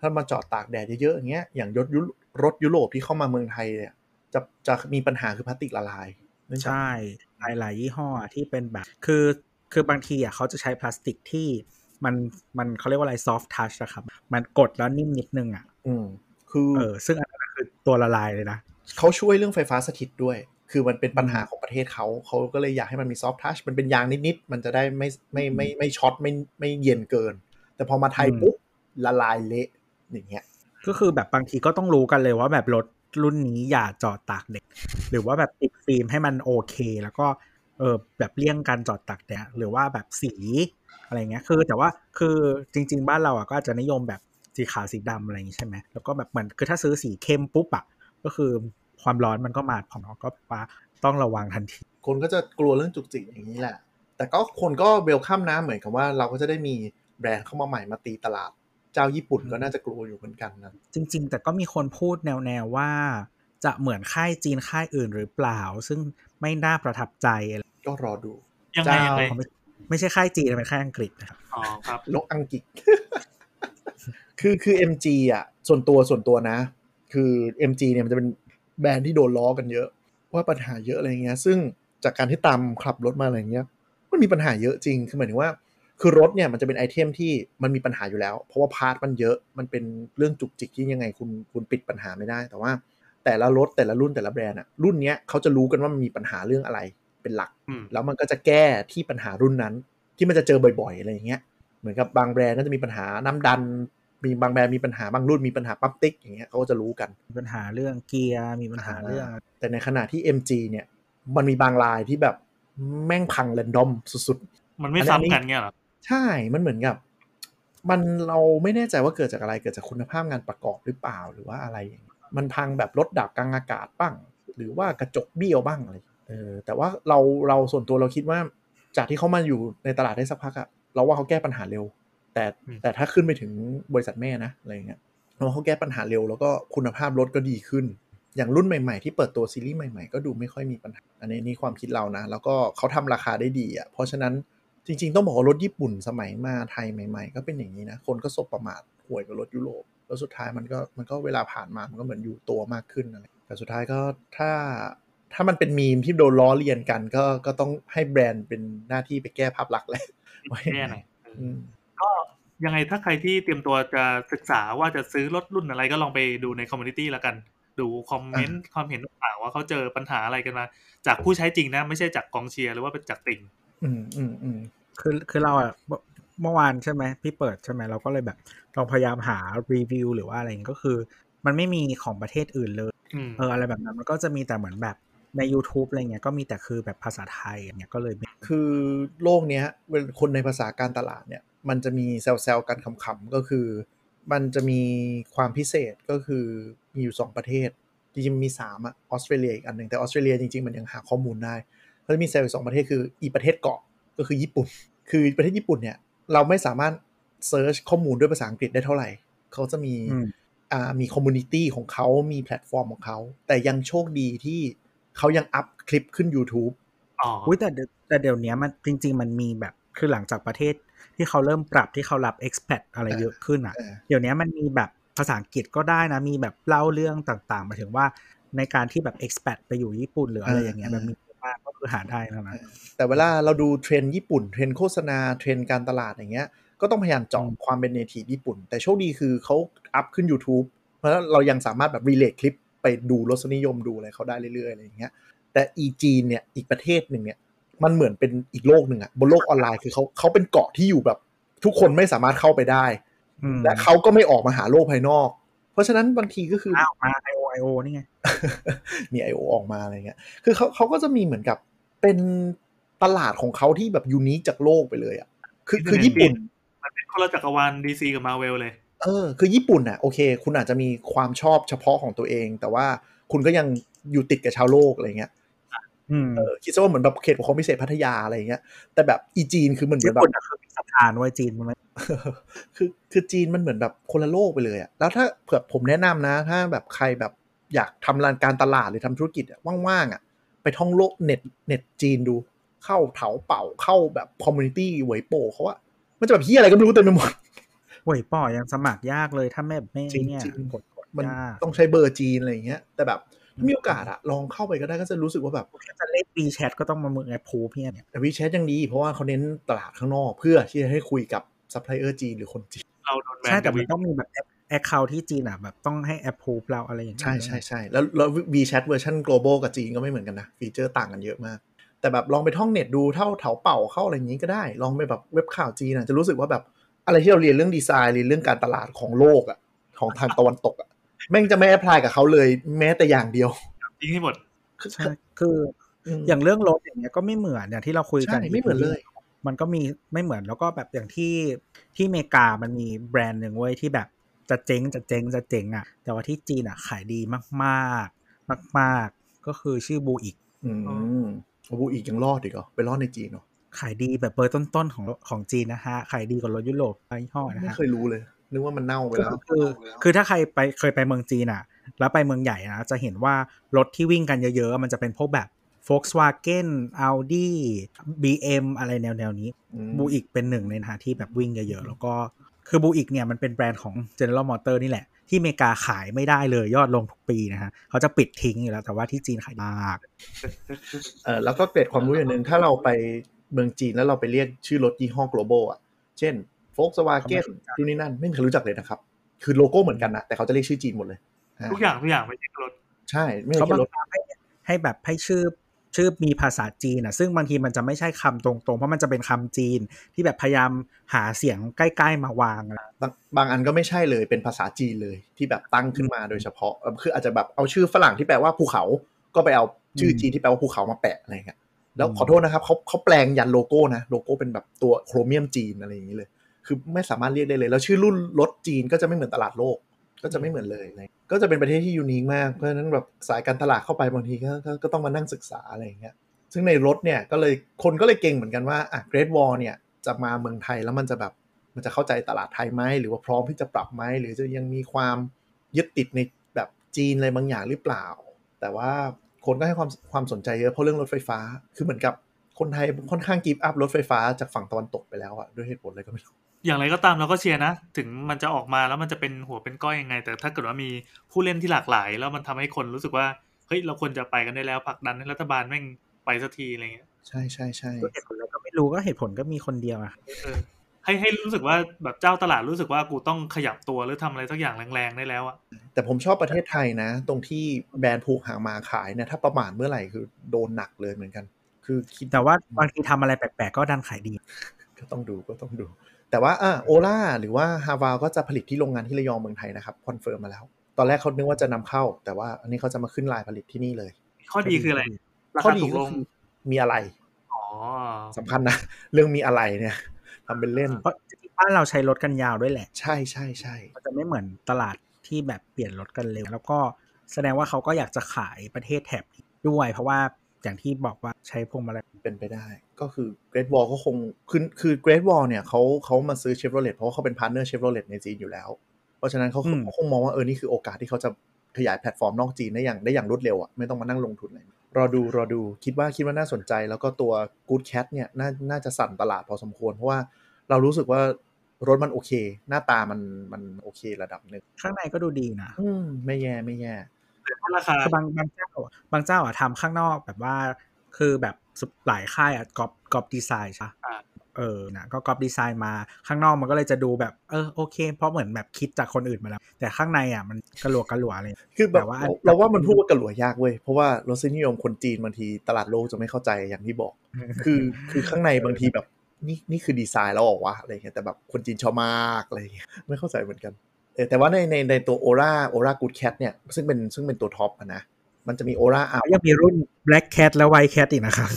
ถ้ามาจอดตากแดดเยอะๆอย่างเงี้ยอย่างรถยุรถยุโรปที่เข้ามาเมืองไทยเนี่ยจะจะมีปัญหาคือพลาสติกละลายเนื่องจากใช่หลายหลายๆยี่ห้อที่เป็นแบบ คือคือบางทีอะเขาจะใช้พลาสติกที่ มันมันเขาเรียกว่าอะไรซอฟทัชอะครับ มันกดแล้วนิ่มนิดนึงอะอืมคือเออซึ่งอันนั้นคือตัวละลายเลยนะเขาช่วยเรื่องไฟฟ้าสถิตด้วย คือมันเป็นปัญหาของประเทศเขา เขาก็เลยอยากให้มันมีซอฟทัชมันเป็นยางนิดๆ มันจะได้ไม่ไม่ไม่ไม่ช็อตไม่ไม่เย็นเกิน แต่พอมาไทยอืมปุ๊บละลายเละอย่างเงี้ย ก็คือแบบบางทีก็ต้องรู้กันเลยว่าแบบรถรุ่นนี้อย่าจอดตากแดดหรือว่าแบบติดฟิล์มให้มันโอเค แล้วก็เออแบบเลี่ยงการจอดตากแดดหรือว่าแบบสี อะไรเงี้ยคือแต่ว่าคือจริง ๆ บ้านเราอะก็อาจจะนิยมแบบสีขาวสีดำอะไรอย่างงี้ใช่ไหมแล้วก็แบบเหมือนคือถ้าซื้อสีเข้มปุ๊บอะก็คือความร้อนมันก็มาของเราก็ปาต้องระวังทันที คนก็จะกลัวเรื่องจุกจิกอย่างนี้แหละ แต่ก็คนก็เวลคัมนะเหมือนกับว่าเราก็จะได้มีแบรนด์เข้ามาใหม่มาตีตลาด เจ้าญี่ปุ่นก็น่าจะกลัวอยู่เหมือนกันนะจริง ๆ แต่ก็มีคนพูดแนวๆว่า จะเหมือนค่ายจีนค่ายอื่นหรือเปล่า ซึ่งไม่น่าประทับใจอะไรก็รอดูยังไงเจ้ายังไง ไม่ไม่ใช่ค่ายจีนเป็นค่ายอังกฤษนะครับอ๋อครับนกอังกฤษ คือคือ MG อะ ส่วนตัวส่วนตัวนะ คือ MG เนี่ยมันจะเป็นแบรนด์ที่โดนล้อกันเยอะ ว่าปัญหาเยอะอะไรเงี้ย ซึ่งจากการที่ตามขับรถมาอะไรเงี้ย มันมีปัญหาเยอะจริง คือหมายถึงว่า คือรถเนี่ยมันจะเป็นไอเทมที่มันมีปัญหาอยู่แล้ว เพราะว่า part มันเยอะ มันเป็นเรื่องจุกจิกที่ยังไงคุณคุณปิดปัญหาไม่ได้ แต่ว่าแต่ละรถแต่ละรุ่นแต่ละแบรนด์อะรุ่นเนี้ยเขาจะรู้กันว่ามันมีปัญหาเรื่องอะไร เป็นหลักอืมแล้วมันก็จะแก้ที่ปัญหารุ่นนั้น ที่มันจะเจอบ่อยๆอะไรอย่างเงี้ยเหมือนกับบางแบรนด์ก็จะมีปัญหาน้ำดัน มีบางแบรนด์มีปัญหาบางรุ่นมีปัญหาปั๊มติ๊กอย่างเงี้ยเขาก็จะรู้กันมีปัญหาเรื่องเกียร์มีปัญหาเรื่อง แต่ในขณะที่ MG เนี่ย มันมีบางลายที่แบบแม่งพังแรนดอมสุดมันไม่อันนี้ซ้ำกันเงี้ยเหรอๆใช่มันเหมือนกับ มันเราไม่แน่ใจว่าเกิดจากอะไรเกิดจากคุณภาพงานประกอบหรือเปล่าหรือว่าอะไรอย่างเงี้ยมันพังแบบรถดับกลางอากาศบ้าง หรือว่ากระจกเบี้ยวบ้างอะไร เออแต่ว่าเราเราส่วนตัวเราคิดว่า จากที่เขามาอยู่ในตลาดได้สักพักอะเราว่าเขาแก้ปัญหาเร็ว แต่อืมแต่ถ้าขึ้นไปถึงบริษัทแม่นะอะไรอย่างเงี้ยเราว่าเขาแก้ปัญหาเร็ว แล้วก็คุณภาพรถก็ดีขึ้น อย่างรุ่นใหม่ๆ ที่เปิดตัวซีรีส์ใหม่ๆ ก็ดูไม่ค่อยมีปัญหา อันนี้นี่ความคิดเรานะ แล้วก็เขาทำราคาได้ดีอะเพราะฉะนั้นจริง ๆ ต้องบอกว่ารถญี่ปุ่นสมัยมาไทยใหม่ ๆ ก็เป็นอย่างนี้นะคนก็สบประมาทห่วยกับรถยุโรปแล้วสุดท้ายมันก็มันก็เวลาผ่านมามันก็เหมือนอยู่ตัวมากขึ้นอะไรแต่สุดท้ายก็ถ้า ถ้ามันเป็นมีมที่โดนล้อเลียนกันก็ก็ต้องให้แบรนด์เป็นหน้าที่ไปแก้ภาพลักษณ์แหละว่าอย่างแน่นั้นหน่อยเอออืมก็ยังไงถ้าใครที่เตรียมตัวจะศึกษาว่าจะซื้อรถรุ่นอะไรก็ลองไปดูใน community แล้วกัน ดูคอมเมนต์ความเห็นต่างๆว่าเขาเจอปัญหาอะไรกันมา จากผู้ใช้จริงนะ ไม่ใช่จากกองเชียร์หรือว่าเป็นจากติ่งอืมอืมอืมคือคือเราอะเมื่อเมื่อวานใช่ไหมพี่เปิดใช่ไหมเราก็เลยแบบลองพยายามหารีวิวหรือว่าอะไรอย่างงี้ก็คือ มันไม่มีของประเทศอื่นเลยอืมเอออะไรแบบนั้นมันก็จะมีแต่เหมือนแบบ ใน YouTube อะไรเงี้ยก็มีแต่คือแบบภาษาไทยอย่างเงี้ยก็เลยไม่คือโลกเนี้ยเวลาคนในภาษาการตลาดเนี่ยมันจะมีแซวๆกันขำๆก็คือ มันจะมีความพิเศษก็คือมีอยู่ 2 ประเทศ จริงๆมี3อะออสเตรเลียอีกอันหนึ่งแต่ออสเตรเลียจริงๆ มันยังหาข้อมูลได้เขาจะมีแซวอยู่สองประเทศคืออีประเทศเกาะก็คือญี่ปุ่น คือประเทศญี่ปุ่นเนี่ยเราไม่สามารถ search ข้อมูลด้วยภาษาอังกฤษได้เท่าไหร่ เขาจะมีอืมอ่ามี community ของเขามีแพลตฟอร์มของเขา แต่ยังโชคดีที่ เขายังอัพคลิปขึ้น YouTube อ๋ออุ้ยแต่เดี๋ยวแต่เดี๋ยวนี้มันจริง ๆ มันมีแบบคือหลังจากประเทศที่เขาเริ่มปรับที่เขารับ expat อะไรเยอะขึ้นอะเออเดี๋ยวนี้มันมีแบบภาษาอังกฤษก็ได้นะ มีแบบเล่าเรื่องต่างๆหมายถึงว่าในการที่แบบ expat ไปอยู่ญี่ปุ่นหรืออะไรอย่างเงี้ยแบบมีเยอะมากก็คือหาได้นะนะแต่เวลาเราดูเทรนด์ญี่ปุ่น เทรนด์โฆษณาเทรนด์การตลาดอย่างเงี้ย ก็ต้องพยายามเจาะอืมความเป็น native ญี่ปุ่น แต่โชคดีคือเขาอัพขึ้น YouTube เพราะฉะนั้นเรายังสามารถแบบรีเลทคลิป ไปดูรสนิยมดูอะไรเขาได้เรื่อยๆอะไรอย่างเงี้ย แต่อีจีนเนี่ยอีกประเทศหนึ่งเนี่ยมันเหมือนเป็นอีกโลกหนึ่งอะบนโลกออนไลน์คือเขาเขาเป็นเกาะที่อยู่แบบ ทุกคนไม่สามารถเข้าไปได้อืมและเขาก็ไม่ออกมาหาโลกภายนอก เพราะฉะนั้นบางทีก็คืออ้าวมา IO IO นี่ไงมี I.O. ออกมาอะไรเงี้ย คือเขาเขาก็จะมีเหมือนกับเป็นตลาดของเขาที่แบบยูนิคจากโลกไปเลยอะคือคือญี่ปุ่น มันเป็นคนละจักรวาล DC กับมาเวลเลย เออคือญี่ปุ่นอะโอเค คุณอาจจะมีความชอบเฉพาะของตัวเอง แต่ว่าคุณก็ยังอยู่ติดกับชาวโลกอะไรเงี้ยอืมเออคิดซะว่าเหมือนแบบเขตปกครองพิเศษพัทยาอะไรเงี้ย แต่แบบอีจีนคือเหมือนเหมือนแบบญี่ปุ่นอะคือมีสถานไว้จีนมันไม่คือคือจีนมันเหมือนแบบคนละโลกไปเลยอะแล้วถ้าเผื่อผมแนะนำนะ ถ้าแบบใครแบบอยากทำงานการตลาดหรือทำธุรกิจอะว่างๆอะไปท่องโลกเน็ตเน็ตจีนดู เข้าเถาเป่าเข้าแบบคอมมูนิตี้เหวยโปเขาว่ามันจะแบบเฮียอะไรก็ไม่รู้เต็มไปหมด หวยป่อยังสมัครยากเลยถ้าไม่ไม่จริงเนี่ยจริงกดกดมันยากต้องใช้เบอร์จีนอะไรอย่างเงี้ย แต่แบบถ้ามีโอกาสอะลองเข้าไปก็ได้ก็จะรู้สึกว่าแบบถ้าจะเล่นวีแชทก็ต้องมาเมืองแอปพูพี่เนี่ยแต่วีแชทยังดี เพราะว่าเขาเน้นตลาดข้างนอกเพื่อที่จะให้คุยกับซัพพลายเออร์จีนหรือคนจีนเราโดนแบนใช่แต่จากมัวีนต้องมีแบบแอคเคาท์ที่จีนอะแบบต้องให้แอปพูเราอะไรอย่างเงี้ยใช่ใช่ใช่แล้วแล้ว WeChat เวอร์ชัน global กับจีนก็ไม่เหมือนกันนะ feature ต่างกันเยอะมาก แต่แบบลองไปท่องเน็ตดูเข้าเถาเป่าเข้าอะไรอย่างนี้ก็ได้ ลองไปแบบเว็บข่าวจีนอะจะรู้สึกว่าแบบ อะไรที่เราเรียนเรื่องดีไซน์เรียนเรื่องการตลาดของโลกอะของทางตะวันตกอะแม่งจะไม่ apply กับเขาเลยแม้แต่อย่างเดียวทิ้งให้หมดใช่คือมอย่างเรื่องรถอย่างเงี้ยก็ไม่เหมือนอย่างที่เราคุยกันใช่ไม่เหมือนเลย มันก็มีไม่เหมือนแล้วก็แบบอย่างที่ที่อเมริกามันมีแบรนด์หนึ่งเว้ยที่แบบจะเจ๊งจะเจ๊งจะเจ๊งอะ แต่ว่าที่จีนอะขายดีมากๆมากๆก็คือชื่อบูอีกอืมโอ้โหอีกยังรอดอีกเหรอไปรอดในจีนเหรอ ขายดีแบบเบอร์ต้นๆของของจีนนะฮะ ขายดีกว่ารถยุโรปบางยี่ห้อนะไม่ฮะเคยรู้เลย นึกว่ามันเน่าไปคือแล้วคือคือถ้าใครไปเคยไปเมืองจีนอะ แล้วไปเมืองใหญ่นะจะเห็นว่ารถที่วิ่งกันเยอะๆ มันจะเป็นพวกแบบ Volkswagen Audi BM อะไรแนวๆนี้อืมบูอิกเป็นหนึ่งในนะที่แบบวิ่งเยอะๆ แล้วก็คือบูอิกเนี่ยมันเป็นแบรนด์ของ General Motor นี่แหละ ที่อเมริกาขายไม่ได้เลยยอดลงทุกปีนะฮะเขาจะปิดทิ้งอยู่แล้วแต่ว่าที่จีนขายมากเออแล้วก็เกร็ดความรู้อย่างหนึ่งถ้าเราไป เมืองจีนแล้วเราไปเรียกชื่อรถยี่ห้อ global อะ เช่น Volkswagen ดูนนี่นั่น ไม่มีใครรู้จักเลยนะครับ คือโลโก้เหมือนกันนะแต่เขาจะเรียกชื่อจีนหมดเลยอ่าทุกอย่างทุกอย่างไม่ใช่รถ ใช่ ไม่เขาใช่บังรถคับให้ให้แบบให้ชื่อชื่อมีภาษาจีนอะ ซึ่งบางทีมันจะไม่ใช่คำตรงๆ เพราะมันจะเป็นคำจีนที่แบบพยายามหาเสียงใกล้ๆมาวางอะไรบางบางอันก็ไม่ใช่เลยเป็นภาษาจีนเลยที่แบบตั้งขึ้นมาโดยเฉพาะเออคืออาจจะแบบเอาชื่อฝรั่งที่แปลว่าภูเขา ก็ไปเอาชื่อจีนที่แปลว่าภูเขามาแปะอะไรเงี้ย แล้วขอโทษนะครับเขาเขาแปลงยันโลโก้นะโลโก้เป็นแบบตัวโครเมียมจีนอะไรอย่างนี้เลย คือไม่สามารถเรียกได้เลย แล้วชื่อรุ่นรถจีนก็จะไม่เหมือนตลาดโลก ก็จะไม่เหมือนเลยอะไรก็จะเป็นประเทศที่ยูนิคมาก เพราะฉะนั้นแบบสายการตลาดเข้าไปบางทีก็ก็ก็ต้องมานั่งศึกษาอะไรอย่างเงี้ย ซึ่งในรถเนี่ยก็เลยคนก็เลยเก่งเหมือนกันว่าอะเกรดวอลเนี่ยจะมาเมืองไทยแล้วมันจะแบบมันจะเข้าใจตลาดไทยไหมหรือว่าพร้อมที่จะปรับไหมหรือจะยังมีความยึดติดในแบบจีนอะไรบางอย่างหรือเปล่า แต่ว่า คนก็ให้ความความสนใจเยอะเพราะเรื่องรถไฟฟ้า คือเหมือนกับคนไทยค่อนข้างกีบอัพรถไฟฟ้าจากฝั่งตะวันตกไปแล้วอะด้วยเหตุผลอะไรก็ไม่รู้อย่างไรก็ตามเราก็เชียร์นะ ถึงมันจะออกมาแล้วมันจะเป็นหัวเป็นก้อยยังไง แต่ถ้าเกิดว่ามีผู้เล่นที่หลากหลาย แล้วมันทำให้คนรู้สึกว่าเฮ้ยเราควรจะไปกันได้แล้วผลักดันให้รัฐบาลแม่งไปสักทีอะไรเงี้ยใช่ใช่ใช่เหตุผลอะไรก็ไม่รู้ก็เหตุผลก็มีคนเดียวอะเออ ให้ให้รู้สึกว่าแบบเจ้าตลาดรู้สึกว่ากูต้องขยับตัวหรือทำอะไรสักอย่างแรงๆได้แล้วอะแต่ผมชอบประเทศไทยนะ ตรงที่แบรนด์ผูกหางมาขายเนี่ยถ้าประมาทเมื่อไหร่คือโดนหนักเลยเหมือนกัน คือคิดแต่ว่าบางทีทำอะไรแปลกๆก็ดันขายดี ก็ต้องดูก็ต้องดู แต่ว่าอะโอล่าหรือว่าฮาวาก็จะผลิตที่โรงงานที่ระยองเมืองไทยนะครับ confirm มาแล้ว ตอนแรกเขานึกว่าจะนำเข้า แต่ว่าอันนี้เขาจะมาขึ้นลายผลิตที่นี่เลย ข้อดีคืออะไรข้อดีก็คือราคาถูกลงมีอะไหล่อ๋อสำคัญนะเรื่องมีอะไหล่เนี่ย ทำเป็นเล่น เพราะจริงๆบ้านเราใช้รถกันยาวด้วยแหละ ใช่ใช่ใช่มันจะไม่เหมือนตลาดที่แบบเปลี่ยนรถกันเร็ว แล้วก็แสดงว่าเขาก็อยากจะขายประเทศแถบนี้ด้วย เพราะว่าอย่างที่บอกว่าใช้พวงมาลัยเป็นไปได้ ก็คือ Great Wall ก็คงคือคือ Great Wall เนี่ยเขาเขามาซื้อ Chevrolet เพราะว่าเขาเป็น partner Chevrolet ในจีนอยู่แล้ว เพราะฉะนั้นเขาเขาคงมองว่าเออนี่คือโอกาสที่เขาจะขยายแพลตฟอร์มนอกจีนได้อย่างได้อย่างรวดเร็วอะไม่ต้องมานั่งลงทุนอะไร รอดูรอดูคิดว่าคิดว่าน่าสนใจ แล้วก็ตัว Good Cat เนี่ยน่าน่าจะสั่นตลาดพอสมควร เพราะว่าเรารู้สึกว่ารถมันโอเค หน้าตามันมันโอเคระดับหนึ่งข้างในก็ดูดีนะ อืมไม่แย่ไม่แย่ราคาคือบางบางเจ้าอะบางเจ้าอะทำข้างนอกแบบว่าคือแบบหลายค่ายอะกอบกอบดีไซน์ใช่ปะอ่า เออนะก็กอบดีไซน์มาข้างนอกมันก็เลยจะดูแบบเออโอเค เพราะเหมือนแบบคิดจากคนอื่นมาแล้ว แต่ข้างในอะมันกระหลวกกระหลวอะไรคือแบบแต่ว่าเราเราว่ามันพูดว่ากระหลัวยากเว้ยเพราะว่ารสนิยมคนจีนบางทีตลาดโลกจะไม่เข้าใจอย่างที่บอก คือคือข้างในบางทีแบบนี่นี่คือดีไซน์แล้วเหรอวะอะไรเงี้ยแต่แบบคนจีนชอบมากอะไรเงี้ยไม่เข้าใจเหมือนกันเออแต่ว่าในในในตัว ORA ORA Good Cat เนี่ยซึ่งเป็นซึ่งเป็นตัว top อะนะมันจะมี ORA อายังมีรุ่น Black Cat และ White Cat อีกนะครับ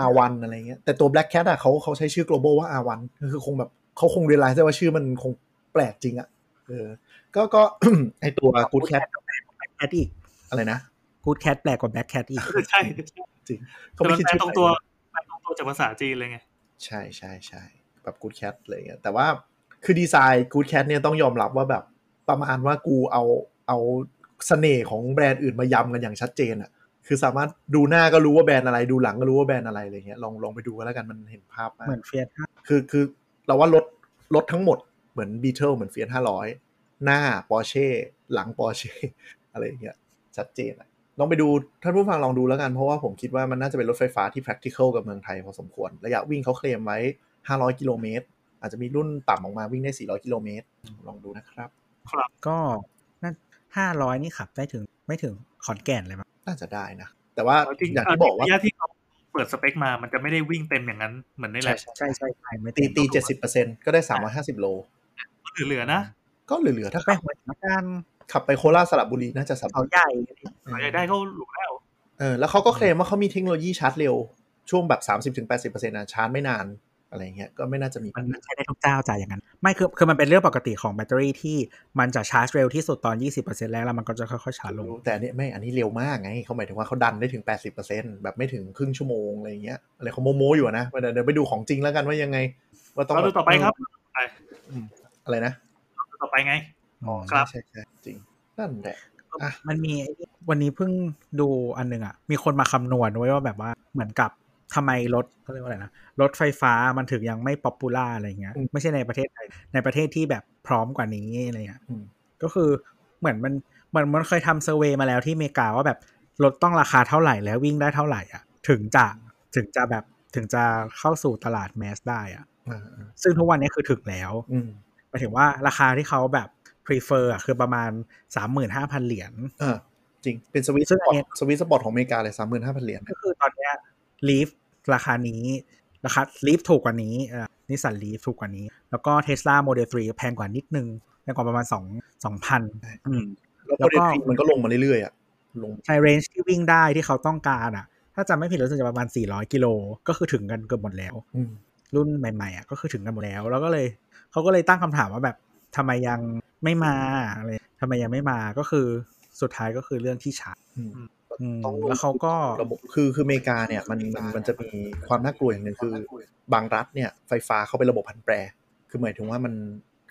R1 อะไรเงี้ยแต่ตัว Black Cat อะเขาเขาใช้ชื่อ global ว่า R1 ก็คือคงแบบเขาคง realize ได้ว่าชื่อมันคงแปลกจริงอะเออ ก็ก็ไอตัว Good Cat Cat อีกอะไรนะ Good Cat แปลกกว่า Black Cat อีกใช่จริงแต่มันแปลตรงตัวแปลตรงตัวจากภาษาจีนเลยไง ใช่ใช่ใช่แบบ Good Cat อะไรเงี้ยแต่ว่าคือดีไซน์ Good Cat เนี่ยต้องยอมรับว่าแบบประมาณว่ากูเอาเอาเสน่ห์ของแบรนด์อื่นมายำกันอย่างชัดเจนอะ คือสามารถดูหน้าก็รู้ว่าแบรนด์อะไร ดูหลังก็รู้ว่าแบรนด์อะไรอะไรเงี้ยลองลองไปดูกันแล้วกันมันเห็นภาพมากเหมือน Fiat คือคือเราว่ารถรถทั้งหมดเหมือน Beetle เหมือน Fiat ห้าร้อยหน้าปอร์เช่หลังปอร์เช่อะไรอย่างเงี้ยชัดเจนอะลองไปดูท่านผู้ฟังลองดูแล้วกันเพราะว่าผมคิดว่ามันน่าจะเป็นรถไฟฟ้าที่ practical กับเมืองไทยพอสมควร ระยะวิ่งเขาเคลมไว้ 500 กิโลเมตร อาจจะมีรุ่นต่ำออกมาวิ่งได้ 400 กิโลเมตร ลองดูนะครับก็นั่นห้าร้อยนี่ขับได้ถึงไม่ถึงขอนแก่นเลยมั้ง น่าจะได้นะ แต่ว่าจริงๆอย่างที่บอกว่าระยะที่เขาเปิดสเปคมามันจะไม่ได้วิ่งเต็มอย่างนั้นเหมือนในแลใช่ใช่ใช่ใช่ใช่ไม่ตีเต็มตี70%ก็ได้350โลเหลือๆนะ ก็เหลือๆถ้าไปขับหัวหินละกันขับไปโคราชสระบุรีน่าจะสับเขาใหญ่อยากได้เขาหลุดแล้วเออแล้วเขาก็เคลมว่าเขามีเทคโนโลยีชาร์จเร็วช่วงแบบ30-80%นะชาร์จไม่นาน อะไรเงี้ยก็ไม่น่าจะมีมันใช้ได้ทุกเจ้าจ่ายอย่างนั้น ไม่คือคือมันเป็นเรื่องปกติของแบตเตอรี่ที่มันจะชาร์จเร็วที่สุดตอน 20%แรกแล้วมันก็จะค่อยๆชาร์จลง แต่อันนี้ไม่อันนี้เร็วมากไงเขาหมายถึงว่าเขาดันได้ถึง 80%แบบไม่ถึงครึ่งชั่วโมงอะไรเงี้ยอะไรเขาโมโมอยู่อะนะเดี๋ยวเดี๋ยวไปดูของจริงแล้วกันว่ายังไง ว่าต้องเราดูต่อไปครับอืมอะไรนะดูต่อไปไงอ๋อครับใช่ใช่ใช่จริงนั่นแหละอะมันมีไอ้นี่วันนี้เพิ่งดูอันหนึ่งอะ มีคนมาคำนวณไว้ว่าแบบว่าเหมือนกับ ทำไมรถเขาเรียกว่าอะไรนะรถไฟฟ้ามันถึงยังไม่ popular อะไรเงี้ยไม่ใช่ในประเทศไทยในประเทศที่แบบพร้อมกว่านี้อะไรเงี้ยอืมก็คือเหมือนมันเหมือนมันเคยทำ survey มาแล้วที่อเมริกาว่าแบบรถต้องราคาเท่าไหร่แล้ววิ่งได้เท่าไหร่อะ ถึงจะถึงจะแบบถึงจะเข้าสู่ตลาด mass ได้อะอ่าอ่าซึ่งทุกวันนี้คือถึงแล้วอืมหมายถึงว่าราคาที่เขาแบบ prefer อะคือประมาณ35,000เหรียญอ่าจริงเป็น sweet spot ซึ่งอันเนี้ตย sweet spot ของอเมริกาเลยสามหมื่นห้าพันเหรียญก็คือตอนเนี้ย Leaf ราคานี้ ราคา Leaf ถูกกว่านี้ Nissan Leaf ถูกกว่านี้ แล้วก็ Tesla Model 3แพงกว่านิดนึงแพงกว่าประมาณ2 2,000อืมแล้วแล้วโมเดก็ลมันก็ลงมาเรื่อยๆอะลงใช้เรนจ์ที่วิ่งได้ที่เขาต้องการอะ ถ้าจำไม่ผิดรู้สึกจะประมาณ 400 กิโล ก็คือถึงกันเกือบหมดแล้วอืมรุ่นใหม่ๆอะก็คือถึงกันหมดแล้ว แล้วก็เลยเขาก็เลยตั้งคำถามว่าแบบทำไมยังไม่มาอะไรทำไมยังไม่มาก็คือสุดท้ายก็คือเรื่องที่ช้าอืมอืม ต้องแล้วเขาก็ระบบคือคืออเมริกาเนี่ยมันมันมันจะมีความน่ากลัวอย่างหนึ่งคือบางรัฐเนี่ยไฟฟ้าเขาเป็นระบบพันแปร คือหมายถึงว่ามัน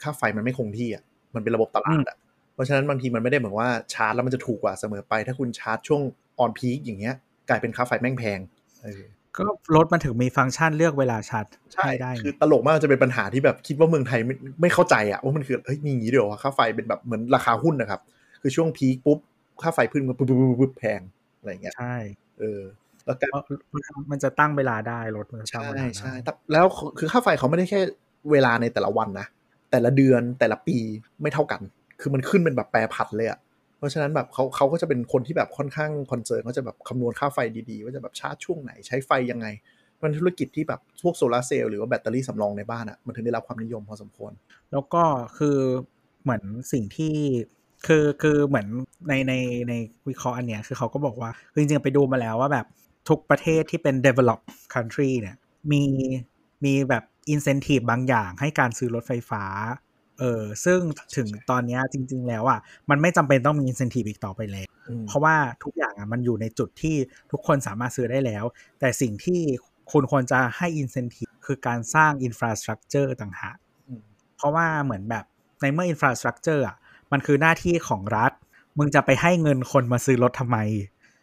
ค่าไฟมันไม่คงที่อะมันเป็นระบบตลาดอะเพราะฉะนั้นบางทีมันไม่ได้เหมือนว่าชาร์จแล้วมันจะถูกกว่าเสมอไป ถ้าคุณชาร์จช่วง on-peak อย่างเงี้ย กลายเป็นค่าไฟแม่งแพงเออก็รถมันถึงมีฟังก์ชันเลือกเวลาชาร์จใช่ให้ได้ คือตลกมากจะเป็นปัญหาที่แบบคิดว่าเมืองไทยไม่ไม่เข้าใจอะว่ามันคือเฮ้ยมีอย่างนี้เดี๋ยววะค่าไฟเป็นแบบเหมือนราคาหุ้นนะครับ คือช่วง peak ปุ๊บค่าไฟขึ้นมาปุ๊บปุ๊บปุ๊บปุ๊บแพง อะไรอย่างเงี้ยใช่เออแล้วการเพราะมันจะตั้งเวลาได้รถมันจะตั้งใช่เวลาได้ใช่แต่แล้วคือค่าไฟเขาไม่ได้แค่เวลาในแต่ละวันนะแต่ละเดือนแต่ละปีไม่เท่ากัน คือมันขึ้นเป็นแบบแปรผันเลยอะเพราะฉะนั้นแบบเขาเขาก็จะเป็นคนที่แบบค่อนข้าง concern เขาจะแบบคำนวณค่าไฟดีๆ ว่าจะแบบชาร์จช่วงไหนใช้ไฟยังไงมันธุรกิจที่แบบพวกโซลาร์เซลล์หรือว่าแบตเตอรี่สำรองในบ้านอะ่ะมันถึงได้รับความนิยมพอสมควร แล้วก็คือเหมือนสิ่งที่ คือคือเหมือนในในในวิเคราะห์อันเนี้ยคือเขาก็บอกว่าคือจริงๆไปดูมาแล้วว่าแบบทุกประเทศที่เป็น develop country เนี่ยมีมีแบบ incentive บางอย่างให้การซื้อรถไฟฟ้าเออซึ่งถึงตอนเนี้ยจริง ๆ แล้วอะมันไม่จำเป็นต้องมี incentive อีกต่อไปแล้วอืมเพราะว่าทุกอย่างอะมันอยู่ในจุดที่ทุกคนสามารถซื้อได้แล้ว แต่สิ่งที่คุณควรจะให้ incentive คือการสร้าง infrastructure ต่างหากอืมเพราะว่าเหมือนแบบในเมื่อ infrastructure อะ มันคือหน้าที่ของรัฐ มึงจะไปให้เงินคนมาซื้อรถทำไม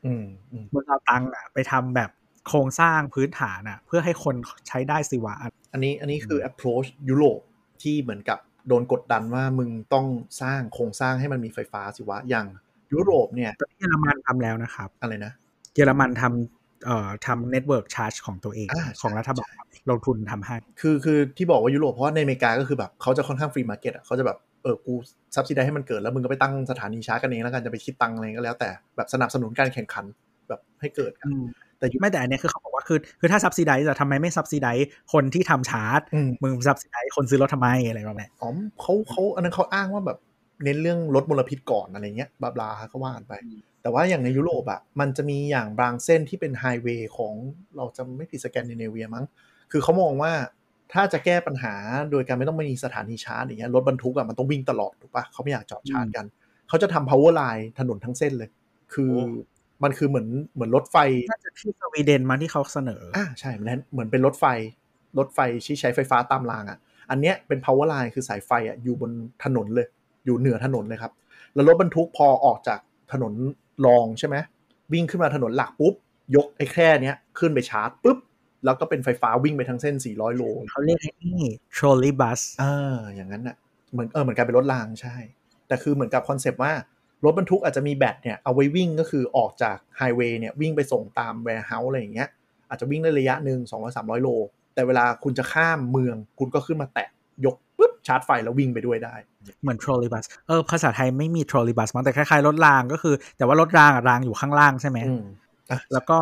อืมอืมมึงเอาตังค์อะไปทำแบบโครงสร้างพื้นฐานอะเพื่อให้คนใช้ได้สิวะอันนี้อันนี้คือ approach ยุโรปที่เหมือนกับโดนกดดันว่ามึงต้องสร้างโครงสร้างให้มันมีไฟฟ้าสิวะอย่างยุโรปเนี่ยตอนนี้เยอรมันทำแล้วนะครับ อะไรนะ เยอรมันทำเอ่อทำ network ชาร์จของตัวเองอ่าของรัฐบาลลงทุนทำให้ คือคือที่บอกว่ายุโรปเพราะว่าในอเมริกาก็คือแบบเขาจะค่อนข้าง free market อะเขาจะแบบ เออกู subsidize ให้มันเกิดแล้วมึงก็ไปตั้งสถานีชาร์จกันเองแล้วกันจะไปคิดตังค์อะไรก็แล้ว แต่แบบสนับสนุนการแข่งขันแบบให้เกิดกันแต่ยุไม่แต่อันเนี้ยคือเขาบอกว่าคือคือถ้า subsidize จะทำไมไม่ subsidize คนที่ทำชาร์จอืมมึง subsidize คนซื้อรถทำไมอะไรแบบนี้อ๋อเขาเขาอันนั้นเขาอ้างว่าแบบเน้นเรื่องลดมลพิษก่อนอะไรเงี้ย blah blah เขาว่ากันไป แต่ว่าอย่างในยุโรปอะมันจะมีอย่างบางเส้นที่เป็นไฮเวย์ของเราจะไม่ผิดสแกนดิเนเวียมั้ง คือเขามองว่า ถ้าจะแก้ปัญหาโดยการไม่ต้องมีสถานีชาร์จอย่างเงี้ยรถบรรทุกอะมันต้องวิ่งตลอดถูกปะเขาไม่อยากจอดชาร์จกันเขาจะทำ power line ถนนทั้งเส้นเลย คือโอ้มันคือเหมือนเหมือนรถไฟน่าจะที่สวีเดนมาที่เขาเสนออ่าใช่เหมือนเหมือนเป็นรถไฟ รถไฟที่ใช้ไฟฟ้าตามรางอะ อันเนี้ยเป็น power line คือสายไฟอะอยู่บนถนนเลย อยู่เหนือถนนเลยครับ แล้วรถบรรทุกพอออกจากถนนรองใช่ไหมวิ่งขึ้นมาถนนหลักปุ๊บ ยกไอ้แคร่เนี้ยขึ้นไปชาร์จปุ๊บ แล้วก็เป็นไฟฟ้าวิ่งไปทั้งเส้น 400 โลเขาเรียกไอ้นี่ trolley bus อ่าอย่างนั้นน่ะเหมือนเออเหมือนกันเป็นรถรางใช่ แต่คือเหมือนกับ concept ว่ารถบรรทุกอาจจะมีแบตเนี่ยเอาไว้วิ่งก็คือออกจากไฮเวย์เนี่ยวิ่งไปส่งตาม warehouse อะไรอย่างเงี้ยอาจจะวิ่งได้ระยะหนึ่ง200 300 โล แต่เวลาคุณจะข้ามเมือง คุณก็ขึ้นมาแตะยกปุ๊บชาร์จไฟแล้ววิ่งไปด้วยได้ เหมือน trolley bus เออภาษาไทยไม่มี trolley bus มั้งแต่คล้ายๆรถรางก็คือ แต่ว่ารถรางอะรางอยู่ข้างล่างใช่ไหมอืมอะแล้วก็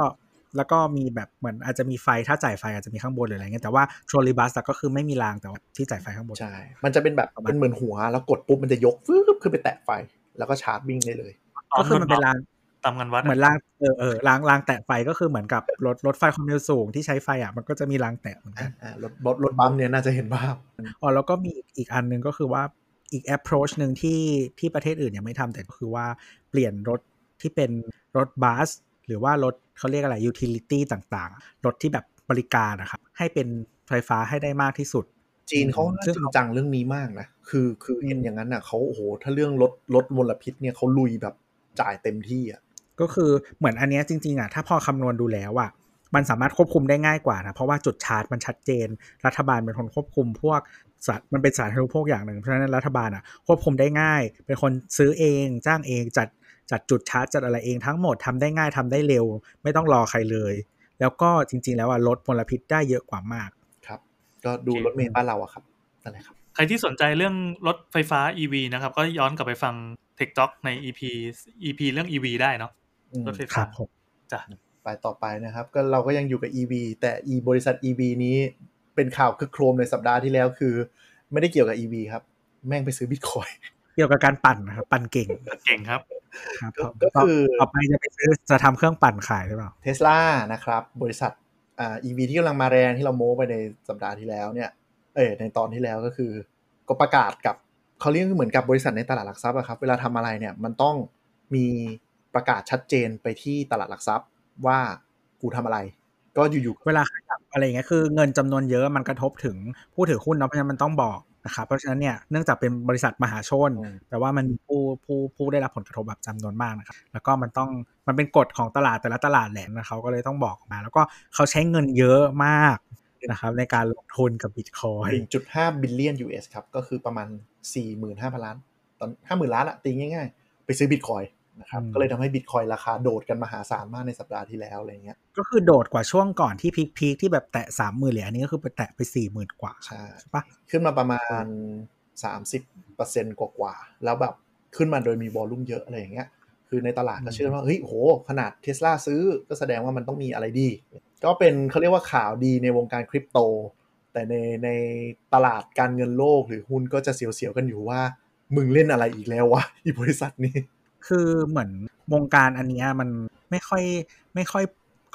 แล้วก็มีแบบเหมือนอาจจะมีไฟถ้าจ่ายไฟอาจจะมีข้างบนหรืออะไรเงี้ยแต่ว่า trolley bus อะก็คือไม่มีรางแต่ว่าที่จ่ายไฟข้างบนใช่มันจะเป็นแบบประมาณเป็นเหมือนหัว แล้วกดปุ๊บมันจะยกฟึบขึ้นไปแตะไฟ แล้วก็ชาร์จวิ่งได้เลย ก็คือมันเป็นรางตามกันวัดเหมือนรางเออเออรางรางแตะไฟก็คือเหมือนกับรถรถไฟความเร็วสูงที่ใช้ไฟอะมันก็จะมีรางแตะเหมือนกัอ่านอ่ารถรถรถบัมป์เนี่ยน่าจะเห็นภาพอ๋อแล้วก็มีอีกอีกอันหนึ่งก็คือว่าอีก approach หนึ่งที่ที่ประเทศอื่นยังไม่ทำแต่ก็คือว่าเปลี่ยนรถที่เป็นรถบัสหรือว่ารถ เขาเรียกอะไร utility ต่างๆ รถที่แบบบริการนะครับ ให้เป็นไฟฟ้าให้ได้มากที่สุด จีนเขาซึ่งจริงจังเรื่องนี้มากนะ คือคือเห็นอืมอย่างนั้นน่ะเขาโอ้โหถ้าเรื่องลดลดมลพิษเนี่ยเขาลุยแบบจ่ายเต็มที่อะก็คือเหมือนอันเนี้ยจริงๆอะถ้าพอคำนวณดูแล้วอะมันสามารถควบคุมได้ง่ายกว่านะเพราะว่าจุดชาร์จมันชัดเจน รัฐบาลเป็นคนควบคุมพวกสัตว์มันเป็นสาธารณูปโภคอย่างหนึ่งเพราะฉะนั้นรัฐบาลอะควบคุมได้ง่าย เป็นคนซื้อเองจ้างเองจัด จัดจุดชาร์จจัดอะไรเองทั้งหมดทำได้ง่ายทำได้เร็ว ไม่ต้องรอใครเลย แล้วก็จริง ๆ แล้วอะลดมลพิษได้เยอะกว่ามากครับ ก็ดูรถเมล์บ้านเราอะครับนั่นแหละครับใครที่สนใจเรื่องรถไฟฟ้า EV นะครับ ก็ย้อนกลับไปฟัง Tech Talk ใน EP EP เรื่อง EV ได้เนาะอืมรถไฟคฟ้ารับผมจ้ะไปต่อไปนะครับ ก็เราก็ยังอยู่กับ EV แต่ e บริษัท EV นี้เป็นข่าวคึกโครมในสัปดาห์ที่แล้วคือ ไม่ได้เกี่ยวกับ EV ครับ แม่งไปซื้อบิตคอย เกี่ยวกับการปั่นนะครับ ปั่นเก่ง เก่งครับ ครับก็ผมก็คือต่อไปจะไปซื้อจะทำเครื่องปั่นขายหรือเปล่าเทสลานะครับ บริษัทอ่า EV ที่กำลังมาแรงที่เราโม้ไปในสัปดาห์ที่แล้วเนี่ย เออในตอนที่แล้วก็คือ ก็ประกาศกับเขาเรียกเหมือนกับบริษัทในตลาดหลักทรัพย์อะครับ เวลาทำอะไรเนี่ยมันต้องมีประกาศชัดเจนไปที่ตลาดหลักทรัพย์ว่ากูทำอะไร ก็อยู่เวลาขยับอะไรอย่างเงี้ยคือเงินจำนวนเยอะมันกระทบถึงผู้ถือหุ้นเนาะเพราะฉะนั้นมันต้องบอก นะครับเพราะฉะนั้นเนี่ยเนื่องจากเป็นบริษัทมหาชนอืมแปลว่ามันมีผู้ผู้ผู้ได้รับผลกระทบแบบจำนวนมากนะครับแล้วก็มันต้องมันเป็นกฎของตลาดแต่ละตลาดแหละนะเขาก็เลยต้องบอกออกมา แล้วก็เขาใช้เงินเยอะมากนะครับในการลงทุนกับบิตคอย1.5 billion US ครับ ก็คือประมาณ 45,000 ล้านตอน50,000 ล้านอะตีง่ายๆ ไปซื้อบิตคอย นะครับก็เลยทำให้บิตคอยราคาโดดกันมหาศาลมากในสัปดาห์ที่แล้วอะไรเงี้ยก็คือโดดกว่าช่วงก่อนที่ peak peak ที่แบบแตะสามหมื่นเหรียญอันนี้ก็คือไปแตะไปสี่หมื่นกว่าใช่ใช่ปะขึ้นมาประมาณ30%กว่าๆแล้วแบบขึ้นมาโดยมี volume เยอะอะไรอย่างเงี้ยคือในตลาดก็เชื่อว่าเฮ้ยโหขนาดเทสลาซื้อก็แสดงว่ามันต้องมีอะไรดี ก็เป็นเขาเรียกว่าข่าวดีในวงการคริปโต แต่ในในตลาดการเงินโลกหรือหุ้นก็จะเสียวๆกันอยู่ว่า มึงเล่นอะไรอีกแล้ววะอีบริษัทนี้ คือเหมือนวงการอันเนี้ยมันไม่ค่อยไม่ค่อย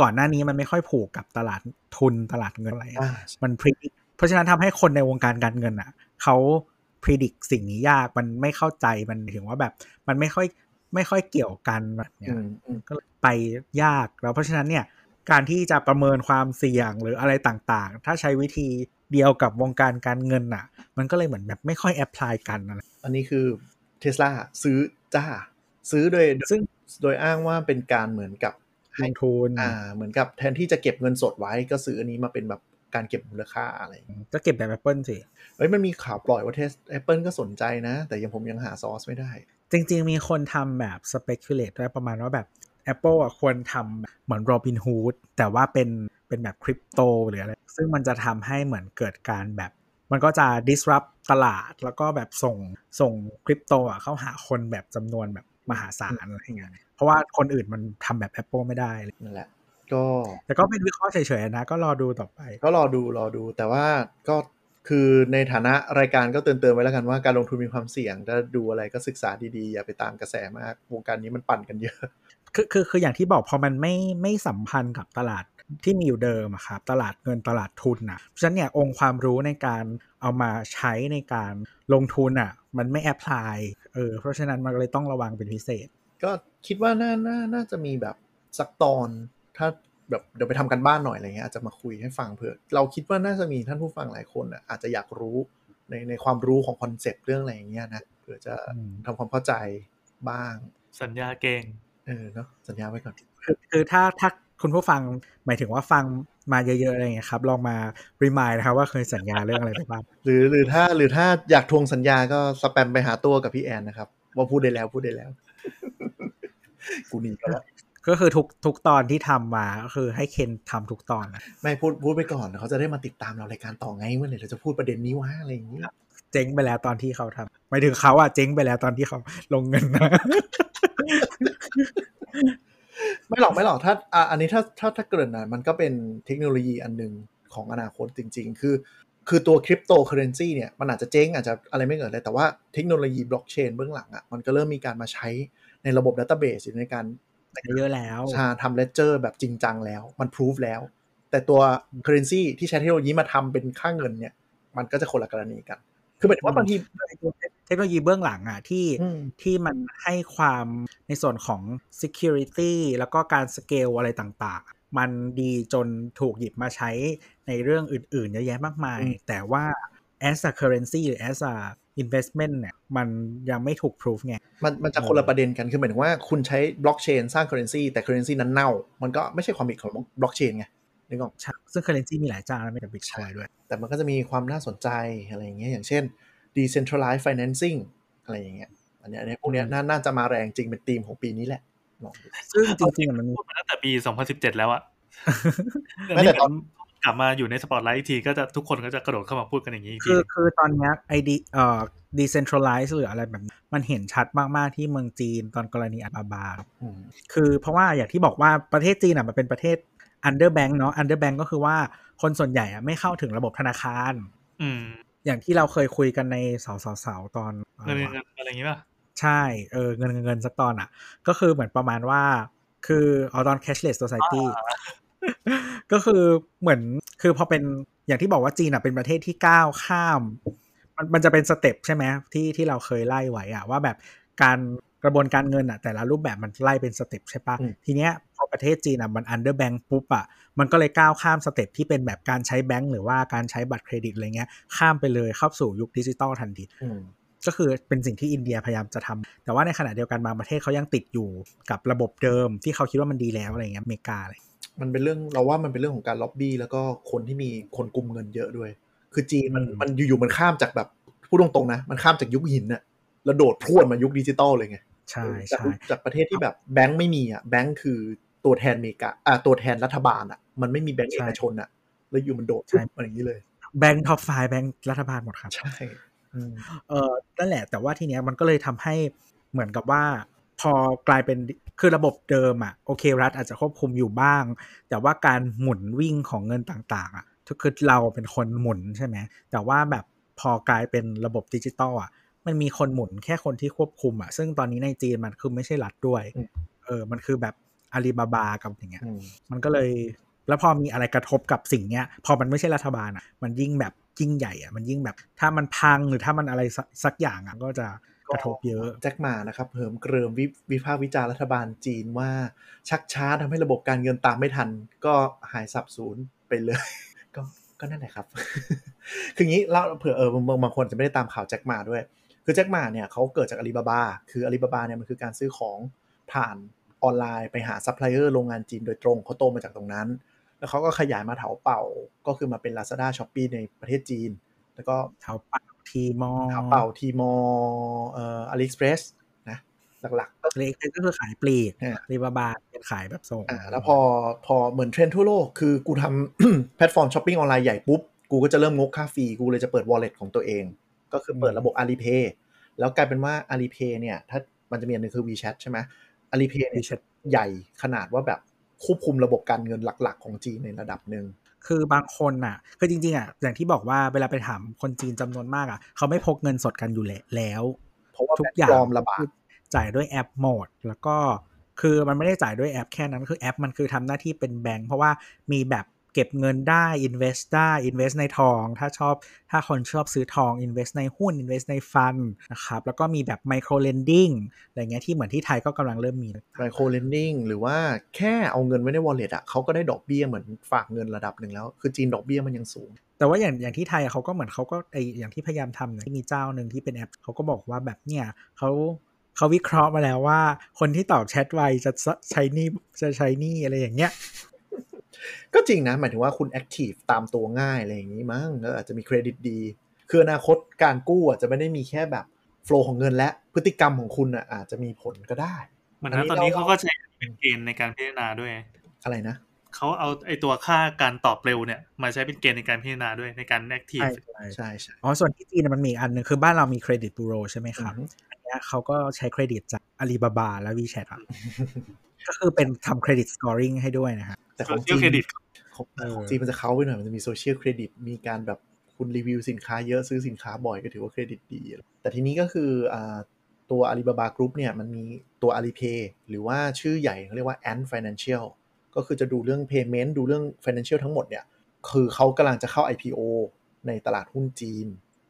ก่อนหน้านี้มันไม่ค่อยผูกกับตลาดทุนตลาดเงินอะไรอะอ่ามันพิจิเพราะฉะนั้นทำให้คนในวงการการเงินอะเขาพิจิสิ่งนี้ยากมันไม่เข้าใจมันถึงว่าแบบ มันไม่ค่อยไม่ค่อยเกี่ยวกันแบบเนี้อืยมอืมก็เลยไปยากแล้วเพราะฉะนั้นเนี่ยการที่จะประเมินความเสี่ยงหรืออะไรต่างๆ ถ้าใช้วิธีเดียวกับวงการการเงินอะ มันก็เลยเหมือนแบบไม่ค่อยแอพพลายกันอะไรอันนี้คือเทสลาซื้อจ้า ซื้อโดยซึ่งโดยอ้างว่าเป็นการเหมือนกับลให้งทุนอ่า เหมือนกับแทนที่จะเก็บเงินสดไว้ก็ซื้ออันนี้มาเป็นแบบการเก็บมูลค่าอะไรอย่างเงี้ยก็เก็บแบบ Apple สิเฮ้ยมันมีข่าวปล่อยว่าเทสแอปเปิลก็สนใจนะ แต่ยังผมยังหาซอสไม่ได้ จริง ๆ มีคนทำแบบ speculate ด้วยประมาณว่าแบบ Apple อะควรทำเหมือน Robin Hood แต่ว่าเป็นเป็นแบบคริปโตหรืออะไร ซึ่งมันจะทำให้เหมือนเกิดการแบบ มันก็จะ disrupt ตลาดแล้วก็แบบส่งส่งคริปโตอะเข้าหาคนแบบจำนวนแบบ มหาศาลอะไรอย่างเงี้ยเพราะว่าคนอื่นมันทำแบบ Apple ไม่ได้เลยนั่นแหละ ก็แต่ก็เป็นวิเคราะห์เฉยๆนะ ก็รอดูต่อไป ก็รอดูรอดู แต่ว่าก็คือในฐานะรายการก็เตือนๆไว้แล้วกันว่าการลงทุนมีความเสี่ยงถ้าดูอะไรก็ศึกษาดีๆ อย่าไปตามกระแสมากวงการนี้มันปั่นกันเยอะ คือคือคืออย่างที่บอกพอมันไม่ไม่สัมพันธ์กับตลาดที่มีอยู่เดิมอะครับตลาดเงินตลาดทุนอะเพราะฉะนั้นเนี่ยองค์ความรู้ในการเอามาใช้ในการลงทุนอะ มันไม่แอพพลายเออเพราะฉะนั้นมันก็เลยต้องระวังเป็นพิเศษ ก็คิดว่าน่าน่าน่าจะมีแบบสักตอนถ้าแบบเดี๋ยวไปทำกันบ้านหน่อยอะไรเงี้ยอาจจะมาคุยให้ฟังเผื่อเราคิดว่าน่าจะมีท่านผู้ฟังหลายคนอะอาจจะอยากรู้ในในความรู้ของ concept เรื่องอะไรอย่างเงี้ยนะเผื่อจะอืมทำความเข้าใจบ้าง สัญญาเก่งเออเนาะสัญญาไว้ก่อนคือคือถ้าถ้า คุณผู้ฟังหมายถึงว่าฟังมาเยอะๆอะไรอย่างเงี้ยครับ ลองมา remind นะครับว่าเคยสัญญาเรื่องอะไรไปบ้างหรือหรือถ้าหรือถ้าอยากทวงสัญญาก็สแปมไปหาตัวกับพี่แอนนะครับ ว่าพูดได้แล้วพูดได้แล้ว กูหนีก็แล้วก็คือทุกทุกตอนที่ทำมาก็คือให้เคนทำทุกตอนนะไม่พูดพูดไปก่อนเขาจะได้มาติดตามเรารายการต่อไงเมื่อไหร่เราจะพูดประเด็นนี้วะอะไรอย่างนี้เจ๊งไปแล้วตอนที่เขาทำหมายถึงเขาอะเจ๊งไปแล้วตอนที่เขาลงเงินนะ ไม่หรอกไม่หรอกถ้าอะอันนี้ถ้าถ้าถ้าเกิดนะมันก็เป็นเทคโนโลยีอันหนึ่งของอนาคตจริง ๆ คือ คือตัวคริปโตเคอเรนซีเนี่ยมันอาจจะเจ๊งอาจจะอะไรไม่เกิดเลย แต่ว่าเทคโนโลยีบล็อกเชนเบื้องหลังอะมันก็เริ่มมีการมาใช้ในระบบ database ในการเยอะแล้วชาทำ ledger แบบจริงจังแล้ว มันพิสูจน์แล้ว แต่ตัว currency ที่ใช้เทคโนโลยีมาทำเป็นค่าเงินเนี่ย มันก็จะคนละกรณีกัน คือหมายถึงว่าบางทีเทค โนโลยีเบื้องหลังอะที่อืมที่มันให้ความในส่วนของ security แล้วก็การสเกลอะไรต่างๆ มันดีจนถูกหยิบมาใช้ในเรื่องอื่นๆ เยอะแยะมากมายอืมแต่ว่า as a currency หรือ as a investment เนี่ยมันยังไม่ถูก proof ไง มันมันจะคนละประเด็นกัน คือหมายถึงว่าคุณใช้บล็อกเชนสร้าง currency แต่ currency นั้นเน่า มันก็ไม่ใช่ความผิดของบล็อกเชนไงนึกออกใช่ซึ่ง currency มีหลายเจ้าแล้วไม่แต่ Bitcoin ด้วย แต่มันก็จะมีความน่าสนใจอะไรอย่างเงี้ยอย่างเช่น decentralized financing อะไรอย่างเงี้ย อันเนี้ยอันเนี้ยพวกเนี้ยน่าน่าจะมาแรงจริงเป็นธีมของปีนี้แหละลองดูซึ่งจริงๆอะมันมีพูดมาตั้งแต่ปี 2017 แล้วอะไม่แต่ตอนกลับมาอยู่ในสปอตไลท์อีกทีก็จะทุกคนก็จะกระโดดเข้ามาพูดกันอย่างนี้อีกทีคือคือตอนเนี้ยไอดีเอ่อ decentralize หรืออะไรแบบนี้มันเห็นชัดมากๆที่เมืองจีนตอนกรณีอาบาบาอืมคือเพราะว่าอย่างที่บอกว่าประเทศจีนอะมันเป็นประเทศ underbank เนาะ underbank ก็คือว่าคนส่วนใหญ่อะไม่เข้าถึงระบบธนาคาร อืมอย่างที่เราเคยคุยกันในเสาเสาเสาตอนเงินเงินอะไรอย่างนี้ป่ะ ใช่เออเงินเงินเงินสักตอนอะ ก็คือเหมือนประมาณว่า คือเอาตอน cashless society ก็คือเหมือนคือพอเป็นอย่างที่บอกว่าจีนอะเป็นประเทศที่ก้าวข้าม มันมันจะเป็น step ใช่ไหมที่ที่เราเคยไล่ไว้อะว่าแบบการกระบวนการเงินอะแต่ละรูปแบบมันไล่เป็น step ใช่ปะอืมทีเนี้ยพอประเทศจีนอะมัน underbanked ปุ๊บอะ มันก็เลยก้าวข้าม step ที่เป็นแบบการใช้แบงก์หรือว่าการใช้บัตรเครดิตอะไรเงี้ยข้ามไปเลยเข้าสู่ยุคดิจิตอลทันทีอืมก็คือเป็นสิ่งที่อินเดียพยายามจะทำแต่ว่าในขณะเดียวกันบางประเทศเขายังติดอยู่กับระบบเดิมที่เขาคิดว่ามันดีแล้วอะไรเงี้ยอเมริกาอะไรมันเป็นเรื่องเราว่ามันเป็นเรื่องของการล็อบบี้แล้วก็คนที่มีคนกลุ่มเงินเยอะด้วย คือจีนมันอืมมันอยู่ๆมันข้ามจากแบบพูดตรงๆนะมันข้ามจากยุคหินน่ะแล้วโดดพรวดมายุคดิจิตอลเลยไงใช่จากใช่จากประเทศที่แบบแบงค์ไม่มีอะแบงค์คือ ตัวแทนอเมริกาอ่าตัวแทนรัฐบาลอะ มันไม่มีแบงค์เอกชนอะ แล้วอยู่มันโดดปุ๊บมาอย่างนี้เลย แบงก์ top five แบงก์รัฐบาลหมดครับ ใช่อืมเออนั่นแหละ แต่ว่าทีเนี้ยมันก็เลยทำให้เหมือนกับว่า พอกลายเป็นคือระบบเดิมอะโอเค รัฐอาจจะควบคุมอยู่บ้าง แต่ว่าการหมุนวิ่งของเงินต่างๆอะคือเราเป็นคนหมุนใช่ไหมแต่ว่าแบบพอกลายเป็นระบบดิจิตอลอะมันมีคนหมุนแค่คนที่ควบคุมอะซึ่งตอนนี้ในจีนมันคือไม่ใช่รัฐด้วย เออ มันคือแบบ อาลีบาบากับอย่างเงี้ยอืมมันก็เลย แล้วพอมีอะไรกระทบกับสิ่งเนี้ย พอมันไม่ใช่รัฐบาลอะ มันยิ่งแบบยิ่งใหญ่อะ มันยิ่งแบบ ถ้ามันพังหรือถ้ามันอะไรสักสักอย่างอะก็จะกระทบเยอะ แจ็คหมานะครับเหิมเกริมวิวิพากษ์วิจารณ์รัฐบาลจีนว่าชักช้าทำให้ระบบการเงินตามไม่ทัน ก็หายสับสูญไปเลย ก็ก็นั่นแหละครับ คืองี้เล่าเผื่อเออบางบางคนจะไม่ได้ตามข่าวแจ็คหมาด้วย คือแจ็คหมาเนี่ยเขาเกิดจากอาลีบาบา คืออาลีบาบาเนี่ยมันคือการซื้อของผ่าน ออนไลน์ไปหาซัพพลายเออร์โรงงานจีนโดยตรงเขาโตมาจากตรงนั้น แล้วเขาก็ขยายมาเถาเป่าก็คือมาเป็น Lazada s h o p e e ในประเทศจีน แล้วก็เถาเป่า Tmall เถาเป่า Tmall เอ่อ AliExpress นะหลักๆก็เล็กก็คือขายปลีกเนี่ยอาลีบาบาเป็นขายแบบส่งอ่าแล้วพอพอเหมือนเทรนด์ทั่วโลกคือกูทำแพลตฟอร์มช้อปปิ้งออนไลน์ใหญ่ปุ๊บกูก็จะเริ่มงกค่า fee กูเลยจะเปิด wallet ของตัวเอง ก็คือเปิดระบบ Alipay แล้วกลายเป็นว่า Alipay เนี่ยถ้ามันจะมีอันหนึงคือ WeChat ใช่ไหม Alipay เนี่ย WeChat ใหญ่ขนาดว่าแบบควบคุมระบบการเงินหลัก ๆ ของจีนในระดับหนึ่งคือบางคนอะ คือจริงๆอะอย่างที่บอกว่าเวลาไปถามคนจีนจำนวนมากอะ เขาไม่พกเงินสดกันอยู่แล้วเพราะว่าทุกแบงอย่างค์ปลอมระบาดจ่ายด้วยแอปโหมด แล้วก็คือมันไม่ได้จ่ายด้วยแอปแค่นั้นคือแอปมันคือทำหน้าที่เป็นแบงค์เพราะว่ามีแบบ เก็บเงินได้ invest ได้ invest ในทอง ถ้าชอบถ้าคนชอบซื้อทอง invest ในหุ้น invest ในฟันนะครับแล้วก็มีแบบ micro lending อะไรเงี้ยที่เหมือนที่ไทยก็กำลังเริ่มมี micro lending หรือว่าแค่เอาเงินไว้ใน wallet อะเขาก็ได้ดอกเบี้ยเหมือนฝากเงินระดับหนึ่งแล้ว คือจีนดอกเบี้ยมันยังสูงแต่ว่าอย่างอย่างที่ไทยอะเขาก็เหมือนเขาก็ไออย่างที่พยายามทำเนี่ยที่มีเจ้าหนึ่งที่เป็นแอปเขาก็บอกว่าแบบเนี่ยเขาเขาวิเคราะห์มาแล้วว่า คนที่ตอบแชทไวจะใช้หนี้จะใช้หนี้อะไรอย่างเงี้ย ก็จริงนะ หมายถึงว่าคุณ active ตามตัวง่ายอะไรอย่างนี้มั้งแล้วอาจจะมีเครดิตดี คืออนาคตการกู้อาจจะไม่ได้มีแค่แบบ flow ของเงินและพฤติกรรมของคุณอะอาจจะมีผลก็ได้เหมือนอันนะนี้ตอนนี้เราเขาก็ใช้เป็นเกณฑ์ในการพิจารณาด้วย อะไรนะเขาเอาไอตัวค่าการตอบเร็วเนี่ยมาใช้เป็นเกณฑ์ในการพิจารณาด้วยในการ active ใช่ใช่ใช่ใช่อ๋อส่วนที่จีนเนี่ยมันมีอีกอันหนึ่งคือบ้านเรามีเครดิตบูโรใช่ไหมครับอือฮึอันเนี้ยเขาก็ใช้เครดิตจากอาลีบาบาและวีแชทอะ ก็คือเป็นทำเครดิต scoring ให้ด้วยนะฮะแต่ของเที่จียวนเครดิตของเออของจีนมันจะเข้าไปหน่อย มันจะมี social credit มีการแบบคุณรีวิวสินค้าเยอะซื้อสินค้าบ่อยก็ถือว่าเครดิตดี แต่ทีนี้ก็คืออ่าตัว Alibaba Group เนี่ยมันมีตัว Alipay หรือว่าชื่อใหญ่เขาเรียกว่า Ant Financial ก็คือจะดูเรื่อง payment ดูเรื่อง financial ทั้งหมดเนี่ยคือเขากำลังจะเข้า IPO ในตลาดหุ้นจีน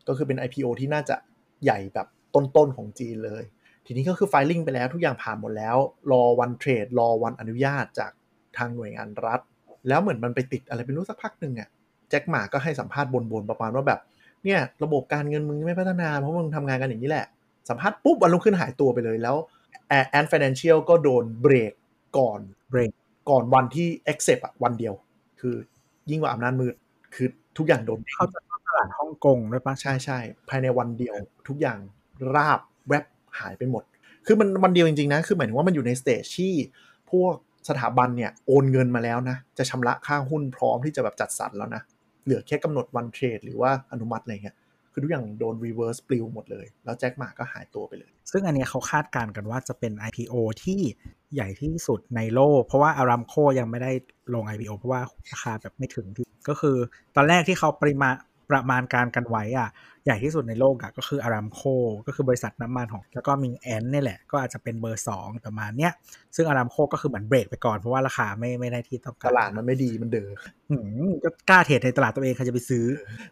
ก็คือเป็น IPO ที่น่าจะใหญ่แบบต้นๆของจีนเลย ทีนี้ก็คือ filing ไปแล้วทุกอย่างผ่านหมดแล้ว รอวันเทรด รอวันอนุญาตจากทางหน่วยงานรัฐ แล้วเหมือนมันไปติดอะไรไม่รู้สักพักหนึ่งอะแจ็คหมาก็ให้สัมภาษณ์บนๆประมาณว่าแบบเนี่ยระบบการเงินมึงไม่พัฒนาเพราะมึงทำงานกันอย่างนี้แหละ สัมภาษณ์ปุ๊บวันรุ่งขึ้นหายตัวไปเลยแล้วแอนฟินแลนเชียลก็โดนเบรกก่อนเบรกก่อนวันที่ accept อะวันเดียว คือยิ่งกว่าอำนาจมืดคือทุกอย่างโดนเขาจะเข้าตลาดฮ่องกงด้วยปะใช่ใช่ภายในวันเดียว ทุกอย่างราบแวบ หายไปหมด คือมันวันเดียวจริงๆนะ คือหมายถึงว่ามันอยู่ใน stage ที่พวกสถาบันเนี่ยโอนเงินมาแล้วนะ จะชำระค่าหุ้นพร้อมที่จะแบบจัดสรรแล้วนะ เหลือแค่กำหนดวันเทรดหรือว่าอนุมัติอะไรเงี้ย คือทุกอย่างโดน reverse ปลิวหมดเลย แล้วแจ็คหม่าก็หายตัวไปเลย ซึ่งอันนี้เขาคาดการณ์กันว่าจะเป็น IPO ที่ใหญ่ที่สุดในโลก เพราะว่า Aramcoยังไม่ได้ลง IPO เพราะว่าราคาแบบไม่ถึงที่ ก็คือตอนแรกที่เขาปริมา ประมาณการกันไว้อะใหญ่ที่สุดในโลกอะก็คืออารามโคก็คือบริษัทน้ำมันของ แล้วก็มีแอนนี่แหละ ก็อาจจะเป็นเบอร์ 2 ประมาณเนี้ย ซึ่งอารามโคก็คือเหมือนเบรกไปก่อนเพราะว่าราคาไม่ไม่ได้ที่ต้องตการลาดมันไม่ดีมันเดอหืมก็กล้าเทรดในตลาดตัวเองใครจะไปซื้อ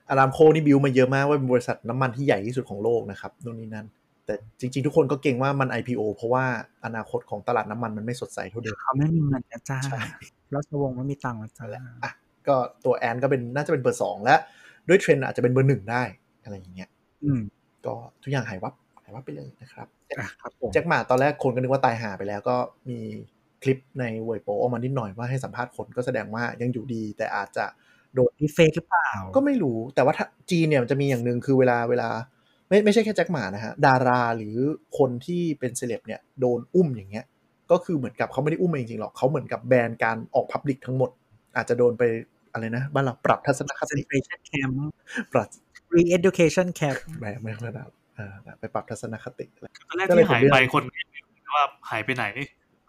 อารามโคนี่บิวมาเยอะมากว่าเป็นบริษัทน้ำมันที่ใหญ่ที่สุดของโลกนะครับนู่นนี่นั่นแต่จริงๆ ทุกคนก็เก่งว่ามัน IPO เพราะว่าอนาคตของตลาดน้ำมันมันไม่สดใสเท่าเดิมเขาไม่มีเงินนะจ้าใช่ราชวงศ์ไม่มีตังค์นะจ้านั่นแหละอะก็ตัว Ant ก็เป็นน่าจะเป็นเบอร์สองและ ด้วยเทรนด์อาจจะเป็นเบอร์หนึ่งได้อะไรอย่างเงี้ยอืมก็ทุกอย่างหายวับหายวับไปเลยนะครับอะครับผมแจ็คหม่าตอนแรกคนก็นึกว่าตายหาไปแล้วก็มีคลิปในเวยโปออกมานิดหน่อยว่าให้สัมภาษณ์คนก็แสดงว่ายังอยู่ดี แต่อาจจะโดน deepfake หรือเปล่า ก็ไม่รู้แต่ว่าถ้าจีนเนี่ยมันจะมีอย่างหนึ่งคือเวลาเวลา ไม่ไม่ใช่แค่แจ็คหมานะฮะดาราหรือคนที่เป็นเซเลบเนี่ยโดนอุ้มอย่างเงี้ยก็คือเหมือนกับเขาไม่ได้อุ้มมาจริงๆหรอกเขาเหมือนกับแบนการออกพับลิกทั้งหมด อาจจะโดนไป อะไรนะ บ้านเราปรับทัศนคติ concentration camp ปรับ re-education camp ไม่ไม่ไม่ได้เออไปปรับทัศนคติอะไรตอนแรกก็เลยที่หายเป็นเรื่องไปคนก็ยังไม่รู้ว่าหายไปไหน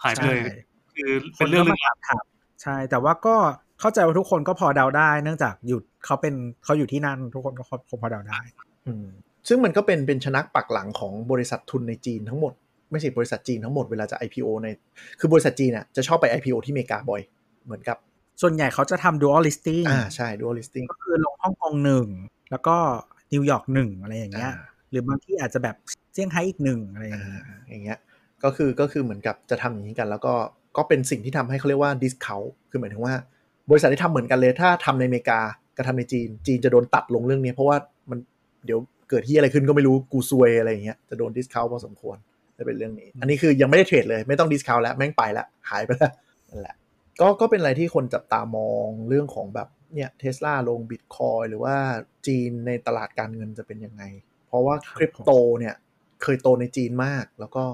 หายไปเลยใช่คือเป็นเรื่องคลึก็กมาถามถามใช่ แต่ว่าก็เข้าใจว่าทุกคนก็พอเดาได้ เนื่องจากอยู่เขาเป็นเขาอยู่ที่นั่น ทุกคนก็คงพอเดาได้ อืมซึ่งมันก็เป็นเป็นชนักปักหลังของบริษัททุนในจีนทั้งหมด ไม่ใช่บริษัทจีนทั้งหมดเวลาจะ IPO ใน คือบริษัทจีนอะจะชอบไป IPO ที่อเมริกาบ่อย เหมือนกับ ส่วนใหญ่เขาจะทำ dual listing อ่าใช่ dual listing ก็คือลงฮ่องกงหนึ่ง แล้วก็นิวยอร์กหนึ่งอะไรอย่างเงี้ยอ่าหรือบางที่อาจจะแบบเซี่ยงไฮ้อีกหนึ่งอะไรอย่างอ่าเงี้ยอย่างเงี้ย ก็คือก็คือเหมือนกับจะทำอย่างนี้กัน แล้วก็ก็เป็นสิ่งที่ทำให้เขาเรียกว่า discount คือหมายถึงว่า บริษัทที่ทำเหมือนกันเลย ถ้าทำในอเมริกากับทำในจีน จีนจะโดนตัดลงเรื่องนี้ เพราะว่ามันเดี๋ยวเกิดที่อะไรขึ้นก็ไม่รู้กูซวยอะไรอย่างเงี้ยจะโดน discount พอสมควรจะเป็นเรื่องนี้ อันนี้คือยังไม่ได้เทรดเลย ไม่ต้อง discount แล้วแม่งไปแล้วหายไปแล้วนั่นแหละ ก็ก็เป็นอะไรที่คนจับตามองเรื่องของแบบเนี่ยเทสลาลงบิตคอยหรือว่าจีนในตลาดการเงินจะเป็นยังไง เพราะว่าคริปโตเนี่ยเคยโตในจีนมาก แล้วก็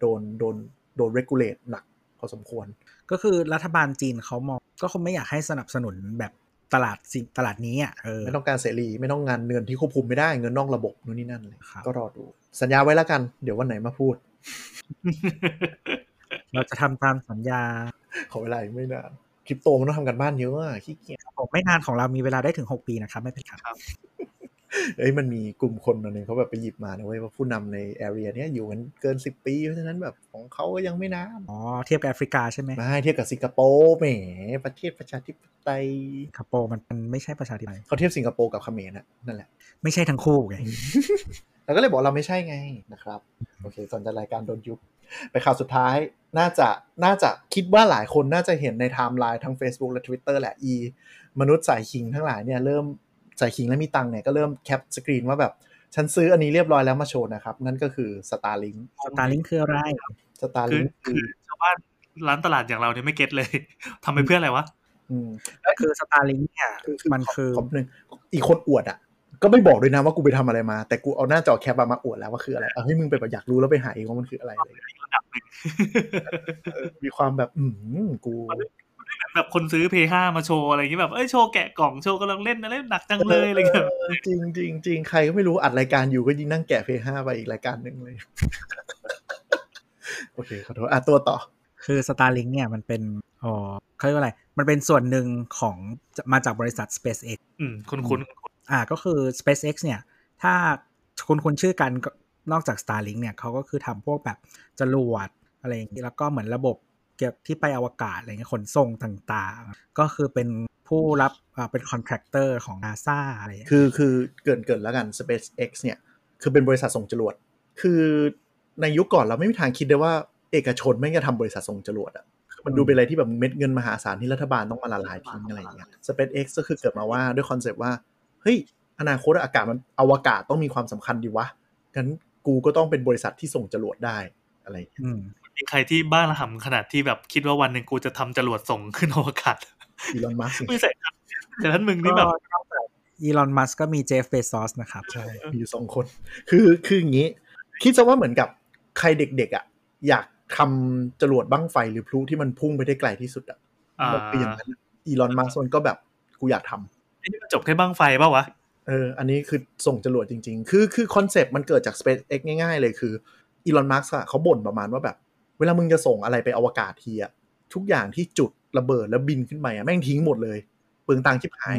โดนโดนโดน regulate หนักพอสมควร ก็คือรัฐบาลจีนเขามอง ก็คงไม่อยากให้สนับสนุนแบบตลาดสิ่งตลาดนี้อะเออไม่ต้องการเสรีไม่ต้องงานเงินที่ควบคุมไม่ได้เงินนอกระบบนู่นนี่นั่นเลยครับก็รอดู สัญญาไว้แล้วกัน เดี๋ยววันไหนมาพูด เราจะทำตามสัญญา ขอเวลาอีกไม่นานคริปโตมันต้องทำกันบ้านเยอะอะขี้เกียจผมไม่นานของเรามีเวลาได้ถึง6ปีนะครับ ไม่เป็นไรครับเอ้ยมันมีกลุ่มคนอันหนึงเขาแบบไปหยิบมานะเว้ยว่าผู้นำในแอเรียเนี้ยอยู่กันเกินสิบปีเพราะฉะนั้นแบบของเขาก็ยังไม่นานอ๋อเทียบกับแอฟริกาใช่ไหมไม่เทียบกับสิงคโปร์แหมประเทศประชาธิปไตยสิงคโปร์มันมันไม่ใช่ประชาธิปไตยเขาเทียบสิงคโปร์กับเขมรน่ะนั่นแหละไม่ใช่ทั้งคู่ไง เราก็เลยบอกเราไม่ใช่ไงนะครับโอเคสนใจรายการโดนยุบไปข่าวสุดท้ายน่าจะน่าจะคิดว่าหลายคนน่าจะเห็นในไทม์ไลน์ทั้ง Facebook และ Twitter แหละอีมนุษย์สายคิงทั้งหลายเนี่ยเริ่มสายคิงและมีตังค์เนี่ยก็เริ่มแคปสกรีนว่าแบบฉันซื้ออันนี้เรียบร้อยแล้วมาโชว์นะครับ นั่นก็คือ Starlink สตาร์ลิงคืออะไรคือ Starlink คือชาวบ้านร้านตลาดอย่างเราเนี่ยไม่ get เลยทำไปเพื่ออะไรวะอืมคือ Starlink เนี่ยคือคือมันคือขอหนึ่งอีกคนอวดอะ ก็ไม่บอกด้วยนะว่ากูไปทำอะไรมา แต่กูเอาหน้าจอแคปมาอวดแล้วว่าคืออะไรเอาให้มึงไปแบบอยากรู้แล้วไปหาเองว่ามันคืออะไรอะไรอย่างเงี้ยระดับหนึ่งเออมีความแบบ อืมกูแบบคนซื้อ PS5 มาโชว์อะไรอย่างเงี้ยแบบเอ้ยโชว์แกะกล่องโชว์กำลังเล่นนะเล่นหนักจังเลยอะไรเงี้ยเออจริงจริงจริงใครก็ไม่รู้อัดรายการอยู่ก็ยิงนั่งแกะเพย์ห้าไปอีกรายการหนึ่งเลย โอเคขอโทษอะตัวต่อ คือ Starlink เนี่ยมันเป็นอ๋อเขาเรียกว่าอะไร มันเป็นส่วนหนึ่งของมาจากบริษัท SpaceX อืม คุ้นคุ้นคุ้น อ่าก็คือ SpaceX เนี่ย ถ้าคุณคุณชื่อกันนอกจาก Starlink เนี่ยเขาก็คือทำพวกแบบจรวดอะไรอย่างนี้แล้วก็เหมือนระบบเกี่ยวที่ไปอวกาศอะไรเงี้ยขนส่งต่างๆ ก็คือเป็นผู้รับอ่าเป็น contractor ของ NASA อะไรอย่างเงี้ยคือคือเกินเกินแล้วกัน SpaceX เนี่ย คือเป็นบริษัทส่งจรวด คือในยุคก่อนเราไม่มีทางคิดได้ว่าเอกชนไม่จะทำบริษัทส่งจรวดอะมันดูเป็นอะไรที่แบบเม็ดเงินมหาศาลที่รัฐบาลต้องมาละลายทิ้งอะไรอย่างเงี้ย SpaceX ก็คือเกิดมาว่าด้วย concept ว่า เฮ้ยอนาคตอากาศมันอวกาศต้องมีความสำคัญดีวะงั้นกูก็ต้องเป็นบริษัทที่ส่งจรวดได้อะไรอย่างเงี้ยอืมมีใครที่บ้านระห่ำขนาดที่แบบคิดว่าวันหนึ่งกูจะทำจรวดส่งขึ้นอวกาศอีลอนมัสไม่ใส่ครับแต่ท่านมึงนี่แบบอีลอนมัสก็มีเจฟเบซอสนะครับใช่มีอยู่สองคน คือคืออย่างนี้ คิดซะว่าเหมือนกับใครเด็กๆอะอยากทำจรวดบั้งไฟหรือพลุที่มันพุ่งไปได้ไกลที่สุดอะอ่ามันคืออย่างนั้นอีลอนมัสมันก็แบบกูอยากทำไอ้ นี่มันจบแค่บ้างไฟเปล่าวะเอออันนี้คือส่งจรวดจริง ๆ คือคือคอนเซปต์มันเกิดจาก SpaceX ง่ายๆ เลยคืออีลอนมัสอะเขาบ่นประมาณว่าแบบ เวลามึงจะส่งอะไรไปอวกาศทีอะทุกอย่างที่จุดระเบิดแล้วบินขึ้นไปอะแม่งทิ้งหมดเลยเปลืองตังค์ชิบหาย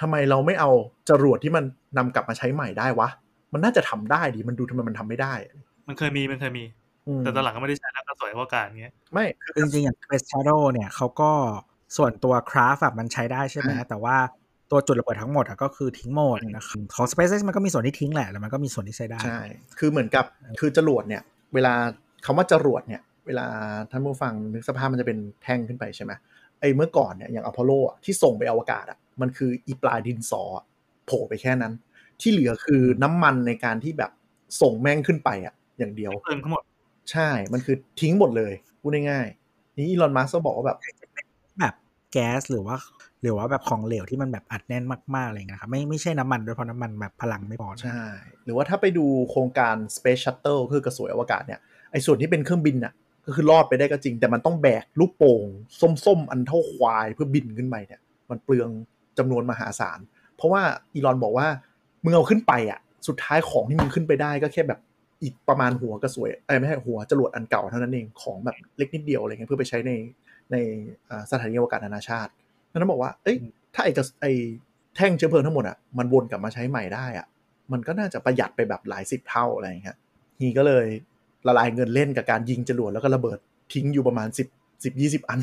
ทำไมเราไม่เอาจรวดที่มันนำกลับมาใช้ใหม่ได้วะ มันน่าจะทำได้ดิ มันดูทำไมมันทำไม่ได้อะมันเคยมี มันเคยมีอืมแต่ตอนหลังก็ไม่ได้ใช้แล้วก็สวยอวกาศเงี้ย ไม่ คือจริงๆอย่าง Space Shuttle เนี่ยเขาก็ส่วนตัวคราฟแบบมันใช้ได้ใช่ไหมอ่าแต่ว่า ตัวจุดระเบิดทั้งหมดอะก็คือทิ้งหมดนะครับของ SpaceX มันก็มีส่วนที่ทิ้งแหละแล้วมันก็มีส่วนที่ใช้ได้ใช่คือเหมือนกับคือจรวดเนี่ย เวลาคำว่าจรวดเนี่ย เวลาท่านผู้ฟังนึกสภาพมันจะเป็นแท่งขึ้นไปใช่ไหมไอ้เมื่อก่อนเนี่ยอย่างอพอลโลอะที่ส่งไปอวกาศอะมันคืออีปลายดินสออะโผล่ไปแค่นั้น ที่เหลือคือน้ำมันในการที่แบบส่งแม่งขึ้นไปอะ อย่างเดียวเติมทั้งหมดใช่ มันคือทิ้งหมดเลยพูดง่ายๆนี่อีลอนมัสก์ก็บอกว่าแบบ แก๊สหรือว่า หรือว่าแบบของเหลวที่มันแบบอัดแน่นมากๆอะไรเงี้ยครับไม่ไม่ใช่น้ำมันด้วยเพราะน้ำมันแบบพลังไม่พอใช่ หรือว่าถ้าไปดูโครงการ Space Shuttle คือกระสวยอวกาศเนี่ยไอ้ส่วนที่เป็นเครื่องบินน่ะก็คือรอดไปได้ก็จริง แต่มันต้องแบกลูกโป่งส้มๆ อันเท่าควายเพื่อบินขึ้นไปเนี่ย มันเปลืองจำนวนมหาศาล เพราะว่าอีลอนบอกว่ามึงเอาขึ้นไปอะ สุดท้ายของที่มึงขึ้นไปได้ก็แค่แบบอีกประมาณหัวกระสวยเอ้ไม่ใช่หัวจรวดอันเก่าเท่านั้นเองของแบบเล็กนิดเดียวอะไรเงี้ยเพื่อไปใช้ใน ในอ่าสถานีอวกาศนานาชาตินั้นบอกว่า เอ้ย ถ้าไอ้กระไอ้แท่งเชื้อเพลิงทั้งหมดอะ มันวนกลับมาใช้ใหม่ได้อะ มันก็น่าจะประหยัดไปแบบหลายสิบเท่าอะไรอย่างเงี้ย he ก็เลยละลายเงินเล่นกับการยิงจรวดแล้วก็ระเบิดทิ้งอยู่ประมาณสิบสิบยี่สิบอัน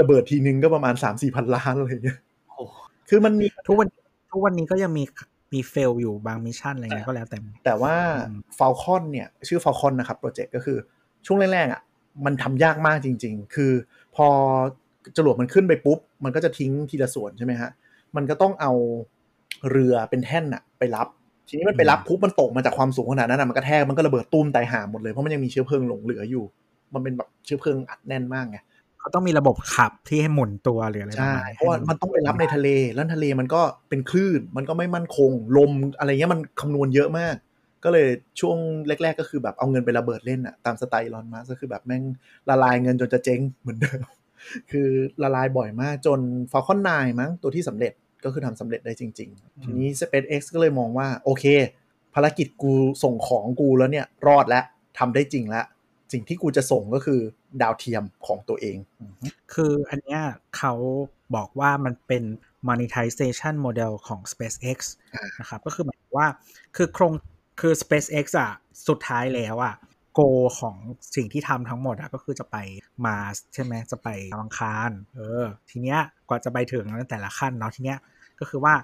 ระเบิดทีนึงก็ประมาณสามสี่พันล้านอะไรอย่างเงี้ยโอ้คือมันมีทุกวันทุกวันนี้ก็ยังมีมี fail อยู่บาง mission อะไรเงี้ยก็แล้วแต่ แต่ว่าอืมฟ a ลคอนเนี่ย ชื่อฟ a ลคอนนะครับโปรเจกต์ก็คือช่วงแรกๆอะมันทำยากมากจริง ๆ คือ พอจรวดมันขึ้นไปปุ๊บ มันก็จะทิ้งทีละส่วนใช่ไหมฮะ มันก็ต้องเอาเรือเป็นแท่นอะไปรับ ทีนี้มันไปรับปุ๊บมันตกมาจากความสูงขนาดนั้นอะมันก็แทกมันก็ระเบิดตุ้มตายห่าหมดเลยเพราะมันยังมีเชื้อเพลิงหลงเหลืออยู่ มันเป็นแบบเชื้อเพลิงอัดแน่นมากไงเขาต้องมีระบบขับที่ให้หมุนตัวหรืออะไรประใช่มาณนี้เพราะว่ามันต้องไปรับในทะเลแล้วทะเลมันก็เป็นคลื่นมันก็ไม่มั่นคงลมอะไรเงี้ยมันคำนวณเยอะมาก ก็เลยช่วงแรก ๆ ก็คือแบบเอาเงินไประเบิดเล่นอะตามสไตล์อีลอนมัสก์ก็คือแบบแม่งละลายเงินจนจะเจ๊งเหมือนเดิม คือละลายบ่อยมากจน Falcon 9มั้งตัวที่สำเร็จก็คือทำสำเร็จได้จริง ๆ ทีนี้ SpaceX ก็เลยมองว่า โอเค ภารกิจกูส่งของกูแล้วเนี่ย รอดแล้วทำได้จริงแล้ว สิ่งที่กูจะส่งก็คือดาวเทียมของตัวเอง คืออันเนี้ยเขาบอกว่ามันเป็น monetization model ของ SpaceX อ่านะครับ ก็คือหมายว่า คือโครง คือ SpaceX อะสุดท้ายแล้วอะโกของสิ่งที่ทำทั้งหมดอะก็คือจะไปมาใช่ไหมจะไปดาวอังคารเออ ทีเนี้ยกว่าจะไปถึงนั้นแต่ละขั้นเนาะทีเนี้ยก็คือว่า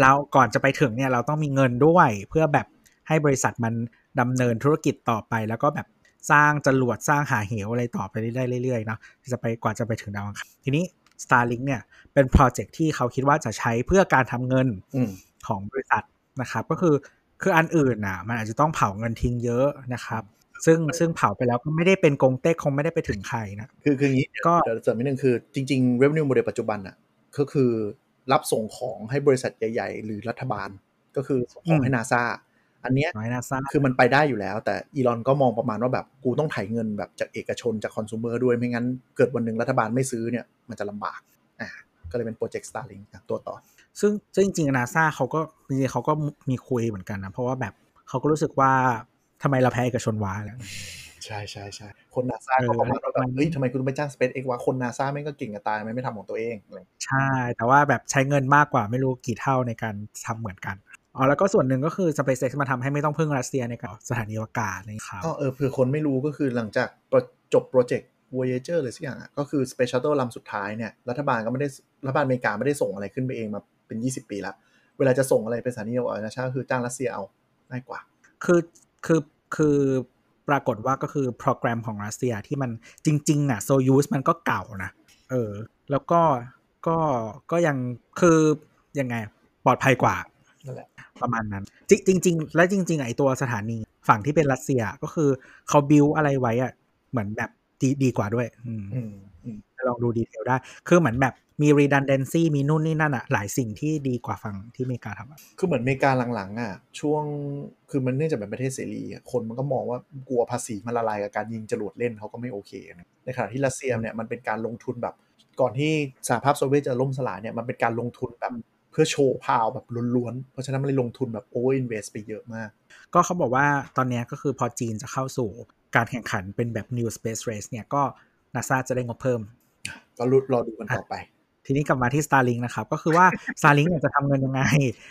เราก่อนจะไปถึงเนี่ยเราต้องมีเงินด้วยเพื่อแบบให้บริษัทมันดำเนินธุรกิจต่อไป แล้วก็แบบสร้างจรวดสร้างหาเหวอะไรต่อไปได้เรื่อยๆเนาะจะไปกว่าจะไปถึงดาวอังคารทีนี้ Starlink เนี่ยเป็นโปรเจกต์ที่เขาคิดว่าจะใช้เพื่อการทำเงินอืมของบริษัทนะครับ ก็คือ คืออันอื่นน่ะ มันอาจจะต้องเผาเงินทิ้งเยอะนะครับ ซึ่งซึ่งเผาไปแล้วก็ไม่ได้เป็นกงเต็กคงไม่ได้ไปถึงใครนะคือคืออย่างนี้ก็เดี๋ยวเสริมนิดนึงคือจริงๆ revenue model ปัจจุบันอะก็คือรับส่งของให้บริษัทใหญ่ ๆ หรือรัฐบาลก็คือส่งของให้นาซาอันเนี้ยน้อยนาซาคือมันไปได้อยู่แล้ว แต่อีลอนก็มองประมาณว่าแบบกูต้องไถ่ายเงินแบบจากเอกชนจากคอน sumer ด้วยไม่งั้นเกิดวันหนึ่งรัฐบาลไม่ซื้อเนี่ยมันจะลำบากอ่าก็เลยเป็นโปรเจกต์ Starlink อะตัวต่อ ซึ่งซึ่งจริงๆนาซาเขาก็จริงๆเขาก็มีคุยเหมือนกันนะ เพราะว่าแบบเขาก็รู้สึกว่าทำไมเราแพ้เอกชนวะอะไรใช่ใช่ใช่คนนาซาเออก็ประมาณว่าแบมับนเฮ้ยทำไมคุณต้องไปจ้าง SpaceX วะคนนาซาแม่งก็เก่งกับตายไม่ไม่ทำของตัวเองอะไรใช่ แต่ว่าแบบใช้เงินมากกว่าไม่รู้กี่เท่าในการทำเหมือนกันอ๋อแล้วก็ส่วนหนึ่งก็คือ SpaceX มาทำให้ไม่ต้องพึ่งรัสเซียในการสถานีอวกาศนะครับอ๋อเออเผื่อคนไม่รู้ก็คือหลังจากจบโปรเจกต์ Voyager เลยสักอย่างอะก็คือ Space Shuttle ลำสุดท้ายเนี่ย รัฐบาลก็ไม่ได้ รัฐบาลอเมริกาไม่ได้ส่งอะไรขึ้นไปเองมา เป็น 20 ปีละเวลาจะส่งอะไรเป็นสถานีอวกาศนานาชาติก็คือจ้างรัสเซียเอาง่ายกว่า คือคือคือปรากฏว่าก็คือโปรแกรมของรัสเซียที่มันจริงๆอะโซยูสมันก็เก่านะเออแล้วก็ก็ก็ยังคือยังไงปลอดภัยกว่านั่นแหละประมาณนั้น จริงจริงๆและจริง ๆ ไอตัวสถานีฝั่งที่เป็นรัสเซียก็คือเขาบิวอะไรไว้อะเหมือนแบบดีดีกว่าด้วยอืมอืมอืมลองดูดีเทลได้ คือเหมือนแบบ มี redundancy มีนู่นนี่นั่นอะหลายสิ่งที่ดีกว่าฝั่งที่อเมริกาทำอะคือเหมือนอเมริกาหลังๆอะช่วงคือมันเนื่องจากเป็นประเทศเสรีอะคนมันก็มองว่ากลัวภาษีมันละลายกับการยิงจรวดเล่นเขาก็ไม่โอเคนะในขณะที่รัสเซียเนี่ยมันเป็นการลงทุนแบบก่อนที่สหภาพโซเวียตจะล่มสลายเนี่ยมันเป็นการลงทุนแบบเพื่อโชว์ power แบบล้วนๆ เพราะฉะนั้นมันเลยลงทุนแบบ over invest ไปเยอะมาก ก็เขาบอกว่าตอนเนี้ยก็คือพอจีนจะเข้าสู่การแข่งขันเป็นแบบ new space race เนี่ยก็นาซาจะได้งบเพิ่ม ก็รุรอดูกันต่อไป ทีนี้กลับมาที่ Starlink นะครับ ก็คือว่า Starlink เนี่ยจะทำเงินยังไง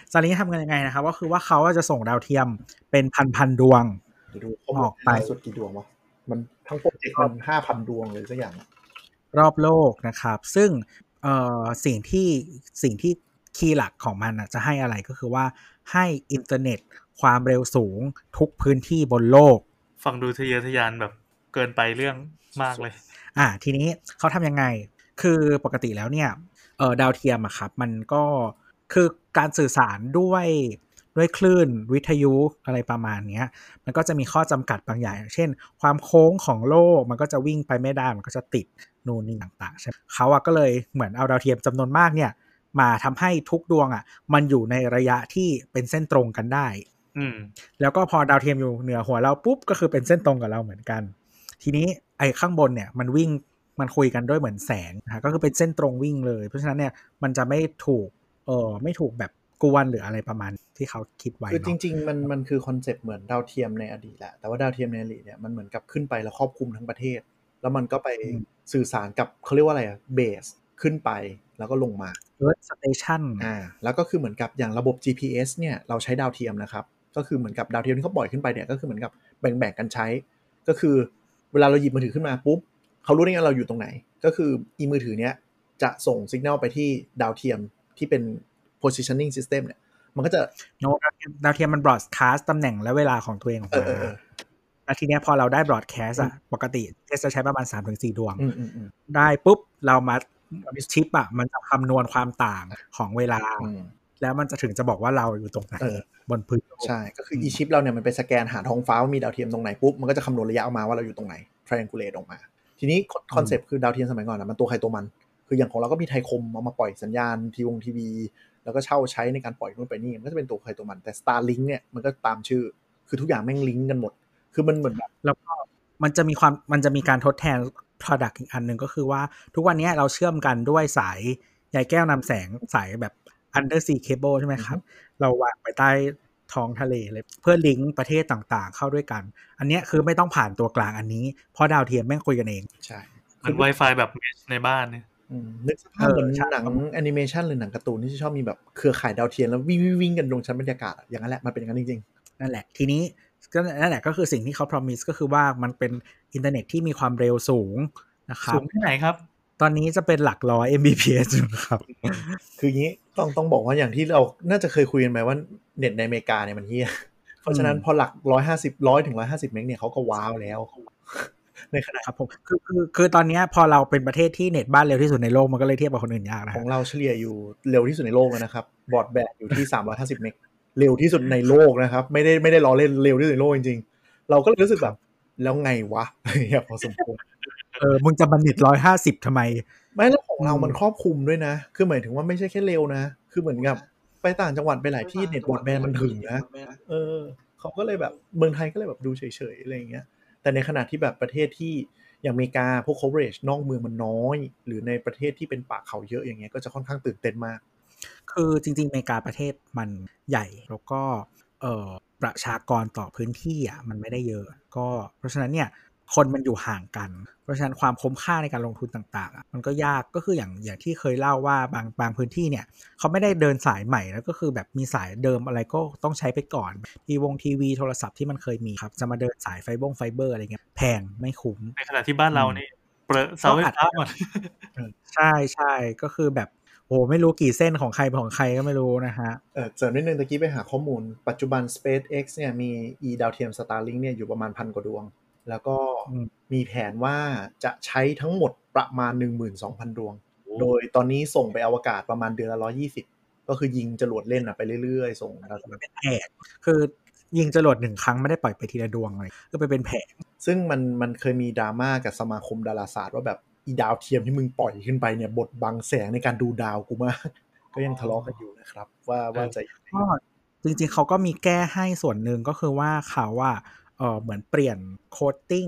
Starlink ทำเงินยังไงนะครับ ก็คือว่าเขาจะส่งดาวเทียมเป็นพันพันๆดวงเดี๋ยวดูข้อมูลออกไปล่าสุดกี่ดวงวะมันทั้งโปรเจกต์มันห้าพันดวงเลยสักอย่าง รอบโลกนะครับ ซึ่งเอ่อสิ่งที่สิ่งที่คีย์หลักของมันน่ะจะให้อะไรก็คือว่าให้อินเทอร์เน็ตความเร็วสูงทุกพื้นที่บนโลก ฟังดูทะเยอทะยานแบบเกินไปเรื่องมากเลย อ่า ทีนี้เขาทำยังไง คือปกติแล้วเนี่ยเออดาวเทียมอะครับมันก็คือการสื่อสารด้วยด้วยคลื่นวิทยุอะไรประมาณเนี้ยมันก็จะมีข้อจำกัดบางอย่างอย่าง เช่น ความโค้งของโลกมันก็จะวิ่งไปไม่ได้มันก็จะติดนู่นนี่ต่างๆใช่ไหมเขาอะก็เลยเหมือนเอาดาวเทียมจำนวนมากเนี่ยมาทำให้ทุกดวงอะมันอยู่ในระยะที่เป็นเส้นตรงกันได้ อืมแล้วก็พอดาวเทียมอยู่เหนือหัวเราปุ๊บก็คือเป็นเส้นตรงกับเราเหมือนกัน ทีนี้ไอ้ข้างบนเนี่ยมันวิ่ง มันคุยกันด้วยเหมือนแสงนะฮะก็คือเป็นเส้นตรงวิ่งเลย เพราะฉะนั้นเนี่ยมันจะไม่ถูกเออไม่ถูกแบบกวนหรืออะไรประมาณที่เขาคิดไว้คือจเนาะริง ๆ มันมันคือ concept เหมือนดาวเทียมในอดีตแหละแต่ว่าดาวเทียมในอดีตเนี่ยมันเหมือนกับขึ้นไปแล้วครอบคลุมทั้งประเทศ แล้วมันก็ไปสื่อสารกับเขาเรียกว่าอะไรอะเบสขึ้นไปแล้วก็ลงมาเอิร์ธสเตชันอ่าแล้วก็คือเหมือนกับอย่างระบบ GPS เนี่ยเราใช้ดาวเทียมนะครับ ก็คือเหมือนกับดาวเทียมที่เขาปล่อยขึ้นไปเนี่ยก็คือเหมือนกับแบ่งๆกันใช้ ก็คือเวลาเราหยิบมือถือขึ้นมาปุ๊บ เขารู้ได้ไงเราอยู่ตรงไหน ก็คืออีมือถือเนี้ยจะส่งสัญญาณไปที่ดาวเทียมที่เป็น positioning system เนี่ย มันก็จะโนดาวเทียมดาวเทียมมัน broadcast ตำแหน่งและเวลาของตัวเองออกเอมาอเออเออแล้วทีเนี้ยพอเราได้ broadcast อะปกติเทสจะใช้ประมาณ3-4ดวงอืมอืมอืมได้ปุ๊บ เรามาชิปอะมันจะคำนวณความต่างของเวลาอืมแล้วมันจะถึงจะบอกว่าเราอยู่ตรงไหนเออบนพื้นโลกใช่ ก็คืออีชิปเราเนี่ยมันไปสแกนหาท้องฟ้าว่ามีดาวเทียมตรงไหนปุ๊บ มันก็จะคำนวณระยะออกมาว่าเราอยู่ตรงไหน triangulate ออกมา ทีนี้ concept คือดาวเทียมสมัยก่อนนะมันตัวใครตัวมัน คืออย่างของเราก็มีไทยคมเอามาปล่อยสัญญาณทีวงทีวี แล้วก็เช่าใช้ในการปล่อยนู่นไปนี่มันก็จะเป็นตัวใครตัวมัน แต่ Starlink เนี่ยมันก็ตามชื่อ คือทุกอย่างแม่งลิงก์กันหมด คือมันเหมือนแบบแล้วก็มันจะมีความมันจะมีการทดแทน Product อีกอันหนึ่งก็คือว่าทุกวันนี้เราเชื่อมกันด้วยสายใยแก้วนำแสงสายแบบ undersea cable ใช่ไหมครับ เราวางไปใต้ ท้องทะเลเลย เพื่อลิงก์ประเทศต่างๆ เข้าด้วยกัน อันเนี้ยคือไม่ต้องผ่านตัวกลางอันนี้ เพราะดาวเทียมแม่งคุยกันเองใช่เหมือน Wi-Fi แบบ mesh ในบ้านเนี่ยอืมนึกสภาพเหมือนหนังแอนิเมชันหรือหนังการ์ตูนที่ชอบมีแบบเครือข่ายดาวเทียมแล้ววิ่งวิ่งวิ่งกันลงชั้นบรรยากาศอะอย่างนั้นแหละมันเป็นอย่างนั้นจริงนั่นแหละทีนี้ก็นั่นแหละก็คือสิ่งที่เขา promise ก็คือว่ามันเป็นอินเทอร์เน็ตที่มีความเร็วสูงนะครัสูบงที่ไหนครับ ตอนนี้จะเป็นหลักร้อย Mbps อยู่นะครับๆคืออย่างนี้ต้องต้องบอกว่าอย่างที่เราน่าจะเคยคุยกันไปว่า เน็ตในอเมริกาเนี่ยมันเหี้ย เพราะฉะนั้นพอหลักร้อยห้าสิบร้อยถึงร้อยห้าสิบเมกเนี่ยเขาก็ว้าวแล้วในขณะครับผมคือคือคือตอนเนี้ยพอเราเป็นประเทศที่เน็ตบ้านเร็วที่สุดในโลกมันก็เลยเทียบกับคนอื่นยากนะขฮะองเราเฉลี่ยอยู่เร็วที่สุดในโลกแล้วนะครับ บอร์ดแบนอยู่ที่350เมกเร็วที่สุดในโลกนะครับ ไม่ได้ไม่ได้ล้อเล่นเร็วที่สุดในโลกจริงๆ เราก็เลยรู้สึกแบบ แล้วไงวะเนี่ยพอสมควรเออมึงจะบันเน็ตร้อยห้าสิบทำไม ไม่แล้วของเรามันครอบคลุมด้วยนะ คือหมายถึงว่าไม่ใช่แค่เร็วนะ คือเหมือนกับ ไปต่างจังหวัดไปหลายที่เน็ตบอร์ดแบนมันถึงนะเออเขาก็เลยแบบเมืองไทยก็เลยแบบดูเฉยๆอะไรอย่างเงี้ย แต่ในขณะที่แบบประเทศที่อย่างอเมริกาพวก coverage นอกเมืองมันน้อย หรือในประเทศที่เป็นป่าเขาเยอะอย่างเงี้ยก็จะค่อนข้างตื่นเต้นมาก คือจริงๆอเมริกาประเทศมันใหญ่แล้วก็เอ่อประชากรต่อพื้นที่อะมันไม่ได้เยอะ ก็เพราะฉะนั้นเนี่ย คนมันอยู่ห่างกัน เพราะฉะนั้นความคุ้มค่าในการลงทุนต่างๆอะมันก็ยากก็คืออย่างอย่างที่เคยเล่าว่าบางบางพื้นที่เนี่ยเขาไม่ได้เดินสายใหม่แล้วก็คือแบบมีสายเดิมอะไรก็ต้องใช้ไปก่อนทีวงทีวีโทรศัพท์ที่มันเคยมีครับจะมาเดินสายไฟบงไฟเบอร์อะไรเงี้ยแพงไม่คุ้มในขณะที่บ้านเรานี่เปรอะเสาไฟฟ้าหมดใช่ใช่ก็คือแบบโอ้ไม่รู้กี่เส้นของใครของใครก็ไม่รู้นะฮะ เออเสริมนิดนึงตะกี้ไปหาข้อมูล ปัจจุบัน SpaceX เนี่ยมี e ดาวเทียม Starlink เนี่ยอยู่ประมาณพันกว่าดวง แล้วก็อืมมีแผนว่าจะใช้ทั้งหมดประมาณ 12,000 ดวง โดยตอนนี้ส่งไปอวกาศประมาณเดือนละ 120 ก็คือยิงจรวดเล่นอะไปเรื่อยๆ ส่งดาวเทียมแผงคือยิงจรวดหนึ่งครั้งไม่ได้ปล่อยไปทีละดวงเลย ก็ไปเป็นแผงซึ่งมันมันเคยมีดราม่ากับสมาคมดาราศาสตร์ว่าแบบอีดาวเทียมที่มึงปล่อยขึ้นไปเนี่ยบดบังแสงในการดูดาวกูมาก ก็ยังทะเลาะกันอยู่นะครับ ว่าว่าจะยังไงก็จริงๆเขาก็มีแก้ให้ส่วนหนึ่งก็คือว่าเขาว่า เออเหมือนเปลี่ยนcoating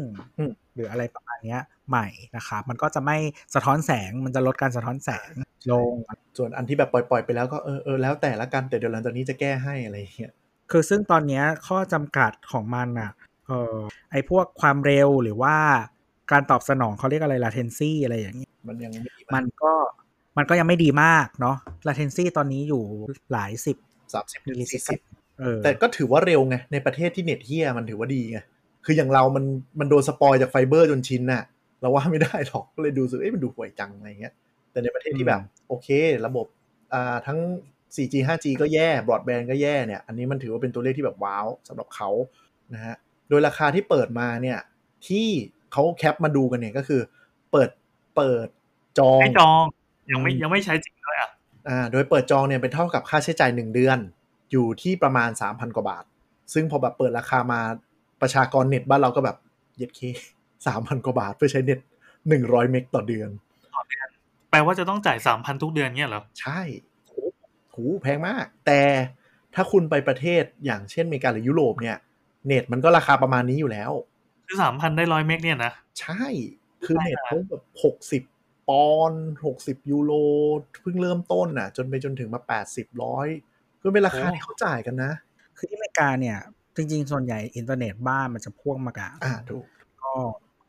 หรืออะไรประมาณเนี้ยใหม่นะครับมันก็จะไม่สะท้อนแสงมันจะลดการสะท้อนแสงลง ส่วนอันที่แบบปล่อย ๆ ไปแล้วก็เออเออแล้วแต่ละกันแต่เดี๋ยวหลังจากนี้จะแก้ให้อะไรอย่างเงี้ยคือซึ่งตอนเนี้ยข้อจำกัดของมันอะเออไอพวกความเร็วหรือว่าการตอบสนองเขาเรียกอะไร latency อะไรอย่างนี้มันยังไม่ดีมันนก็มันก็ยังไม่ดีมากเนาะ latency ตอนนี้อยู่หลายสิบสามสิบมิลลิสี่เซสิกบเออ แต่ก็ถือว่าเร็วไง ในประเทศที่เน็ตเหี้ยมันถือว่าดีไง คืออย่างเรามันมันโดน spoil จากไฟเบอร์จนชินน่ะ เราว่าไม่ได้หรอกก็เลยรู้สึกเอ้ยมันดูห่วยจังอะไรเงี้ย แต่ในประเทศที่แบบ โอเค ระบบอ่าทั้ง 4G 5G ก็แย่บรอดแบนก็แย่เนี่ย อันนี้มันถือว่าเป็นตัวเลขที่แบบ wow สำหรับเขานะฮะโดยราคาที่เปิดมาเนี่ย ที่เขา cap มาดูกันเนี่ยก็คือ เปิดเปิดจองไม่จองยังไม่ยังไม่ใช้จริงด้วยอะอ่า โดยเปิดจองเนี่ยเป็นเท่ากับค่าใช้จ่าย1เดือน อยู่ที่ประมาณ 3,000 กว่าบาท ซึ่งพอแบบเปิดราคามาประชากรเน็ตบ้านเราก็แบบเย็ดเข้สามพันกว่าบาทเพื่อใช้เน็ต100เมกต่อเดือน แปลว่าจะต้องจ่ายสามพันทุกเดือนเงี้ยเหรอ ใช่โหโหแพงมาก แต่ถ้าคุณไปประเทศอย่างเช่นอเมริกาหรือยุโรปเนี่ย เน็ตมันก็ราคาประมาณนี้อยู่แล้ว คือสามพันได้ร้อยเมกเนี่ยนะ ใช่ คือเน็ตเขาแบบหกสิบปอนด์หกสิบยูโรเพิ่งเริ่มต้นน่ะ จนไปจนถึงมาแปดสิบร้อย ก็เป็นราคาโอ้ที่เขาจ่ายกันนะ คือที่อเมริกาเนี่ย จริง ๆ ส่วนใหญ่อินเทอร์เน็ตบ้านมันจะพ่วงมากับอ่าถูกก็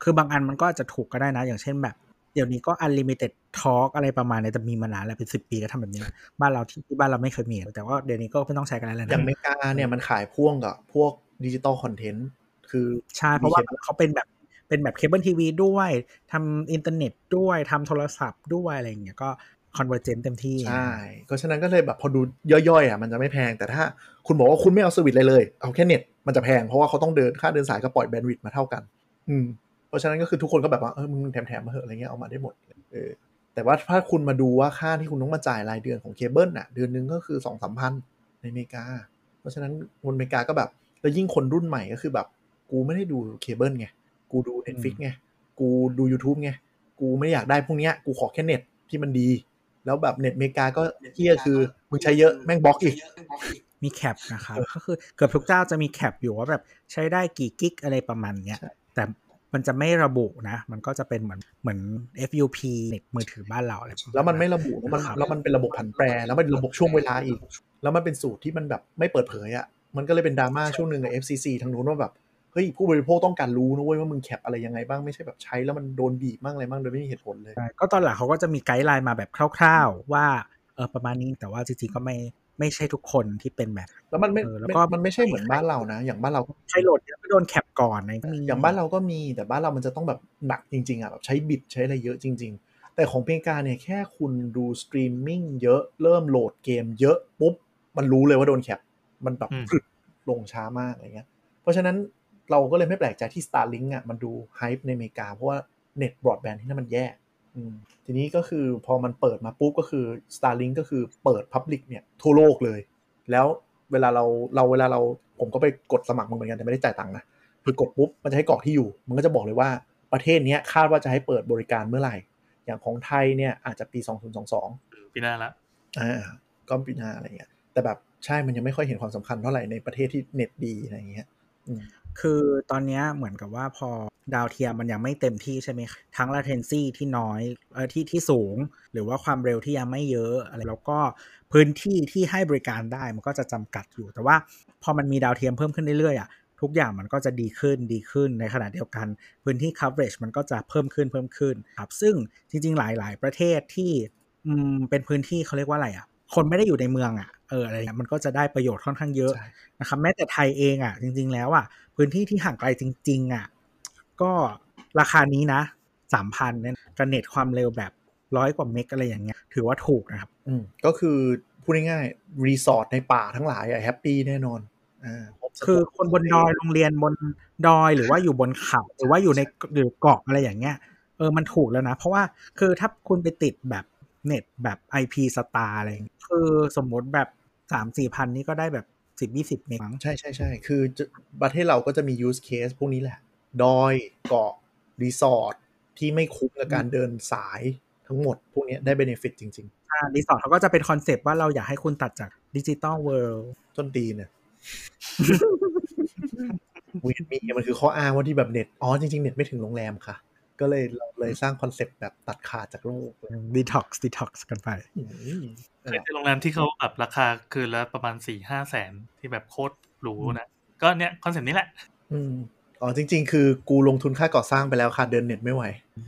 คือบางอันมันก็อาจจะถูกก็ได้นะ อย่างเช่นแบบ เดี๋ยวนี้ก็ unlimited talk อะไรประมาณนี้แต่มีมานานแล้วเป็นสิบปีก็ทำแบบนี้ บ้านเราที่ที่บ้านเราไม่เคยมีแต่ว่าเดี๋ยวนี้ก็ไม่ต้องใช้กันแล้วแหละอย่างอนะเมริกาเนี่ยมันขายพ่วงกับพวกdigital content คือใช่เพราะว่าเขาเป็นแบบเป็นแบบเคเบิลทีวีด้วยทำอินเทอร์เน็ตด้วยทำโทรศัพท์ด้วยอะไรอย่างเงี้ยก็ convergence เต็มที่ ใช่ ก็ฉะนั้นก็เลยแบบพอดูย่อยๆอะมันจะไม่แพง แต่ถ้าคุณบอกว่าคุณไม่เอาสวิตช์เลยเลย เอาแค่เน็ตมันจะแพง เพราะว่าเขาต้องเดินค่าเดินสายก็ปล่อย bandwidth มาเท่ากัน อืม เพราะฉะนั้นก็คือทุกคนก็แบบว่าเออมึงแถมๆมาเหอะอะไรเงี้ยเอามาได้หมด เออ แต่ว่าถ้าคุณมาดูว่าค่าที่คุณต้องมาจ่ายรายเดือนของเคเบิลน่ะ เดือนนึงก็คือสองสามพันในอเมริกา เพราะฉะนั้นคนอเมริกาก็แบบแล้วยิ่งคนรุ่นใหม่ก็คือแบบ กูไม่ได้ดูเคเบิลไง กูดู Netflix ไง กูดู YouTube ไง กูไม่อยากได้พวกเนี้ย กูขอแค่เน็ตที่มันดี แล้วแบบเน็ตอเมริกาก็เหี้ยคือมึงใช้เยอะแม่งบล็อกอีก มี cap นะครับก็คือเกือบทุกเจ้าจะมี cap อยู่ว่าแบบใช้ได้กี่กิกอะไรประมาณเนี้ยใช่แต่มันจะไม่ระบุนะ มันก็จะเป็นเหมือนเหมือน FUP เน็ตมือถือบ้านเราอะไรประมาณแล้วมันไม่ระบุแล้วมันครับแล้วมันเป็นระบบผันแปร แล้วมันระบบช่วงเวลาอีก แล้วมันเป็นสูตรที่มันแบบไม่เปิดเผยอะ่ะมันก็เลยเป็นดราม่าช่วงหนึ่งกับ FCC ทางนู้นว่าแบบ เฮ้ยผู้บริโภคต้องการรู้นะเว้ยว่ามึง cap อะไรยังไงบ้างไม่ใช่แบบใช้แล้วมันโดนบีบบ้างอะไรบ้างโดยไม่มีเหตุผลเลยใช่ก็ตอนหลังเขาก็จะมี guideline มาแบบคร่าวๆ ว่าเออประมาณนี้แต่ว่าจริงๆก็ไม่ไม่ใช่ทุกคนที่เป็นแบบแล้วมันไม่เออแล้วไม่ก็มันไม่ใช่เหมือนบ้านเรานะ อย่างบ้านเราก็ใครโหลดเยอะก็โดน cap ก่อนอะไรก็มีอย่างบ้านเราก็มีแต่บ้านเรามันจะต้องแบบหนักจริงๆอะแบบใช้บิตใช้อะไรเยอะจริง ๆ แต่ของเพลงการเนี่ยแค่คุณดูสตรีมมิ่งเยอะเริ่มโหลดเกมเยอะปุ๊บมันรู้เลยว่าโดนแคปมันแบบอืมพรึดลงช้ามากอะไรเงี้ย เพราะฉะนั้น เราก็เลยไม่แปลกใจที่ Starlink อะมันดูไฮป์ในอเมริกา เพราะว่าเน็ตบรอดแบนด์ที่นั่นมันแย่อืมทีนี้ก็คือพอมันเปิดมาปุ๊บก็คือ Starlink ก็คือเปิด Public เนี่ยทั่วโลกเลย แล้วเวลาเราเราเวลาเราผมก็ไปกดสมัครมันเหมือนกันแต่ไม่ได้จ่ายตังค์นะคือกดปุ๊บมันจะให้กรอกที่อยู่ มันก็จะบอกเลยว่าประเทศเนี้ยคาดว่าจะให้เปิดบริการเมื่อไหร่ อย่างของไทยเนี่ยอาจจะปี 2022 ปีหน้าละอ่าก็ปีหน้าอะไรเงี้ยแต่แบบใช่มันยังไม่ค่อยเห็นความสำคัญเท่าไหร่ในประเทศที่เน็ตดีอะไรเงี้ยอืม คือตอนนี้เหมือนกับว่าพอดาวเทียมมันยังไม่เต็มที่ใช่ไหมทั้ง latency ที่น้อยเออที่ที่สูง หรือว่าความเร็วที่ยังไม่เยอะอะไรแล้วก็พื้นที่ที่ให้บริการได้มันก็จะจำกัดอยู่ แต่ว่าพอมันมีดาวเทียมเพิ่มขึ้นเรื่อยๆอะทุกอย่างมันก็จะดีขึ้นดีขึ้นในขณะเดียวกัน พื้นที่ coverage มันก็จะเพิ่มขึ้นเพิ่มขึ้นครับซึ่งจริง ๆ หลาย ๆ ประเทศที่เป็นพื้นที่เขาเรียกว่าอะไรอะ คนไม่ได้อยู่ในเมืองอะเอออะไรเงี้ยมันก็จะได้ประโยชน์ค่อนข้างเยอะใช่นะครับแม้แต่ไทยเองอะ จริง ๆ แล้วอะพื้นที่ที่ห่างไกลจริง ๆ อะ ก็ราคานี้นะสามพันเนี่ยกับเน็ตความเร็วแบบร้อยกว่าเมกอะไรอย่างเงี้ย ถือว่าถูกนะครับ อืมก็คือพูดง่ายๆรีสอร์ทในป่าทั้งหลายอะ happy แน่นอนอ่าคือคนบนดอยโรงเรียนบนดอยหรือว่าอยู่บนเขาหรือว่าอยู่ในหรือเกาะอะไรอย่างเงี้ยเออมันถูกแล้วนะ เพราะว่าคือถ้าคุณไปติดแบบ เน็ตแบบ IP Star อะไรอย่างเงี้ยคือสมมติแบบสามสี่พันนี่ก็ได้แบบสิบยี่สิบเมกมั้งใช่ใช่ใช่คือจะประเทศเราก็จะมี use case พวกนี้แหละ ดอยเกาะรีสอร์ทที่ไม่คุ้มกับการเดินสายทั้งหมด พวกเนี้ยได้ benefit จริงอ่ารีสอร์ทเขาก็จะเป็นคอนเซปต์ว่าเราอยากให้คุณตัดจาก digital world ๆต้นตีนเนี่ยวีดมีมันคือข้ออ้างว่าที่แบบเน็ต อ๋อจริง ๆ เน็ตไม่ถึงโรงแรมค่ะ ก็เลยเราเลยสร้างคอนเซปต์แบบตัดขาดจากโลกเลยดีท็อกซ์ดีท็อกซ์กันไปอืมเคยเจอโรงแรมที่เขาแบบราคาคืนละประมาณสี่ห้าแสนที่แบบโคตรหรูนะ ก็เนี่ยคอนเซ็ปต์นี้แหละอืมอ๋อจริง ๆ คือกูลงทุนค่าก่อสร้างไปแล้วค่ะเดินเน็ตไม่ไหว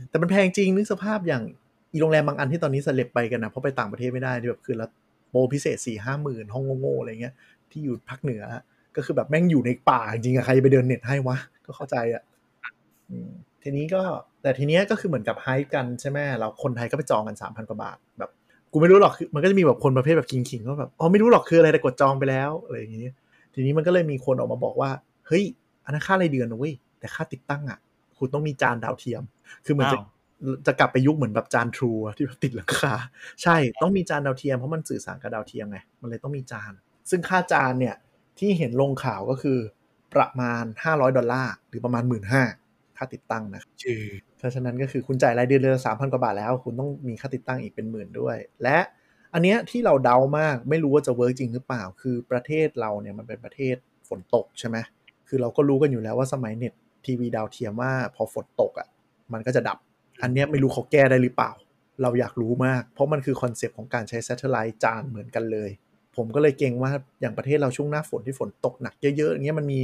แต่มันแพงจริงนึกสภาพอย่างอีโรงแรมบางอันที่ตอนนี้เซเลบไปกันนะเพราะไปต่างประเทศไม่ได้ที่แบบคืนละโปรพิเศษสี่ห้าหมื่นห้องโง่ๆอะไรเงี้ยที่อยู่ภาคเหนือก็คือแบบแม่งอยู่ในป่าจริงๆอะใครจะไปเดินเน็ตให้วะก็เข้าใจอะอืม ทีนี้ก็แต่ทีเนี้ยก็คือเหมือนกับไฮป์กันใช่ไหมเราคนไทยก็ไปจองกันสามพันกว่าบาทแบบกูไม่รู้หรอกคือมันก็จะมีแบบคนประเภทแบบคิงๆก็แบบอ๋อไม่รู้หรอกคืออะไรแต่กดจองไปแล้วอะไรอย่างงี้ทีนี้มันก็เลยมีคนออกมาบอกว่า เฮ้ยอันนั้นค่ารายเดือนนะเว้ยแต่ค่าติดตั้งอะคุณต้องมีจานดาวเทียม คือเหมือนจะอ้าวจะกลับไปยุคเหมือนแบบจานทรูที่แบบติดหลังคาใช่ต้องมีจานดาวเทียมเพราะมันสื่อสารกับดาวเทียมไงมันเลยต้องมีจาน ซึ่งค่าจานเนี่ยที่เห็นลงข่าวก็คือประมาณ 500 ดอลลาร์หรือประมาณ หมื่นห้า ค่าติดตั้งนะซึ่งเพราะฉะนั้นก็คือคุณจ่ายรายเดือนเดือนละสามพันกว่าบาทแล้ว คุณต้องมีค่าติดตั้งอีกเป็นหมื่นด้วย และอันเนี้ยที่เราเดามากไม่รู้ว่าจะ work จริงหรือเปล่า คือประเทศเราเนี่ยมันเป็นประเทศฝนตกใช่ไหมคือเราก็รู้กันอยู่แล้วว่าสมัยเน็ตทีวีดาวเทียมว่าพอฝนตกอะ่ะมันก็จะดับ อันเนี้ยไม่รู้เขาแก้ได้หรือเปล่า เราอยากรู้มาก เพราะมันคือคอนเซปต์ของการใช้ Satellite จานเหมือนกันเลย ผมก็เลยเกรงว่าอย่างประเทศเราช่วงหน้าฝนที่ฝนตกหนักเยอะๆอย่างเงี้ยมันมี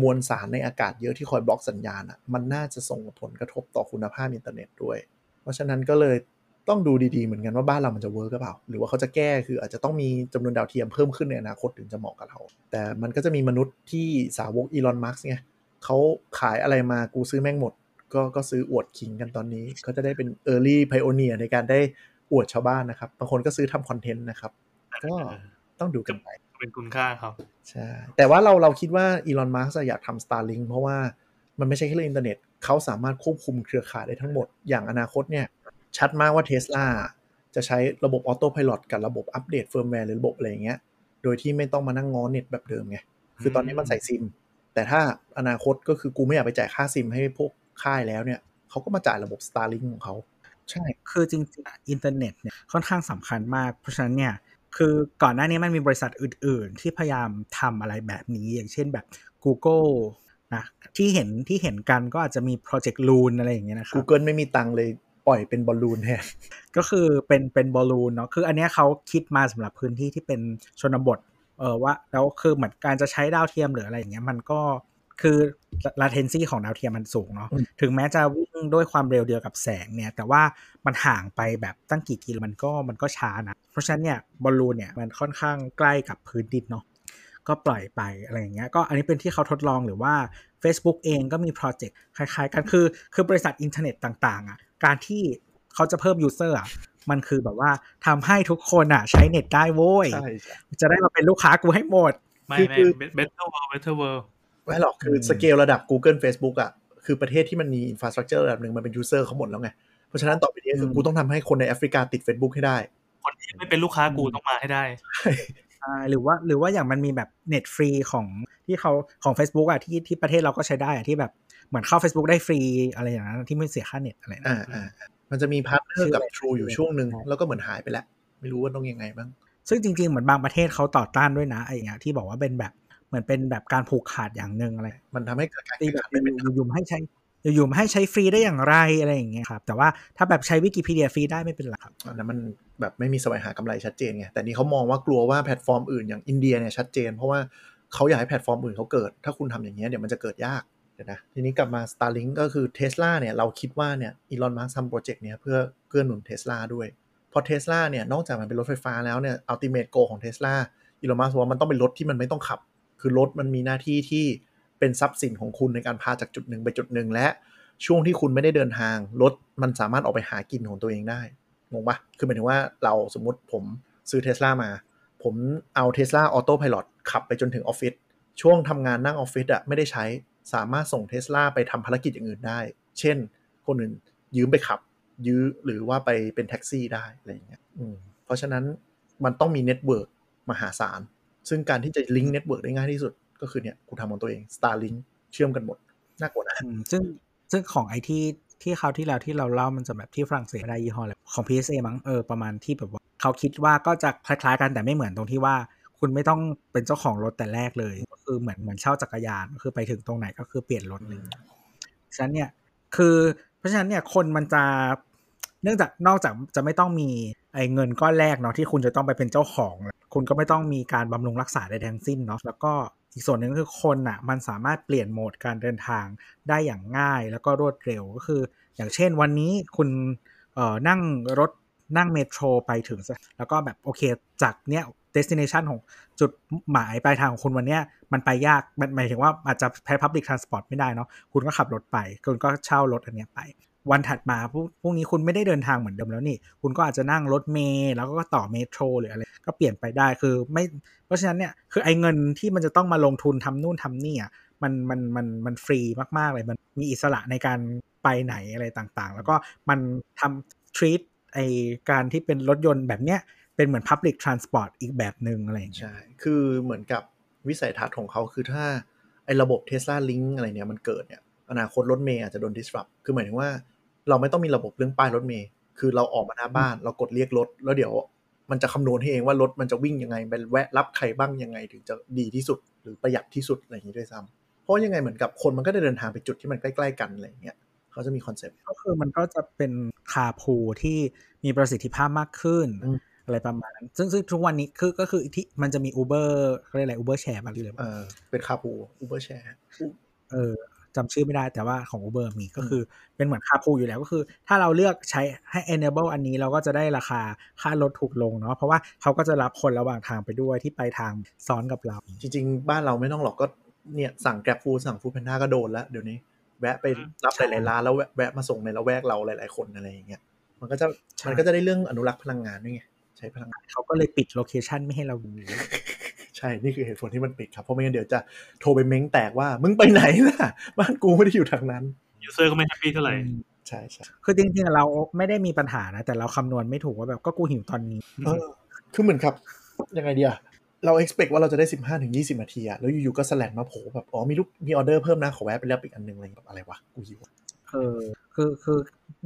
มวลสารในอากาศเยอะที่คอยบล็อกสัญญาณอะมันน่าจะส่งผลกระทบต่อคุณภาพอินเทอร์เน็ตด้วย เพราะฉะนั้นก็เลยต้องดูดีๆ เหมือนกันว่าบ้านเรามันจะ work หรือเปล่า หรือว่าเขาจะแก้คืออาจจะต้องมีจำนวนดาวเทียมเพิ่มขึ้นในอนาคตถึงจะเหมาะกับเรา แต่มันก็จะมีมนุษย์ที่สาวกอีลอนมัสก์ไงเขาขายอะไรมากูซื้อแม่งหมด ก็ก็ซื้ออวดคิงกันตอนนี้ ก็จะได้เป็น Early Pioneer ในการได้อวดชาวบ้านนะครับ บางคนก็ซื้อทำ content นะครับ ก็ต้องดูกันไป เป็นคุณค่าครับใช่แต่ว่าเราเราคิดว่าอีลอนมัสก์อยากทำ Starlink เพราะว่ามันไม่ใช่แค่เรื่องอินเทอร์เน็ตเขาสามารถควบคุมเครือข่ายได้ทั้งหมด อย่างอนาคตเนี่ย ชัดมากว่าเท s l a จะใช้ระบบออโต้พ l o t กับระบบอัปเดตเฟิร์มแวร์หรือระบบอะไรอย่างเงี้ย โดยที่ไม่ต้องมานั่งง้อเน็ตแบบเดิมไง คือตอนนี้มันใส่ซิม แต่ถ้าอนาคตก็คือกูไม่อยากไปจ่ายค่าซิมให้พวกค่ายแล้วเนี่ยเขาก็มาจ่ายระบบ Starlink ของเขา ใช่ คือจริงๆอะอินเทอร์เน็ตเนี่ยค่อนข้างสำคัญมาก เพราะฉะนั้นเนี่ย คือก่อนหน้านี้มันมีบริษัทอื่น ๆ ที่พยายามทำอะไรแบบนี้ อย่างเช่นแบบ Google นะที่เห็นที่เห็นกันก็อาจจะมี Project Loon อะไรอย่างเงี้ยนะครับ Google ไม่มีตังค์เลยปล่อยเป็นบอลลูนแทนก็คือเป็นเป็นบอลลูนเนาะคืออันเนี้ยเขาคิดมาสำหรับพื้นที่ที่เป็นชนบทเออว่าแล้วคือเหมือนการจะใช้ดาวเทียมหรืออะไรอย่างเงี้ยมันก็ คือ latency ของดาวเทียมมันสูงเนาะอืมถึงแม้จะวิ่งด้วยความเร็วเดียวกับแสงเนี่ย แต่ว่ามันห่างไปแบบตั้งกี่กิโลมันก็มันก็ช้านะ เพราะฉะนั้นเนี่ยบอลลูนเนี่ยมันค่อนข้างใกล้กับพื้นดินเนาะก็ปล่อยไปอะไรอย่างเงี้ยก็อันนี้เป็นที่เขาทดลองหรือว่า Facebook เองก็มีโปรเจกต์คล้ายๆ กันคือคือบริษัทอินเทอร์เน็ตต่างๆอะการที่เขาจะเพิ่ม user อะมันคือแบบว่าทำให้ทุกคนอะ ใช้เน็ตได้โว้ยใช่ใช่จะได้มาเป็นลูกค้ากูให้หมด ไม่คือไม่คือ better world better world ไม่หรอกคืออมสเกลระดับ Google Facebook อะคือประเทศที่มันมีอินฟ a าสตรักเจอร์ระดับหนึ่งมันเป็น user เขาหมดแล้วไง เพราะฉะนั้นต่อไปนี้คือกูต้องทำให้คนในแอฟริกาติด Facebook ให้ได้ คนที่ไม่เป็นลูกค้ากูต้องมาให้ได้ใช่หรือว่าหรือว่าอย่างมันมีแบบเน็ตฟรีของที่เขาของ Facebook อะที่ที่ประเทศเราก็ใช้ได้อะที่แบบเหมือนเข้า Facebook ได้ฟรีอะไรอย่างนั้นที่ไม่เสียค่าเน็ตอะไรนะอ่าอ่ามันจะมี partner กับชื่ออะไร True อยู่ช่วงหนึ่งใช่แล้วก็เหมือนหายไปแล้ว ไม่รู้ว่าต้องยังไงบ้าง ซึ่งจริงๆ เหมือนบางประเทศเขาต่อต้านด้วยนะไอ้อย่างเงี้ยที่บอกว่าเป็นแบบ เหมือนเป็นแบบการผูกขาดอย่างหนึ่งอะไร มันทำให้เกิดการตีแข่งแบบขันไม่เป็นอยู่ๆให้ใช้อยู่ๆให้ใช้ฟรีได้อย่างไรอะไรอย่างเงี้ยครับ แต่ว่าถ้าแบบใช้วิกิพีเดียฟรีได้ไม่เป็นไรครับอันนั้นมันแบบไม่มีแสวงหากำไรชัดเจนไงแต่นี่เขามองว่ากลัวว่าแพลตฟอร์มอื่นอย่างอินเดียเนี่ยชัดเจน เพราะว่าเขาอยากให้แพลตฟอร์มอื่นเขาเกิด ถ้าคุณทำอย่างนี้ยเดี๋ยวมันจะเกิดยากเดี๋ยวนะทีนี้กลับมา Starlink ก็คือ Tesla เนี่ยเราคิดว่าเนี่ยอีลอนมัสก์ทำโปรเจกต์เนี้ยเพื่อเกื้อหนุน Tesla ด้วยเพราะ Tesla เนี่ยนอกจากมันเป็นรถไฟฟ้าแล้วเนี่ย ultimate goal ของ Tesla อีลอนมัสก์ว่ามันต้องเป็นรถที่มันไม่ต้องขับ คือรถมันมีหน้าที่ที่เป็นทรัพย์สินของคุณในการพาจากจุดหนึ่งไปจุดหนึ่งและช่วงที่คุณไม่ได้เดินทางรถมันสามารถออกไปหากินของตัวเองได้งงปะคือหมายถึงว่าเราสมมติผมซื้อเท sla มา ผมเอาเท sla Auto Pilot ขับไปจนถึงออฟฟิศช่วงทำงานนั่งออฟฟิศอะไม่ได้ใช้สามารถส่งเท sla ไปทำภารกิจอย่างอื่นได้ เช่น คนอื่นยืมไปขับ ยื้อหรือว่าไปเป็นแท็กซี่ได้อะไรอย่างเงี้ยเพราะฉะนั้นมันต้องมี network มหาศาล ซึ่งการที่จะ link network ได้ง่ายที่สุด ก็คือเนี่ยกูทำของตัวเอง Starlink เชื่อมกันหมด น่ากลัวนะซึ่งซึ่งของไอที่ที่เขาที่แล้วที่เราเล่ามันจะแบบที่ฝรั่งเศสไได้ยี่ห้ออะไรของ PSA มั้งเออประมาณที่แบบว่าเขาคิดว่าก็จะคล้ายๆกันแต่ไม่เหมือนตรงที่ว่า คุณไม่ต้องเป็นเจ้าของรถแต่แรกเลย ก็คือเหมือนเหมือนเช่าจักรยานก็คือไปถึงตรงไหนก็คือเปลี่ยนรถเลยฉะนั้นเนี่ยคือเพราะฉะนั้นเนี่ยคนมันจะเนื่องจากนอกจากจะไม่ต้องมี ไอ้เงินก้อนแรกเนาะที่คุณจะต้องไปเป็นเจ้าของ คุณก็ไม่ต้องมีการบำรุงรักษาใดทั้งสิ้นเนาะแล้วก็อีกส่วนหนึ่งก็คือคนอะมันสามารถเปลี่ยนโหมดการเดินทางได้อย่างง่ายแล้วก็รวดเร็วก็คือ อย่างเช่นวันนี้คุณเอ่อนั่งรถนั่งเมโทรไปถึง แล้วก็แบบโอเคจากเนี้ย destination ของจุดหมายปลายทางของคุณวันเนี้ยมันไปยากมันหมายถึงว่าอาจจะใช้ public transport ไม่ได้เนาะคุณก็ขับรถไป คุณก็เช่ารถอันเนี้ยไป วันถัดมาพรุ่งนี้คุณไม่ได้เดินทางเหมือนเดิมแล้วนี่ คุณก็อาจจะนั่งรถเมล์แล้วก็ต่อเมโทรหรืออะไรก็เปลี่ยนไปได้คือไม่เพราะฉะนั้นเนี่ยคือไอ้เงินที่มันจะต้องมาลงทุนทำนู่นทำนี่อะมันมันมันมันฟรีมากๆเลยมันมีอิสระในการไปไหนอะไรต่างๆ แล้วก็มันทำ treat ไอการที่เป็นรถยนต์แบบเนี้ยเป็นเหมือน public transport อีกแบบหนึ่งอะไรอย่างเงี้ยใช่คือเหมือนกับวิสัยทัศน์ของเขาคือถ้าไอ้ระบบ Tesla Link อะไรเนี่ยมันเกิดเนี่ยอนาคตรถเมย์อาจจะโดน disrupt คือหมายถึงว่า เราไม่ต้องมีระบบเรื่องป้ายรถเมย์คือเราออกมาหน้าบ้านเรากดเรียกรถ แล้วเดี๋ยวมันจะคำนวณให้เองว่ารถมันจะวิ่งยังไงไปแวะรับใครบ้างยังไงถึงจะดีที่สุด หรือประหยัดที่สุดอะไรอย่างนี้ด้วยซ้ำเพราะยังไงเหมือนกับคนมันก็ได้เดินทางไปจุดที่มันใกล้ๆกันอะไรอย่างเงี้ยเขาจะมี concept ก็คือมันก็จะเป็น carpool ที่มีประสิทธิภาพมากขึ้นอืมอะไรประมาณนั้น ซึ่งซึ่งทุกวันนี้คือก็คือที่มันจะมี Uber เขาเรียกอะไร Uber Share มาหรืออะไรเออเป็น carpool Uber Share เออ จำชื่อไม่ได้แต่ว่าของ Uber มีก็คือเป็นเหมือน carpool อยู่แล้วก็คือ ถ้าเราเลือกใช้ให้ enable อันนี้เราก็จะได้ราคาค่ารถถูกลงเนาะเพราะว่าเขาก็จะรับคนระหว่างทางไปด้วยที่ไปทางซ้อนกับเรา จริง ๆ บ้านเราไม่ต้องหรอกก็เนี่ยสั่งแกร็บฟูสั่งฟู o พนด้าก็โดนแล้วเดี๋ยวนี้แวะไปรับใช่หลายๆร้านแล้วแวะแวะมาส่งในละแวกเราหลาย ๆคนอะไรอย่างเงี้ยมันก็จะใช่มันก็จะได้เรื่องอนุรักษ์พลังงานด้วยไงใช้พลังงานเขาก็เลยปิด location ไม่ให้เราดูใช่นี่คือเหตุผลที่มันปิดครับเพราะไม่งั้นเดี๋ยวจะโทรไปเม้งแตกว่า มึงไปไหนล่ะ บ้านกูไม่ได้อยู่ทางนั้น user ก็ไม่ happy เท่าไหร่ใช่ใช่คือจริงๆเราไม่ได้มีปัญหานะ แต่เราคำนวณไม่ถูกว่าแบบก็กูหิวตอนนี้เออคือเหมือนครับยังไงดีอะเรา expect ว่าเราจะได้ 15ถึง20 นาทีอะแล้วอยู่ๆก็สแลนมาโผล่แบบอ๋อมีลูกมีออเดอร์เพิ่มนะขอแวะไปรับอีกอันหนึงอะไรแบบอะไรวะกูหิวเออคือคือ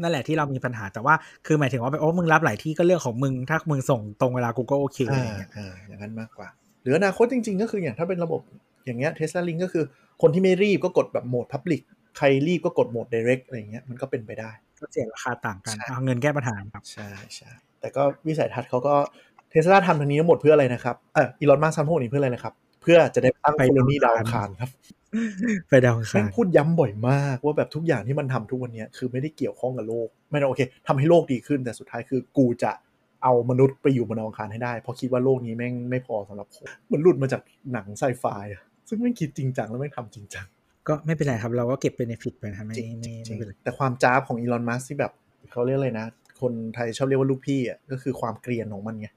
นั่นแหละที่เรามีปัญหาแต่ว่าคือหมายถึงว่าแบบโอ้มึงรับหลายที่ก็เรื่องของมึงถ้ามึงส่งตรงเวลากูก็โอเคอะไรอ่าอย่างเงี้ยอ่าอย่างนั้นมากกว่าห รืออนาคตจริง ๆ ก็คืออย่างถ้าเป็นระบบอย่างเงี้ยเทสลาลิงก็คือคนที่ไม่รีบก็กดแบบโหมด Public ใครรีบก็กดโหมด Direct อะไรเงี้ยมันก็เป็นไปได้ก็เสียราคาต่างกันใช่เอาเงินแก้ปัญหาครับใช่ใช่แต่ก็วิสัยทัศน์เขาก็เทสลาทำทางนี้ทั้งหมดเพื่ออะไรนะครับเออ Elon Musk ทำพวกนี้เพื่ออะไรนะครับ เพื่อจะได้ตั้งไปโคโลนีดาดาววอัอังคาคารรครับ ไปดาวอังคาร แม่งพูดย้ำบ่อยมากว่าแบบทุกอย่างที่มันทำทุกวันเนี้ยคือไม่ได้เกี่ยวข้องกับโลก ไม่ได้โอเคทำให้โลกดีขึ้นแต่สุดท้ายคือกูจะ เอามนุษย์ไปอยู่บนดาวอังคารให้ได้ เพราะคิดว่าโลกนี้แม่งไม่พอสำหรับผมเหมือนหลุดมาจากหนังไซไฟอะซึ่งแม่งคิดจริงจังแล้วแม่งทำจริงจังก็ไม่เป็นไรครับ เราก็เก็บ benefit ไปนะครับไม่จริงไม่จริไม่เป็นไรแต่ความจ้าบของ Elon Musk ที่แบบเขาเรียกอะไรนะ คนไทยชอบเรียกว่าลูกพี่อะก็คือความเกรียนของมันไง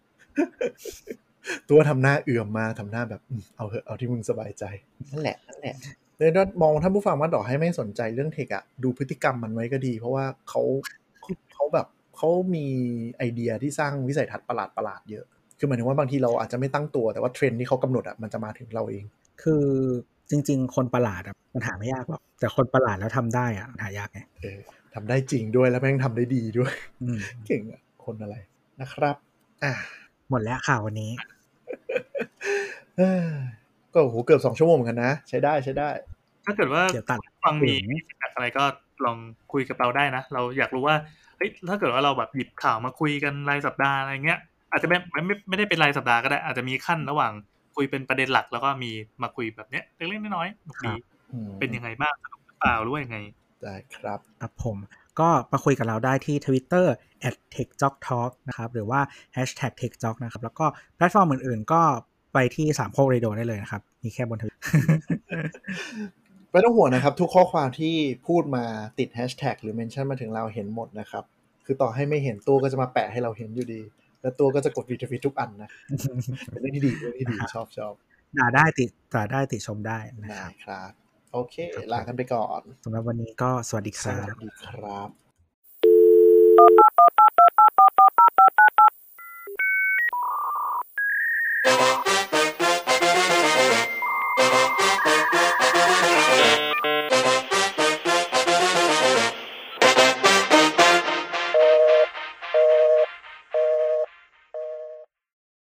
ตัวทำหน้าเอื่อมมาทำหน้าแบบอืมเอาเถอะเอาที่มึงสบายใจนั่นแหละนั่นแหละเลยก็มองท่านผู้ฟังว่าดอกให้ไม่สนใจเรื่องเทคอะดูพฤติกรรมมันไว้ก็ดี เพราะว่าเขาเขาแบบ เขามีไอเดียที่สร้างวิสัยทัศน์ประหลาดประหลาดๆเยอะ คือหมายถึงว่าบางทีเราอาจจะไม่ตั้งตัวแต่ว่าเทรนด์ที่เขากำหนดอะมันจะมาถึงเราเอง คือจริง ๆ คนประหลาดอะมันหาไม่ยากหรอก แต่คนประหลาดแล้วทำได้อะมันหายากไงเออทำได้จริงด้วยแล้วแม่งทำได้ดีด้วยอืมเก่งอะคนอะไรนะครับ อะหมดแล้วข่าววันนี้เอ้ยก็โอ้โหเกือบสองชั่วโมงเหมือนกันนะ ใช้ได้ใช้ได้ ถ้าเกิดว่าเดี๋ยวตัดฟังมีถึงมีจากอะไรก็ลองคุยกับเราได้นะ เราอยากรู้ว่า เฮ้ยถ้าเกิดว่าเราแบบหยิบข่าวมาคุยกันรายสัปดาห์อะไรเงี้ย อาจจะไม่ไม่ไม่ไม่ได้เป็นรายสัปดาห์ก็ได้ อาจจะมีขั้นระหว่างคุยเป็นประเด็นหลักแล้วก็มีมาคุยแบบเนี้ยเล็กๆน้อยๆหนุกดีอืมเป็นยังไงบ้างสนุกหรือเปล่าหรือว่ายังไงได้ครับครับผมก็มาคุยกับเราได้ที่ Twitter @techjocktalk นะครับหรือว่า hashtag #techjock นะครับ แล้วก็แพลตฟอร์มอื่นๆ ก็ไปที่สามโคกเรดิโอได้เลยนะครับ มีแค่บนทวิต ไม่ต้องห่วงนะครับ ทุกข้อความที่พูดมาติดแฮชแท็กหรือเมนชั่นมาถึงเราเห็นหมดนะครับ คือต่อให้ไม่เห็นตัวก็จะมาแปะให้เราเห็นอยู่ดี แล้วตัวก็จะกด retweet ทุกอันนะเป็นเรื่องที่ดีเรื่องที่ดีชอบชอบด่าได้ติดด่าได้ติดชมได้นะครับ โอเค ลากันไปก่อนสำหรับวันนี้ก็สวัสดีครับสวัสดีครับ